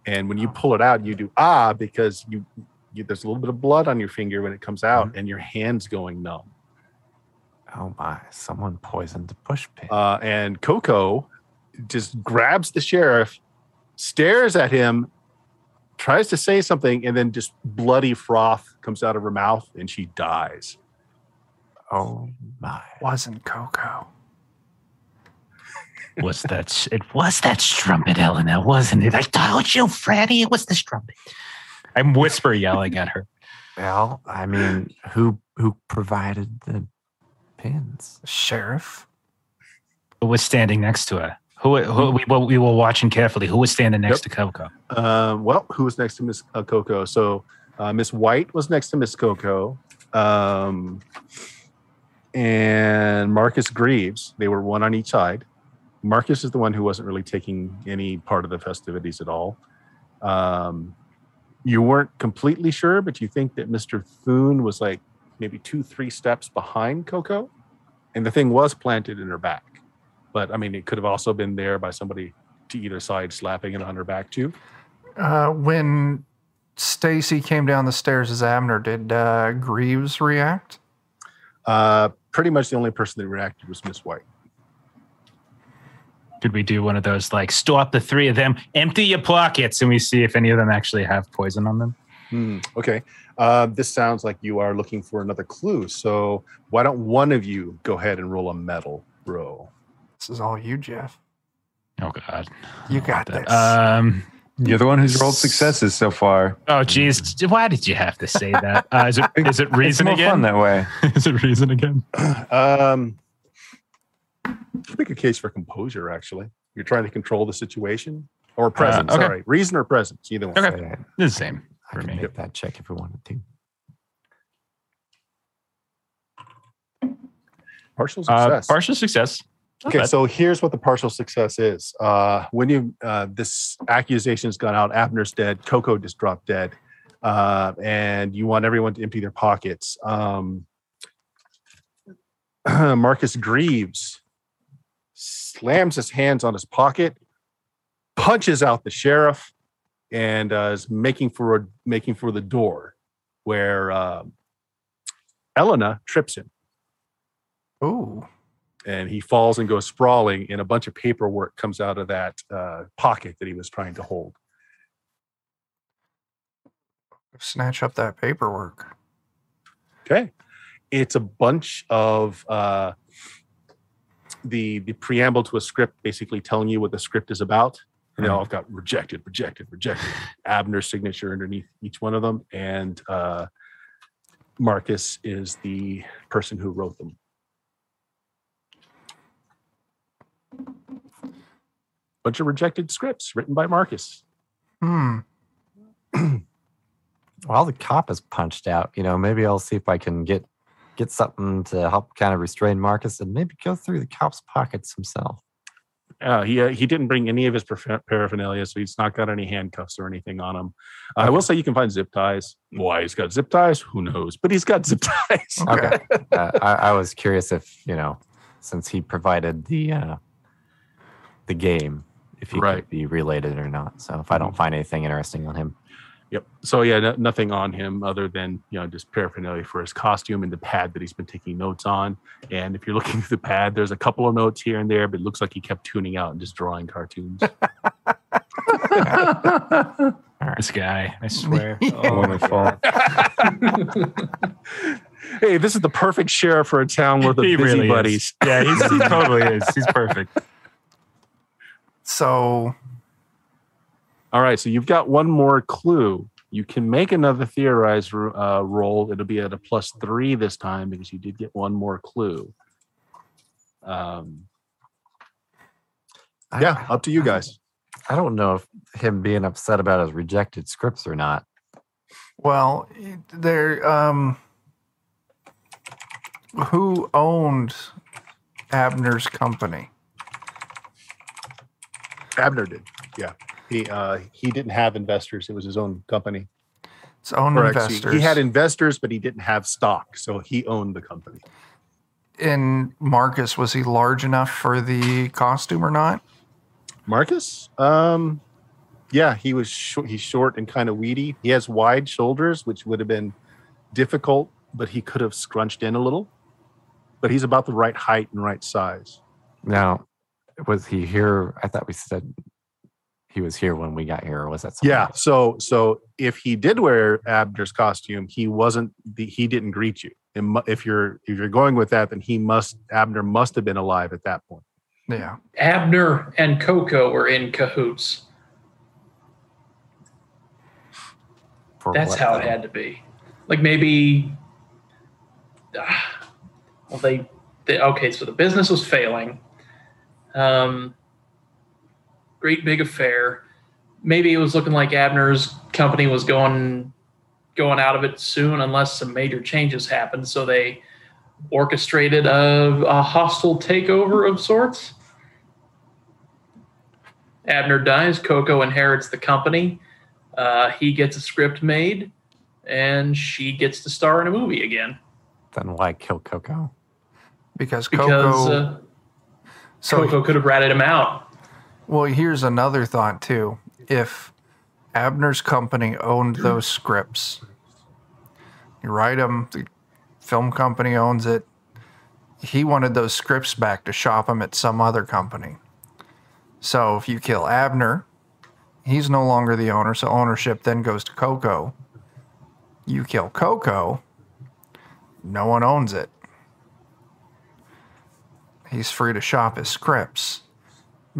And when you pull it out, you do ah because you, you there's a little bit of blood on your finger when it comes out, and your hand's going numb. Oh my! Someone poisoned the push pin. Uh, and Coco just grabs the sheriff, stares at him, tries to say something, and then just bloody froth comes out of her mouth, and she dies. oh my! Wasn't Coco. was that it was that strumpet, Elena, wasn't it? I told you, Freddie, it was the strumpet. I'm whisper yelling at her. <laughs> Well, I mean, who who provided the pins? Sheriff. Who was standing next to her? Who, who we, were- we were watching carefully. Who was standing next to Coco? Um, well, who was next to Miss uh, Coco? So uh, Miss White was next to Miss Coco, um, and Marcus Greaves. They were one on each side. Marcus is the one who wasn't really taking any part of the festivities at all. Um, you weren't completely sure, but you think that Mr. Thune was like maybe two, three steps behind Coco, and the thing was planted in her back. But I mean, it could have also been there by somebody to either side slapping it on her back too. Uh, when Stacy came down the stairs as Abner, did uh, Greaves react? Uh, pretty much the only person that reacted was Miss White. Could we do one of those like stop the three of them, empty your pockets, and we see if any of them actually have poison on them? Hmm, okay. Uh, this sounds like you are looking for another clue. So why don't one of you go ahead and roll a metal roll? This is all you, Jeff. Oh God, You got this. Um. You're the one who's rolled successes so far. Oh geez, why did you have to say that? Uh, is it <laughs> is it It's reason more again? fun that way. <laughs> is it reason again? <clears throat> Um, make a case for composure. Actually, you're trying to control the situation or presence. okay. Sorry, reason or presence, either one. Okay. Yeah, The same I for can me. make that check if we wanted to. Partial Uh, success. partial success. Not Okay, so here's what the partial success is. Uh, when you uh, this accusation's gone out, Abner's dead, Coco just dropped dead, uh, and you want everyone to empty their pockets. Um, <clears throat> Marcus Greaves slams his hands on his pocket, punches out the sheriff, and uh, is making for making for the door, where uh, Elena trips him Ooh. And he falls and goes sprawling and a bunch of paperwork comes out of that uh, pocket that he was trying to hold. Snatch up that paperwork. okay. It's a bunch of uh, the the preamble to a script basically telling you what the script is about and i've got rejected rejected rejected. Abner's signature underneath each one of them and uh, marcus is the person who wrote them bunch of rejected scripts written by marcus Hmm. <clears throat> While the cop is punched out, you know, maybe I'll see if I can get get something to help kind of restrain Marcus and maybe go through the cop's pockets himself. Uh, he uh, he didn't bring any of his paraphernalia, so he's not got any handcuffs or anything on him. I will say you can find zip ties. Why he's got zip ties, who knows? But he's got zip ties. Okay. <laughs> uh, I, I was curious if you know, since he provided the uh, the game, if he Right. could be related or not. So if I don't mm-hmm. find anything interesting on him, Yep. So yeah, no, nothing on him other than you know just paraphernalia for his costume and the pad that he's been taking notes on. And if you're looking <laughs> through the pad, there's a couple of notes here and there, but it looks like he kept tuning out and just drawing cartoons. <laughs> This guy, I swear. <laughs> oh, Wonderful. hey, this is the perfect sheriff for a town worth of he really busybodies. is. Yeah, he's, he totally is. He's perfect. So All right, so you've got one more clue. You can make another theorize uh, roll. It'll be at a plus three this time because you did get one more clue. Um, I- yeah, up to you guys. I don't know if him being upset about his rejected scripts or not. Well, there. Um, who owned Abner's company? Abner did. Yeah. He uh, he didn't have investors. It was his own company. Its own Or actually, investors. he had investors, but he didn't have stock, so he owned the company. and Marcus was he large enough for the costume or not? Marcus? Um, yeah, he was short. He's short and kind of weedy. He has wide shoulders, which would have been difficult, but he could have scrunched in a little. But he's about the right height and right size. Now, was he here? I thought we said he was here when we got here, or was that something Yeah. else? So so if he did wear Abner's costume, he wasn't the he didn't greet you. It mu- If you're if you're going with that, then he must Abner must have been alive at that point. Yeah. Abner and Coco were in cahoots. For That's what, how it had to be. Like maybe, ah, well, they, they okay. So the business was failing. Um, great big affair. Maybe it was looking like Abner's company was going going out of it soon, unless some major changes happened. So they orchestrated a, a hostile takeover of sorts. Abner dies. Coco inherits the company. Uh, he gets a script made, and she gets to star in a movie again Then why kill Coco? Because because Coco. uh, so Coco could have ratted him out. Well, here's another thought too. If Abner's company owned those scripts, you write them, the film company owns it. He wanted those scripts back to shop them at some other company. So if you kill Abner, he's no longer the owner, so ownership then goes to Coco. You kill Coco, no one owns it. He's free to shop his scripts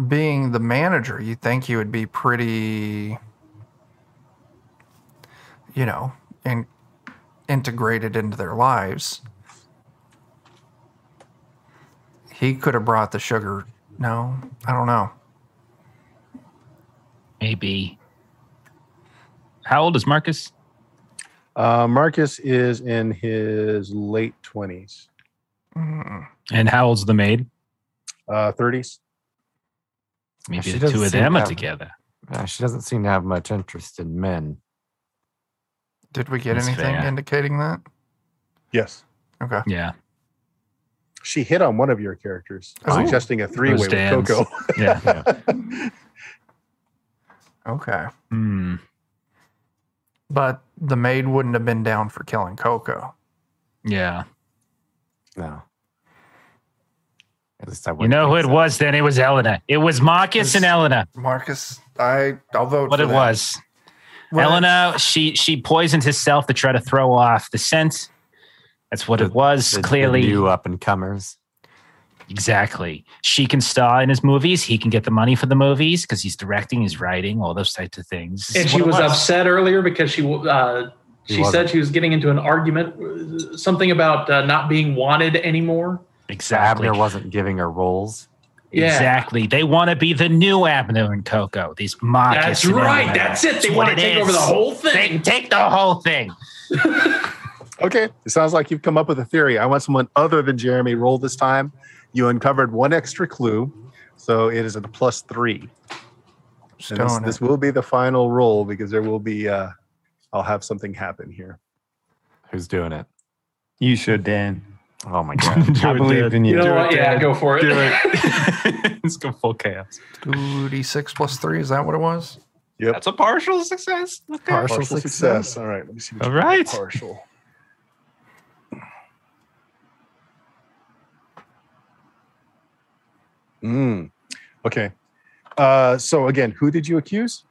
being the manager, you think he would be pretty, you know, in, integrated into their lives. He could have brought the sugar. No, I don't know. Maybe. How old is Marcus? Uh, Marcus is in his late twenties, Mm. And how old's the maid? uh, thirties. Maybe She the two of seem them are have- together. Uh, she doesn't seem to have much interest in men. Did we get That's anything fair. indicating that? Yes, Okay. Yeah. she hit on one of your characters, Oh. suggesting a three way with Dan's. Coco. <laughs> Yeah. <laughs> Okay. Hmm. But the maid wouldn't have been down for killing Coco. Yeah. No. At least I You wouldn't know who it so. was then? It was Elena. It was Marcus and It's- Elena. Marcus, I I'll vote What for it that. was. Well, Elena, she she poisoned herself to try to throw off the scent. That's what The- it was. The- the clearly, new up and comers. exactly. She can star in his movies. He can get the money for the movies because he's directing, he's writing, all those types of things. And she what was upset earlier because she uh, He she said she was getting into an argument, something about uh, not being wanted anymore. Exactly. Abner wasn't giving her roles. Yeah. Exactly. They want to be the new Abner and Coco. These Marcus. That's right. Elena. That's it. They want to it take over the whole thing. They thing. take the whole thing. <laughs> Okay, it sounds like you've come up with a theory. I want someone other than Jeremy roll this time. You uncovered one extra clue, so it is at a plus three. just And this, this will be the final roll because there will be. Uh, I'll have something happen here. Who's doing it? You should, Dan. Oh my <laughs> god. I believe in you. You know what? Yeah, Dan. go for it. Do it. <laughs> <laughs> Let's go full chaos. 2d6 plus 3, is that what it was? Yep. That's a partial success. Okay. Partial Partial success. success. All right. Let me see. What All you got right. Partial. Mm. Okay. Uh, so again, who did you accuse?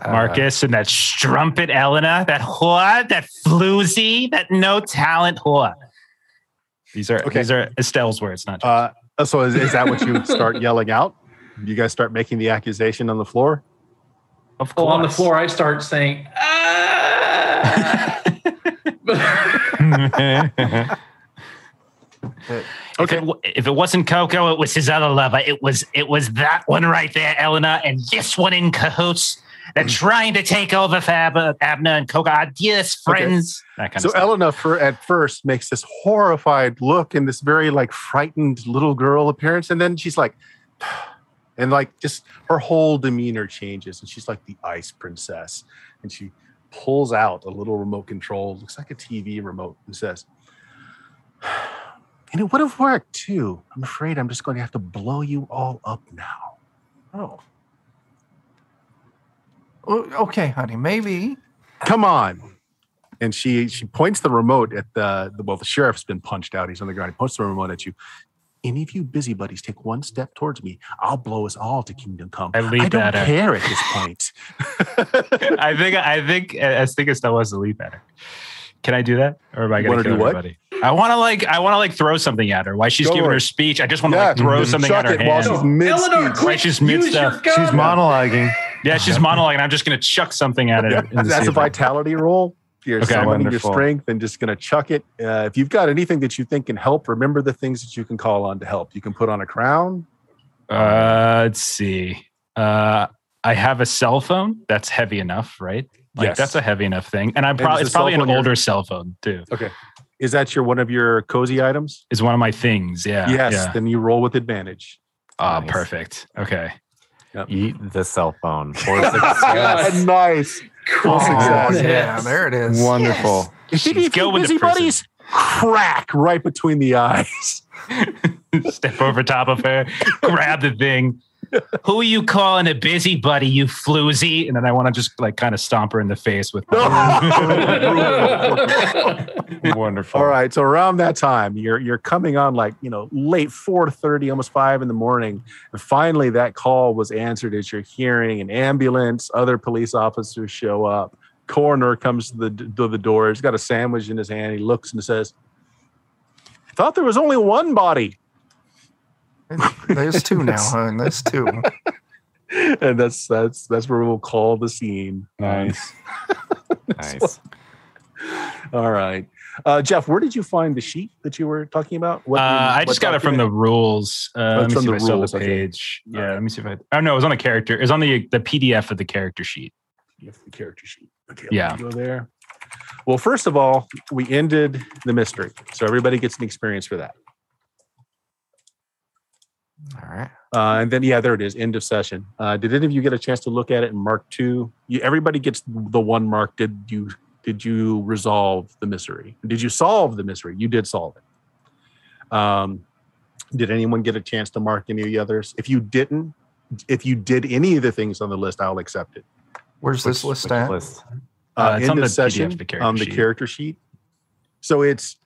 Uh, Marcus and that strumpet Elena, that whore, that floozy, that no talent whore. These are Okay. these are Estelle's words, not Uh, so is, is that what you start yelling out? You guys start making the accusation on the floor? of Well, on the floor, I start saying, ah! <laughs> If, it, if it wasn't Coco, it was his other lover. It was it was that one right there, Elena, and this one in cahoots. They're mm. trying to take over Fab, uh, Abner and. Adios, Okay. friends. That kind So of stuff. Elena, for at first, makes this horrified look and this very like frightened little girl appearance, and then she's like, <sighs> and like just her whole demeanor changes, and she's like the ice princess, and she pulls out a little remote control, looks like a TV remote, and says, "And it would have worked too. I'm afraid I'm just going to have to blow you all up now." Oh. Well, Okay, honey. Maybe. come on and she she points the remote at the, the well the sheriff's been punched out he's on the ground he points the remote at you any of you busybodies take one step towards me i'll blow us all to kingdom come I leap i don't at her. care at this point <laughs> I think I think I think it still was the leap at her. Can I do that, or am I going wanna to kill do what? I want to like I want to like throw something at her. While she's Go giving for her speech, I just want to Yeah, like throw something at her it while she's mid Eleanor, quick, Right, she's mid stuff. She's monologuing. Yeah, she's monologuing. I'm just going to chuck something at her. and that's a vitality roll you're Okay. summoning your strength and just going to chuck it uh, if you've got anything that you think can help remember the things that you can call on to help you can put on a crown Uh, let's see. Uh, I have a cell phone that's heavy enough, right? Like Yes. that's a heavy enough thing, and I'm And probably it's probably an phone your- older cell phone too. Okay. Is that your one of your cozy items Is one of my things. Yeah. yes Yeah. then you roll with advantage Oh, Nice. perfect. Okay. Eat the cell phone. <laughs> For success. nice Cool. Oh, success. yeah, there it is. Wonderful. If any of Go you with the crack right between the eyes. <laughs> Step over top of her, grab the thing. Who are you calling a busybody, you floozy? And then I want to just like kind of stomp her in the face with. <laughs> Wonderful. All right, so around that time, you're you're coming on like you know late four thirty, almost five in the morning, and finally that call was answered as you're hearing an ambulance, other police officers show up. Coroner comes to the to the door. He's got a sandwich in his hand. He looks and says, I "Thought there was only one body." There's two <laughs> now, hon. There's two. <laughs> and that's that's that's where we'll call the scene. Nice. <laughs> nice. All right, uh, Jeff, where did you find the sheet that you were talking about? What, Uh, I just got it from the rules. Uh, Oh, let me from see the if I saw rules, the okay. page. Yeah, Alright. let me see if I. Oh no, it was on the character. It was on the the PDF of the character sheet. You have the character sheet. Okay, Yeah. let me go there. Well, first of all, we ended the mystery, so everybody gets an experience for that. All right. Uh, and then, yeah, there it is. End of session. Uh, did any of you get a chance to look at it and mark two? You, everybody gets the one mark. Did you did you resolve the mystery? Did you solve the mystery? You did solve it. Um, did anyone get a chance to mark any of the others? If you didn't, if you did any of the things on the list, I'll accept it. Where's this list at? list? Uh, Uh, it's end on of the PDF, session the character on the sheet. character sheet. So it's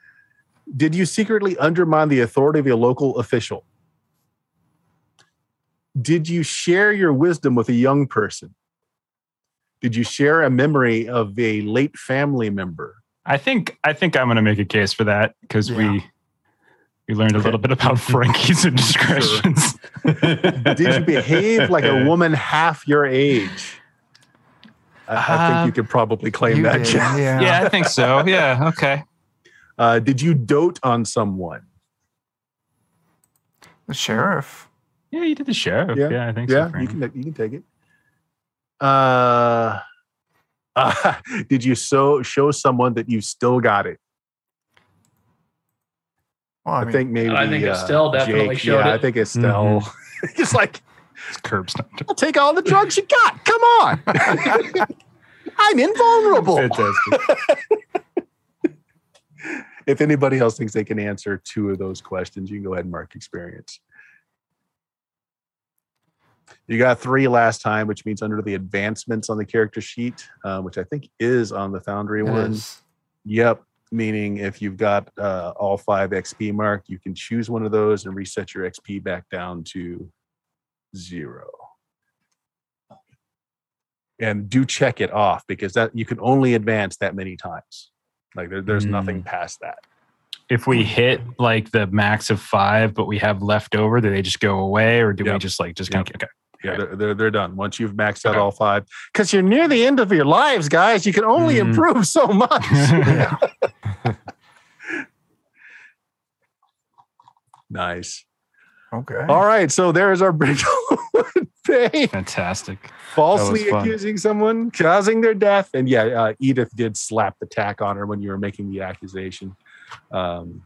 did you secretly undermine the authority of a local official? Did you share your wisdom with a young person? Did you share a memory of a late family member? I think I think I'm going to make a case for that because Yeah. we we learned a little bit about <laughs> Frankie's indiscretions. <laughs> Did you behave like a <laughs> woman half your age? I, I think Uh, you could probably claim that. did, yeah. yeah, I think so. Yeah. Okay. Uh, did you dote on someone? The sheriff. Yeah, you did the sheriff. Yeah. Yeah, I think yeah, so. you can you can take it. Uh, uh, <laughs> did you so show someone that you still got it? Well, I, I, mean, think maybe. I think uh, Estelle definitely Jake. showed yeah, I it. think Estelle. <laughs> It's like It's curb stomped. I'll take all the drugs you got. Come on, <laughs> I'm invulnerable. Fantastic. if anybody else thinks they can answer two of those questions, you can go ahead and mark experience. You got three last time, which means under the advancements on the character sheet, uh, which I think is on the Foundry it one. is. Yep. Meaning if you've got uh, all five XP marked, you can choose one of those and reset your XP back down to zero. And do check it off because that you can only advance that many times. Like there, there's nothing past that. If we hit like the max of five, but we have left over, do they just go away, or do we just like just kind of okay? Yeah, they're, they're, they're done. Once you've maxed out Okay. all five, because you're near the end of your lives, guys. You can only Mhm. improve so much. <laughs> Nice. Okay. All right, so there is our Brindlewood <laughs> Bay. Fantastic. falsely accusing someone, causing their death. And yeah, uh, Edith did slap the tack on her when you were making the accusation. Um.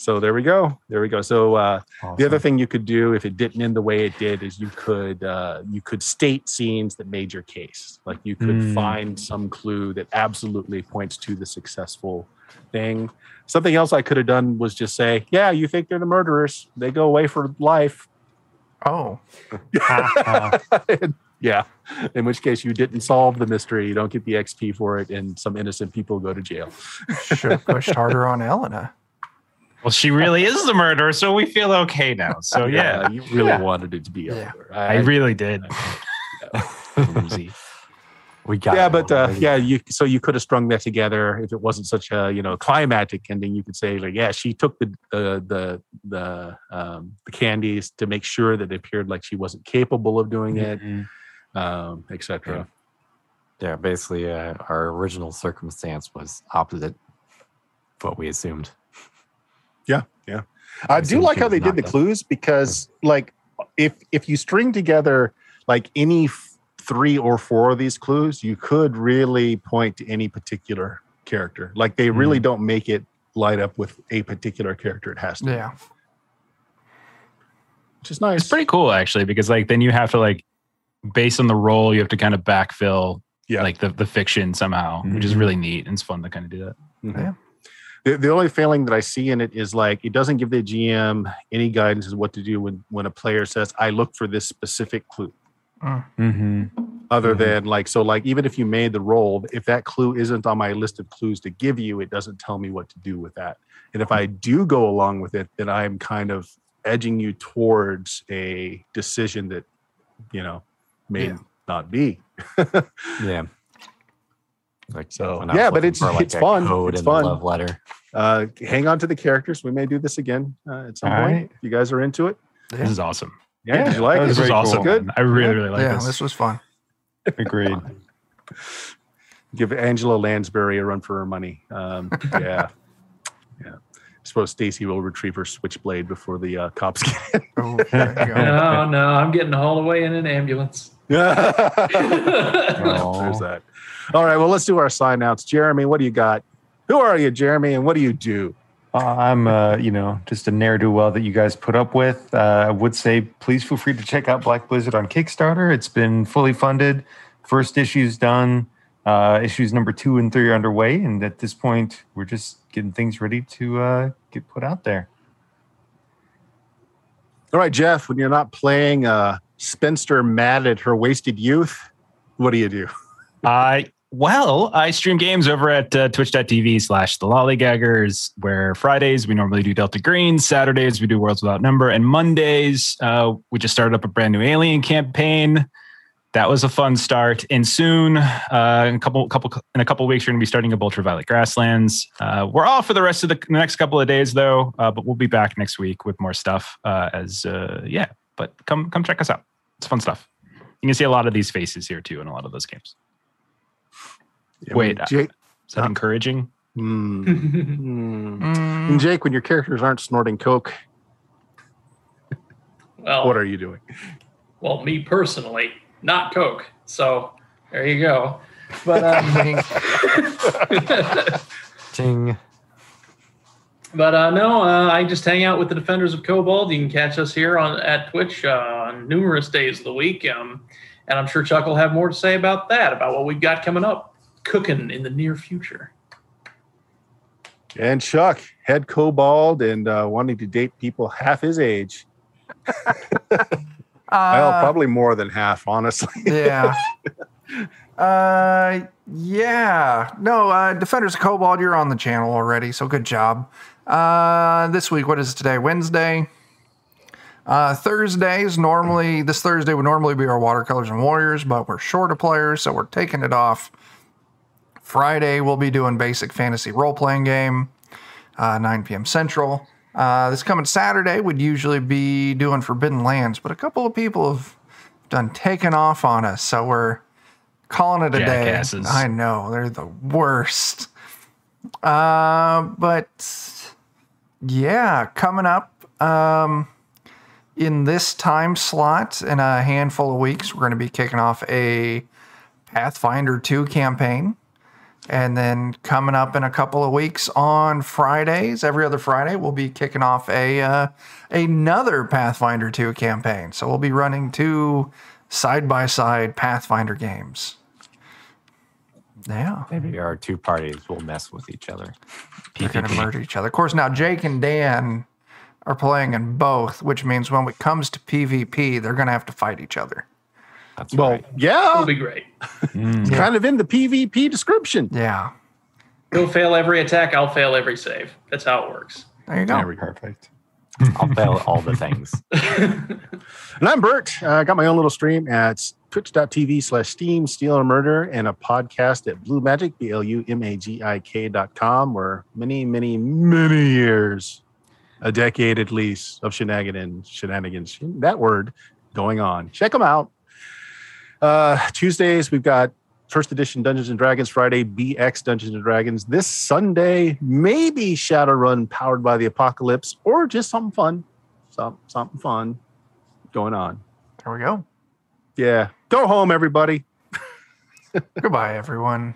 So there we go. There we go. So uh, the other thing you could do if it didn't end the way it did is you could uh, you could state scenes that made your case. Like you could Mm. find some clue that absolutely points to the successful thing. Something else I could have done was just say, "Yeah, you think they're the murderers? They go away for life." Oh, <laughs> <laughs> <laughs> yeah. In which case, you didn't solve the mystery. You don't get the XP for it, and some innocent people go to jail. should have pushed harder on Elena. Well, she really is the murderer, so we feel okay now. So yeah, you really Yeah. wanted it to be Yeah. over. I really did. <laughs> We got yeah, but uh, yeah, you so you could have strung that together if it wasn't such a you know climactic ending. You could say like, yeah, she took the the the the um, the candies to make sure that it appeared like she wasn't capable of doing it, Mhm. Um, etc. Yeah, basically, uh, our original circumstance was opposite what we assumed. Yeah, yeah. I It do like how they did the dead. clues because, like, if if you string together like any f- three or four of these clues, you could really point to any particular character. Like, they really don't make it light up with a particular character. It has to, Yeah. which is nice. It's pretty cool actually, because like then you have to like based on the role, you have to kind of backfill Yeah. like the, the fiction somehow, which is Mhm. really neat and it's fun to kind of do that. Mhm. Yeah. The, the only failing that I see in it is like it doesn't give the GM any guidance as what to do when when a player says, "I look for this specific clue." Mhm. Other Mhm. than like so, like even if you made the roll, if that clue isn't on my list of clues to give you, it doesn't tell me what to do with that. And if I do go along with it, then I'm kind of edging you towards a decision that you know may Yeah. not be. <laughs> Yeah. Like So, when I was yeah, but it's- for, like, it's fun. It's fun. love letter. Uh, hang on to the characters. We may do this again uh, at some All point. right. If you guys are into it. This is awesome. Yeah, Yeah, did you like that it? was This is awesome. cool. Good. I really, really like yeah, this. this was fun. Agreed. <laughs> give Angela Lansbury a run for her money. Um, <laughs> yeah, yeah. I suppose Stacy will retrieve her switchblade before the uh, cops get in. Oh, there you go. No, no, I'm getting hauled away in an ambulance. <laughs> There's that. All right, well, let's do our sign outs. Jeremy, what do you got? Who are you, Jeremy, and what do you do? Uh, I'm, uh, you know, just a ne'er do well that you guys put up with. Uh, I would say please feel free to check out Black Blizzard on Kickstarter. It's been fully funded. First issue's done. Uh, issues number two and three are underway, and at this point, we're just getting things ready to uh, get put out there. All right, Jeff, when you're not playing uh, spinster mad at her wasted youth, what do you do? I well, I stream games over at uh, twitch.tv slash the lollygaggers, where Fridays we normally do Delta Green, Saturdays we do Worlds Without Number, and Mondays uh, we just started up a brand new Alien campaign. That was a fun start, and soon, uh, in a couple, couple, in a couple weeks, we're going to be starting up Ultraviolet Grasslands. Uh, we're off for the rest of the next couple of days, though, uh, but we'll be back next week with more stuff. Uh, as yeah, but come, come check us out. It's fun stuff. You can see a lot of these faces here too in a lot of those games. Wait, Jake. Is that Huh? encouraging? Mm, <laughs> And Jake, when your characters aren't snorting coke, well, what are you doing? well, me personally, not Coke. So there you go. But um, <laughs> <laughs> Ting. But uh, no, uh, I just hang out with the Defenders of Cobalt. You can catch us here on at Twitch uh, on numerous days of the week. Um, and I'm sure Chuck will have more to say about that, about what we've got coming up, cooking in the near future. And Chuck, head kobold and uh, wanting to date people half his age. <laughs> well, uh, probably more than half, honestly. <laughs> yeah. Uh, yeah. No, uh, Defenders of Cobalt, you're on the channel already, so good job. Uh, this week, what is it today? Wednesday. Uh, Thursdays normally this Thursday would normally be our watercolors and warriors, but we're short of players, so we're taking it off. Friday we'll be doing basic fantasy role playing game, uh, 9 p.m. Central. Uh, this coming Saturday would usually be doing Forbidden Lands, but a couple of people have done taken off on us, so we're calling it a Jackasses. day. I know they're the worst. Uh, but yeah, coming up. Um, in this time slot, in a handful of weeks, we're going to be kicking off a Pathfinder 2 campaign. And then coming up in a couple of weeks on Fridays, every other Friday, we'll be kicking off a uh, another Pathfinder 2 campaign. So we'll be running two side by side Pathfinder games. Yeah. Maybe our two parties will mess with each other. They're going to merge each other. Of course, now Jake and Dan are playing in both, which means when it comes to PvP, they're going to have to fight each other. That's Well, right. yeah, It'll be great. Mm. kind of in the PvP description. Yeah. He'll fail every attack. I'll fail every save. That's how it works. There you go. There we go. Perfect. I'll fail all the things. <laughs> And I'm Bert. Uh, I got my own little stream at twitch.tv slash steam, steal or murder, and a podcast at Blue Magic, B L U M A G I K dot com, where many, many, many years, a decade at least, of shenanigans, shenanigans, that word going on. Check them out. Uh, Tuesdays, we've got first edition Dungeons and Dragons, Friday, BX Dungeons and Dragons. This Sunday, maybe Shadowrun powered by the apocalypse, or just something fun. Some, something fun going on. There we go. Yeah. Go home, everybody. <laughs> Goodbye, everyone.